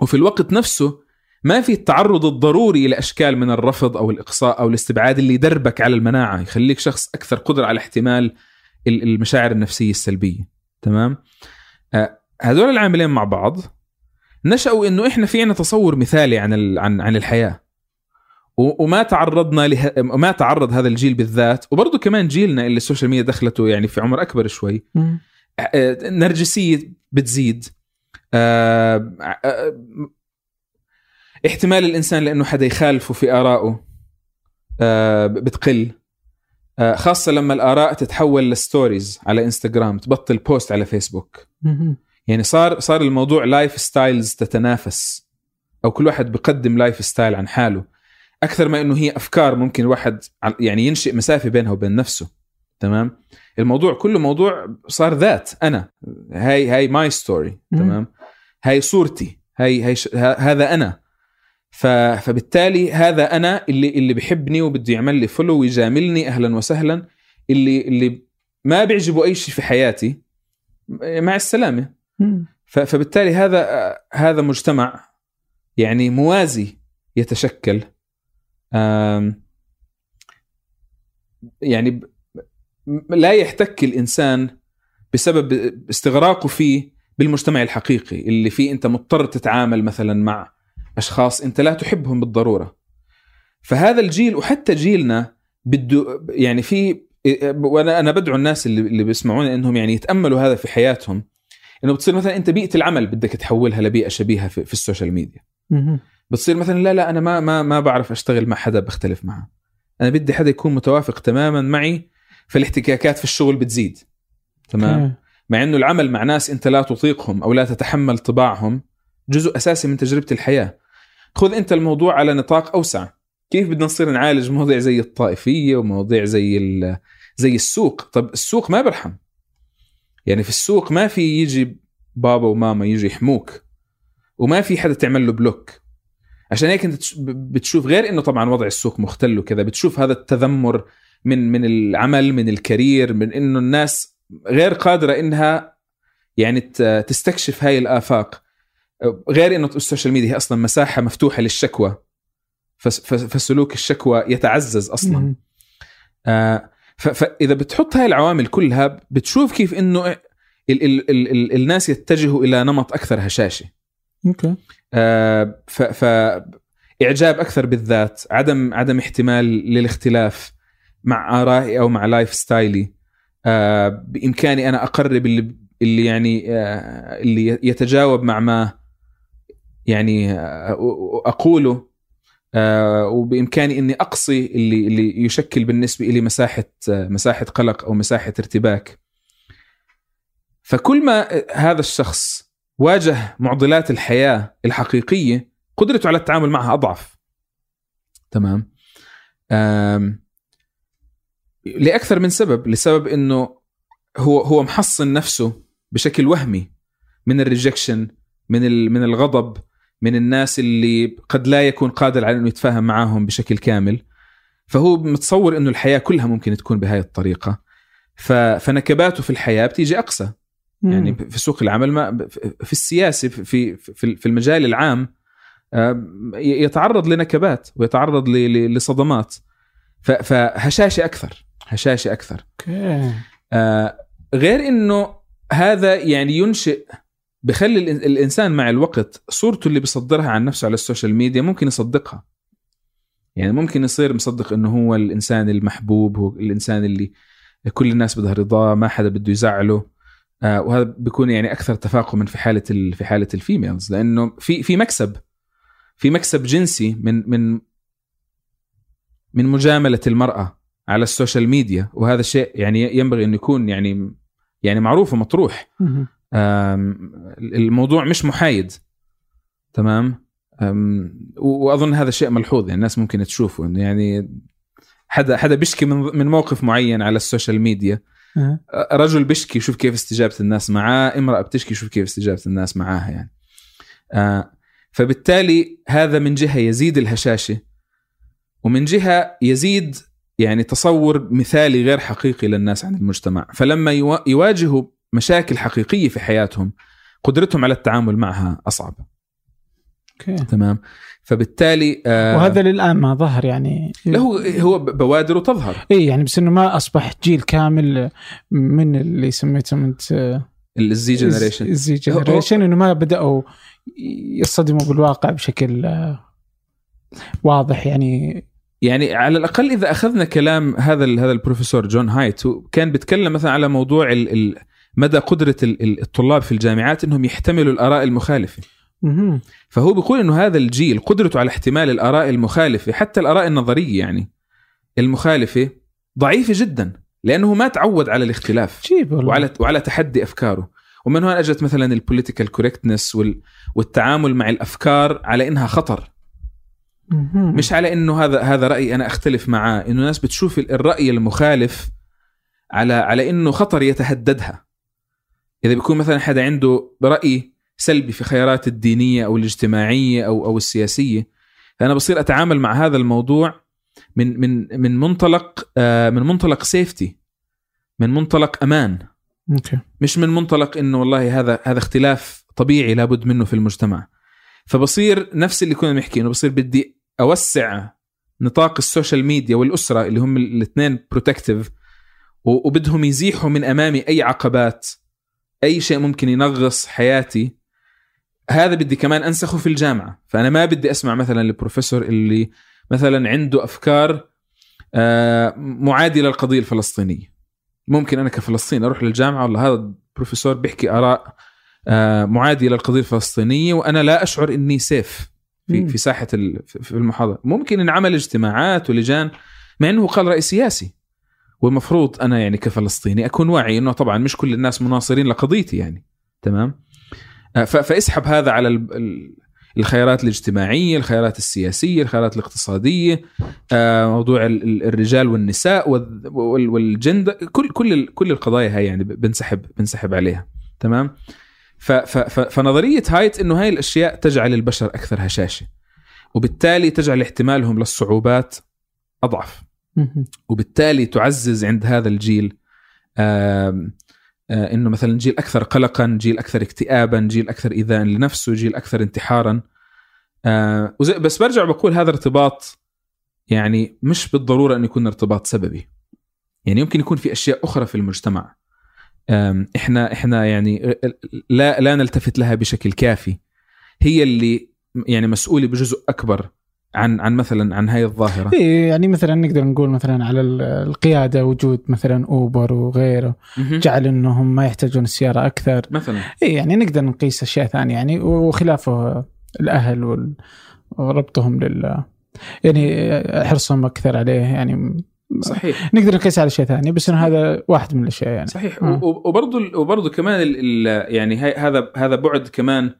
وفي الوقت نفسه ما في التعرض الضروري إلى أشكال من الرفض أو الإقصاء أو الاستبعاد اللي يدربك على المناعة يخليك شخص أكثر قدرة على احتمال ال- المشاعر النفسية السلبية. تمام؟ آه هذول العاملين مع بعض نشأوا إنه إحنا في عنا تصور مثالي عن ال- عن عن الحياة. وما تعرضنا له... ما تعرض هذا الجيل بالذات وبرضه كمان جيلنا اللي السوشيال ميديا دخلته يعني في عمر أكبر شوي مم. آه، نرجسية بتزيد. آه، آه، احتمال الإنسان لأنه حدا يخالفه في ارائه آه، بتقل. آه، خاصة لما الآراء تتحول ل stories على انستغرام تبطل post على فيسبوك. يعني صار صار الموضوع lifestyles تتنافس أو كل واحد بيقدم lifestyle عن حاله. أكثر ما إنه هي أفكار ممكن الواحد يعني ينشئ مسافة بينها وبين نفسه. تمام؟ الموضوع كله موضوع صار ذات أنا. هاي هاي my story. تمام؟ هاي صورتي. هاي هاي ش... هذا أنا. ف... فبالتالي هذا أنا اللي اللي بحبني وبده يعمل لي follow ويجاملني. أهلا وسهلا. اللي اللي ما بيعجبه أي شيء في حياتي مع السلامة. ف- فبالتالي هذا هذا مجتمع يعني موازي يتشكل. آم، يعني لا يحتك الإنسان بسبب استغراقه فيه بالمجتمع الحقيقي اللي فيه أنت مضطر تتعامل مثلا مع أشخاص أنت لا تحبهم بالضرورة. فهذا الجيل وحتى جيلنا بده يعني في وأنا أنا بدعو الناس اللي اللي بيسمعونا إنهم يعني يتأملوا هذا في حياتهم إنه بتصير مثلا أنت بيئة العمل بدك تحولها لبيئة شبيهة في, في السوشيال ميديا. بتصير مثلا لا لا أنا ما ما ما بعرف أشتغل مع حدا بختلف معه. أنا بدي حدا يكون متوافق تماما معي فالاحتكاكات في الشغل بتزيد. تمام. مع إنه العمل مع ناس أنت لا تطيقهم أو لا تتحمل طباعهم جزء أساسي من تجربة الحياة. خذ أنت الموضوع على نطاق أوسع. كيف بدنا نصير نعالج مواضيع زي الطائفية ومواضيع زي زي السوق؟ طب السوق ما برحم. يعني في السوق ما في يجي بابا وماما يجي يحموك وما في حدا تعمل له بلوك. عشان هيك انت بتشوف غير إنه طبعا وضع السوق مختل وكذا بتشوف هذا التذمر من من العمل من الكارير من إنه الناس غير قادرة إنها يعني تستكشف هاي الآفاق. غير إنه السوشيال ميديا هي أصلا مساحة مفتوحة للشكوى. فس- فس- فسلوك الشكوى يتعزز أصلا. آه، فإذا بتحط هاي العوامل كلها بتشوف كيف إنه ال ال ال ال الناس يتجهوا إلى نمط أكثر هشاشة. okay. آه، ف, ف إعجاب أكثر بالذات عدم عدم احتمال للاختلاف مع آرائي أو مع lifestyle ي. آه، بإمكاني أنا أقرب اللي اللي يعني آه، اللي يتجاوب مع ما يعني آه، أقوله آه، وبإمكاني إني أقصي اللي اللي يشكل بالنسبة لي مساحة آه، مساحة قلق أو مساحة ارتباك. فكل ما هذا الشخص واجه معضلات الحياة الحقيقية قدرته على التعامل معها أضعف. تمام؟ لأكثر من سبب لسبب إنه هو هو محصن نفسه بشكل وهمي من الريجكشن من من الغضب من الناس اللي قد لا يكون قادر على إنه يتفاهم معاهم بشكل كامل. فهو متصور إنه الحياة كلها ممكن تكون بهاي الطريقة. ف- فنكباته في الحياة بتيجي اقسى يعني. في سوق العمل ما في السياسي في في في المجال العام آم، يتعرض لنكبات ويتعرض ل- ل- لصدمات. فهشاشة أكثر. هشاشة أكثر. okay. آه، غير إنه هذا يعني ينشئ بخلي الإنسان مع الوقت صورته اللي بيصدرها عن نفسه على السوشيال ميديا ممكن يصدقها. يعني ممكن يصير مصدق إنه هو الإنسان المحبوب هو الإنسان اللي كل الناس بدها رضاه ما حدا بده يزعله. آه، وهذا بيكون يعني أكثر تفاقما في حالة ال- في حالة ال females. لأنه في في مكسب في مكسب جنسي من من من مجاملة المرأة على السوشيال ميديا. وهذا الشيء يعني ينبغي انه يكون يعني يعني معروف ومطروح. الموضوع مش محايد. تمام؟ وأظن هذا شيء ملحوظ يعني الناس ممكن تشوفه إنه يعني حدا حدا بيشكي من من موقف معين على السوشيال ميديا. آه. رجل بيشكي شوف كيف استجابة الناس معاه امرأة بتشكي شوف كيف استجابة الناس معاها يعني. آه فبالتالي هذا من جهة يزيد الهشاشة ومن جهة يزيد يعني تصور مثالي غير حقيقي للناس عن المجتمع. فلما يوا- يواجهوا مشاكل حقيقية في حياتهم قدرتهم على التعامل معها أصعب. أوكي. تمام؟ فبالتالي آه وهذا للآن ما ظهر يعني. هو هو بوادر تظهر. إي يعني بس إنه ما أصبح جيل كامل من اللي سميتهم أنت ال Z generation ال Z generation إنه ما بدأوا يصطدموا بالواقع بشكل آه، واضح يعني. يعني على الأقل إذا أخذنا كلام هذا هذا البروفيسور جون هايت كان بيتكلم مثلا على موضوع ال- ال- مدى قدرة ال- ال- الطلاب في الجامعات إنهم يحتملوا الآراء المخالفة. فهو بيقول إنه هذا الجيل قدرته على احتمال الآراء المخالفة حتى الآراء النظرية يعني المخالفة ضعيفة جدا لأنه ما تعود على الاختلاف وعلى وعلى تحدي أفكاره. ومن هون أجت مثلا ال political correctness والتعامل مع الأفكار على إنها خطر. مش على إنه هذا هذا رأي أنا أختلف معاه إنه الناس بتشوف الرأي المخالف على على إنه خطر يتهددها. إذا بيكون مثلا حدا عنده رأي سلبي في خيارات الدينية أو الاجتماعية أو أو السياسية فانا بصير أتعامل مع هذا الموضوع من من من منطلق آه، من منطلق safety من منطلق أمان. okay. مش من منطلق إنه والله هذا هذا اختلاف طبيعي لابد منه في المجتمع. فبصير نفس اللي كنا بنحكي إنه بصير بدي أوسع نطاق السوشيال ميديا والأسرة اللي هم الاثنين protective وبدهم يزيحوا من أمامي أي عقبات أي شيء ممكن ينغص حياتي هذا بدي كمان أنسخه في الجامعة. فأنا ما بدي أسمع مثلا البروفيسور اللي مثلا عنده أفكار آه، معاديه للقضية الفلسطينية. ممكن أنا كفلسطيني أروح للجامعة والله هذا البروفيسور بيحكي آراء آه، معاديه للقضية الفلسطينية وأنا لا أشعر إني سيف في. في ساحة في المحاضرة. ممكن انعمل اجتماعات ولجان مع إنه قال راي سياسي. والمفروض أنا يعني كفلسطيني أكون واعي إنه طبعا مش كل الناس مناصرين لقضيتي يعني تمام آه، فاسحب هذا على ال- ال- الخيارات الاجتماعية الخيارات السياسية الخيارات الاقتصادية آه، موضوع ال- ال- الرجال والنساء وال- وال- والجندر كل كل كل القضايا هاي يعني بنسحب بنسحب عليها تمام فنظرية هايت إنه هاي الأشياء تجعل البشر أكثر هشاشة وبالتالي تجعل احتمالهم للصعوبات أضعف. وبالتالي تعزز عند هذا الجيل آه، إنه مثلا جيل أكثر قلقا، جيل أكثر اكتئابا، جيل أكثر ايذاء لنفسه، جيل أكثر انتحارا. آه، بس برجع بقول هذا ارتباط يعني مش بالضرورة إنه يكون ارتباط سببي. يعني يمكن يكون في أشياء أخرى في المجتمع إحنا إحنا يعني لا لا نلتفت لها بشكل كافي. هي اللي يعني مسؤولة بجزء أكبر عن عن مثلا عن هاي الظاهرة. إيه يعني مثلا نقدر نقول مثلا على ال- القيادة وجود مثلا أوبر وغيره. جعل إنهم ما يحتاجون السيارة أكثر مثلا اي يعني نقدر نقيس أشياء ثانية يعني وخلافه الأهل وال- وربطهم لل يعني حرصهم أكثر عليه يعني صحيح نقدر نقيس على اشياء ثانية بس إنه هذا واحد من الأشياء يعني صحيح آه. وبرضه وبرضه كمان ال يعني هذا هذا بعد كمان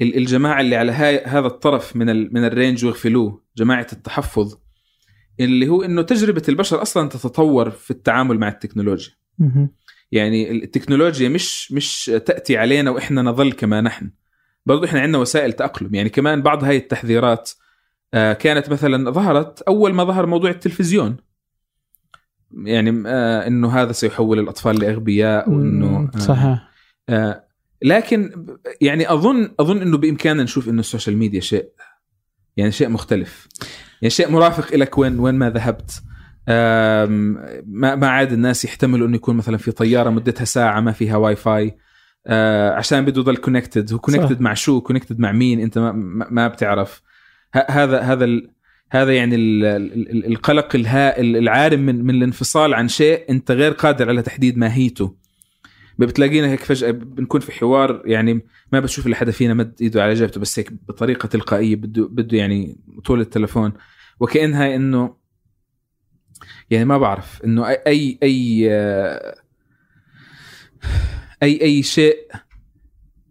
الجماعة اللي على هاي هذا الطرف من ال من الرينج ويغفلوه جماعة التحفظ اللي هو إنه تجربة البشر أصلا تتطور في التعامل مع التكنولوجيا. يعني التكنولوجيا مش مش تأتي علينا وإحنا نظل كما نحن برضو إحنا عندنا وسائل تأقلم. يعني كمان بعض هاي التحذيرات آه، كانت مثلا ظهرت أول ما ظهر موضوع التلفزيون. يعني آه، إنه هذا سيحول الأطفال لأغبياء وإنه آه، صحيح. لكن يعني أظن أظن إنه بإمكاننا نشوف إنه السوشيال ميديا شيء يعني شيء مختلف. يعني شيء مرافق لك وين وين ما ذهبت. ما ما عاد الناس يحتملوا إنه يكون مثلا في طيارة مدتها ساعة ما فيها واي فاي. آه، عشان بده يضل connected هو connected. مع شو؟ connected مع مين؟ أنت ما, ما بتعرف. هذا هذا هذا يعني ال- ال- ال- القلق الهائل العارم من من الانفصال عن شيء أنت غير قادر على تحديد ماهيته. بتلاقينا هيك فجأة بنكون في حوار يعني ما بتشوف إلا حدا فينا مد إيده على جبهته بس هيك بطريقة تلقائية بده بده يعني طول التلفون. وكانها إنه يعني ما بعرف إنه أي أي أي آه، أي, أي شيء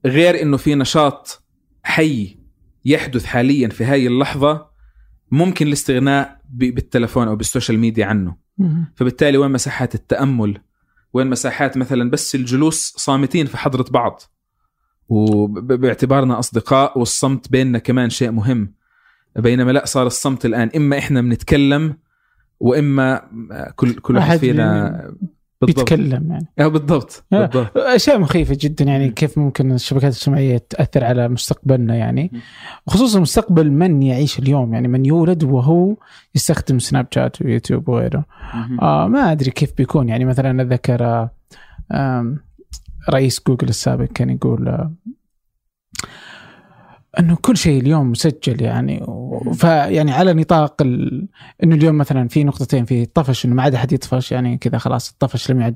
غير إنه في نشاط حي يحدث حاليا في هاي اللحظة ممكن الاستغناء بالتلفون أو بال social media عنه. فبالتالي وين مساحات التأمل؟ وين مساحات مثلا بس الجلوس صامتين في حضرة بعض. وباعتبارنا أصدقاء والصمت بيننا كمان شيء مهم. بينما لا صار الصمت الآن إما إحنا بنتكلم وإما كل كل واحد أحد فينا بيتكلم يعني. آه بالضبط آه. بالضبط. أشياء مخيفة جدا يعني كيف ممكن الشبكات الاجتماعية تأثر على مستقبلنا يعني. وخصوصا مستقبل من يعيش اليوم يعني من يولد وهو يستخدم سناب شات ويوتيوب وغيره. آه ما أدري كيف بيكون يعني. مثلا اتذكر آه، رئيس جوجل السابق كان يقول آه، إنه كل شيء اليوم مسجل يعني فيعني على نطاق ال... إنه اليوم مثلا في نقطتين في طفش إنه ما عاد أحد يطفش يعني كذا خلاص الطفش لم يعد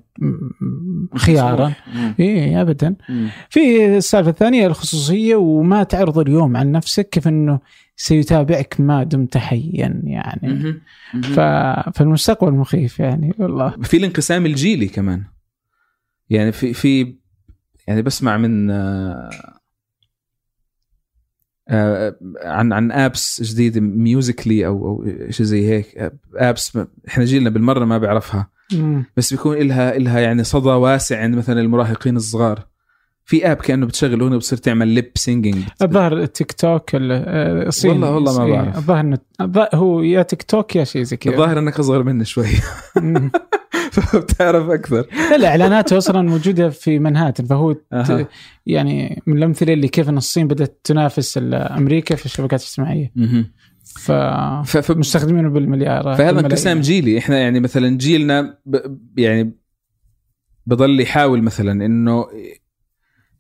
خيارا. اي ابدا. مم. في السالفة الثانية الخصوصية وما تعرض اليوم عن نفسك كيف إنه سيتابعك ما دمت حيا يعني. ف... فالمستقبل مخيف يعني والله. في الانقسام الجيلي كمان. يعني في في يعني بسمع من آه، عن عن apps جديدة Musical.ly أو أو شيء زي هيك. apps إحنا جيلنا بالمرة ما بيعرفها. بس بيكون إلها إلها يعني صدى واسع عند مثلا المراهقين الصغار. في app كأنه بتشغل أغنية وبتصير تعمل lip singing الظاهر التيك توك ال- آه، الصين والله- والله ما إيه، بعرف. الظاهر الظ- هو يا تيك توك يا شيء زي كذا الظاهر إنك أصغر مني شوي. فبتعرف أكثر لا لا إعلاناته أصلا موجودة في منهاتن فهو أها. يعني من الأمثلة اللي كيف إن الصين بدأت تنافس أمريكا في الشبكات الاجتماعية ف ف- ف- مستخدمينه بالمليارات فهذا. انقسام جيلي إحنا يعني مثلا جيلنا ب يعني بضل يحاول مثلا إنه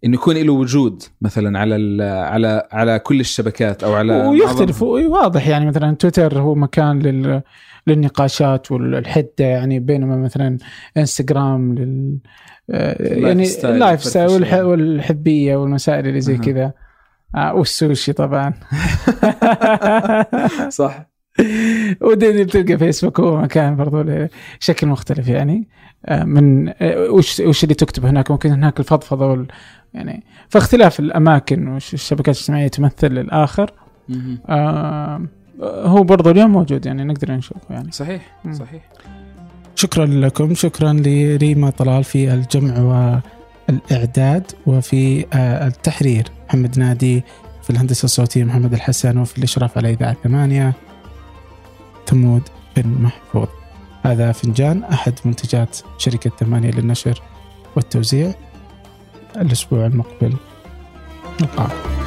إنه يكون له وجود مثلا على على على كل الشبكات أو على ويختلف. معظم- واضح يعني مثلا تويتر هو مكان لل للنقاشات والحدة يعني بينما مثلا إنستغرام لل آه، يعني ال lifestyle. والحبية والمسائل اللي زي. كذا. آه والسوشي طبعا. صح. ودي بتلقى فيسبوك هو مكان برضو شكل مختلف يعني. آه، من وش وش اللي تكتب هناك؟ ممكن هناك الفضفضة يعني. فاختلاف الأماكن والشبكات الاجتماعية تمثل الآخر. آه هو برضو اليوم موجود يعني نقدر نشوفه يعني. صحيح مم. صحيح. شكرا لكم شكرا لريما طلال في الجمع والإعداد وفي آه، التحرير. محمد نادي في الهندسة الصوتية محمد الحسن وفي الإشراف على إذاعة ثمانية ثمود بن محفوظ. هذا فنجان أحد منتجات شركة ثمانية للنشر والتوزيع. الأسبوع المقبل. نلقاكم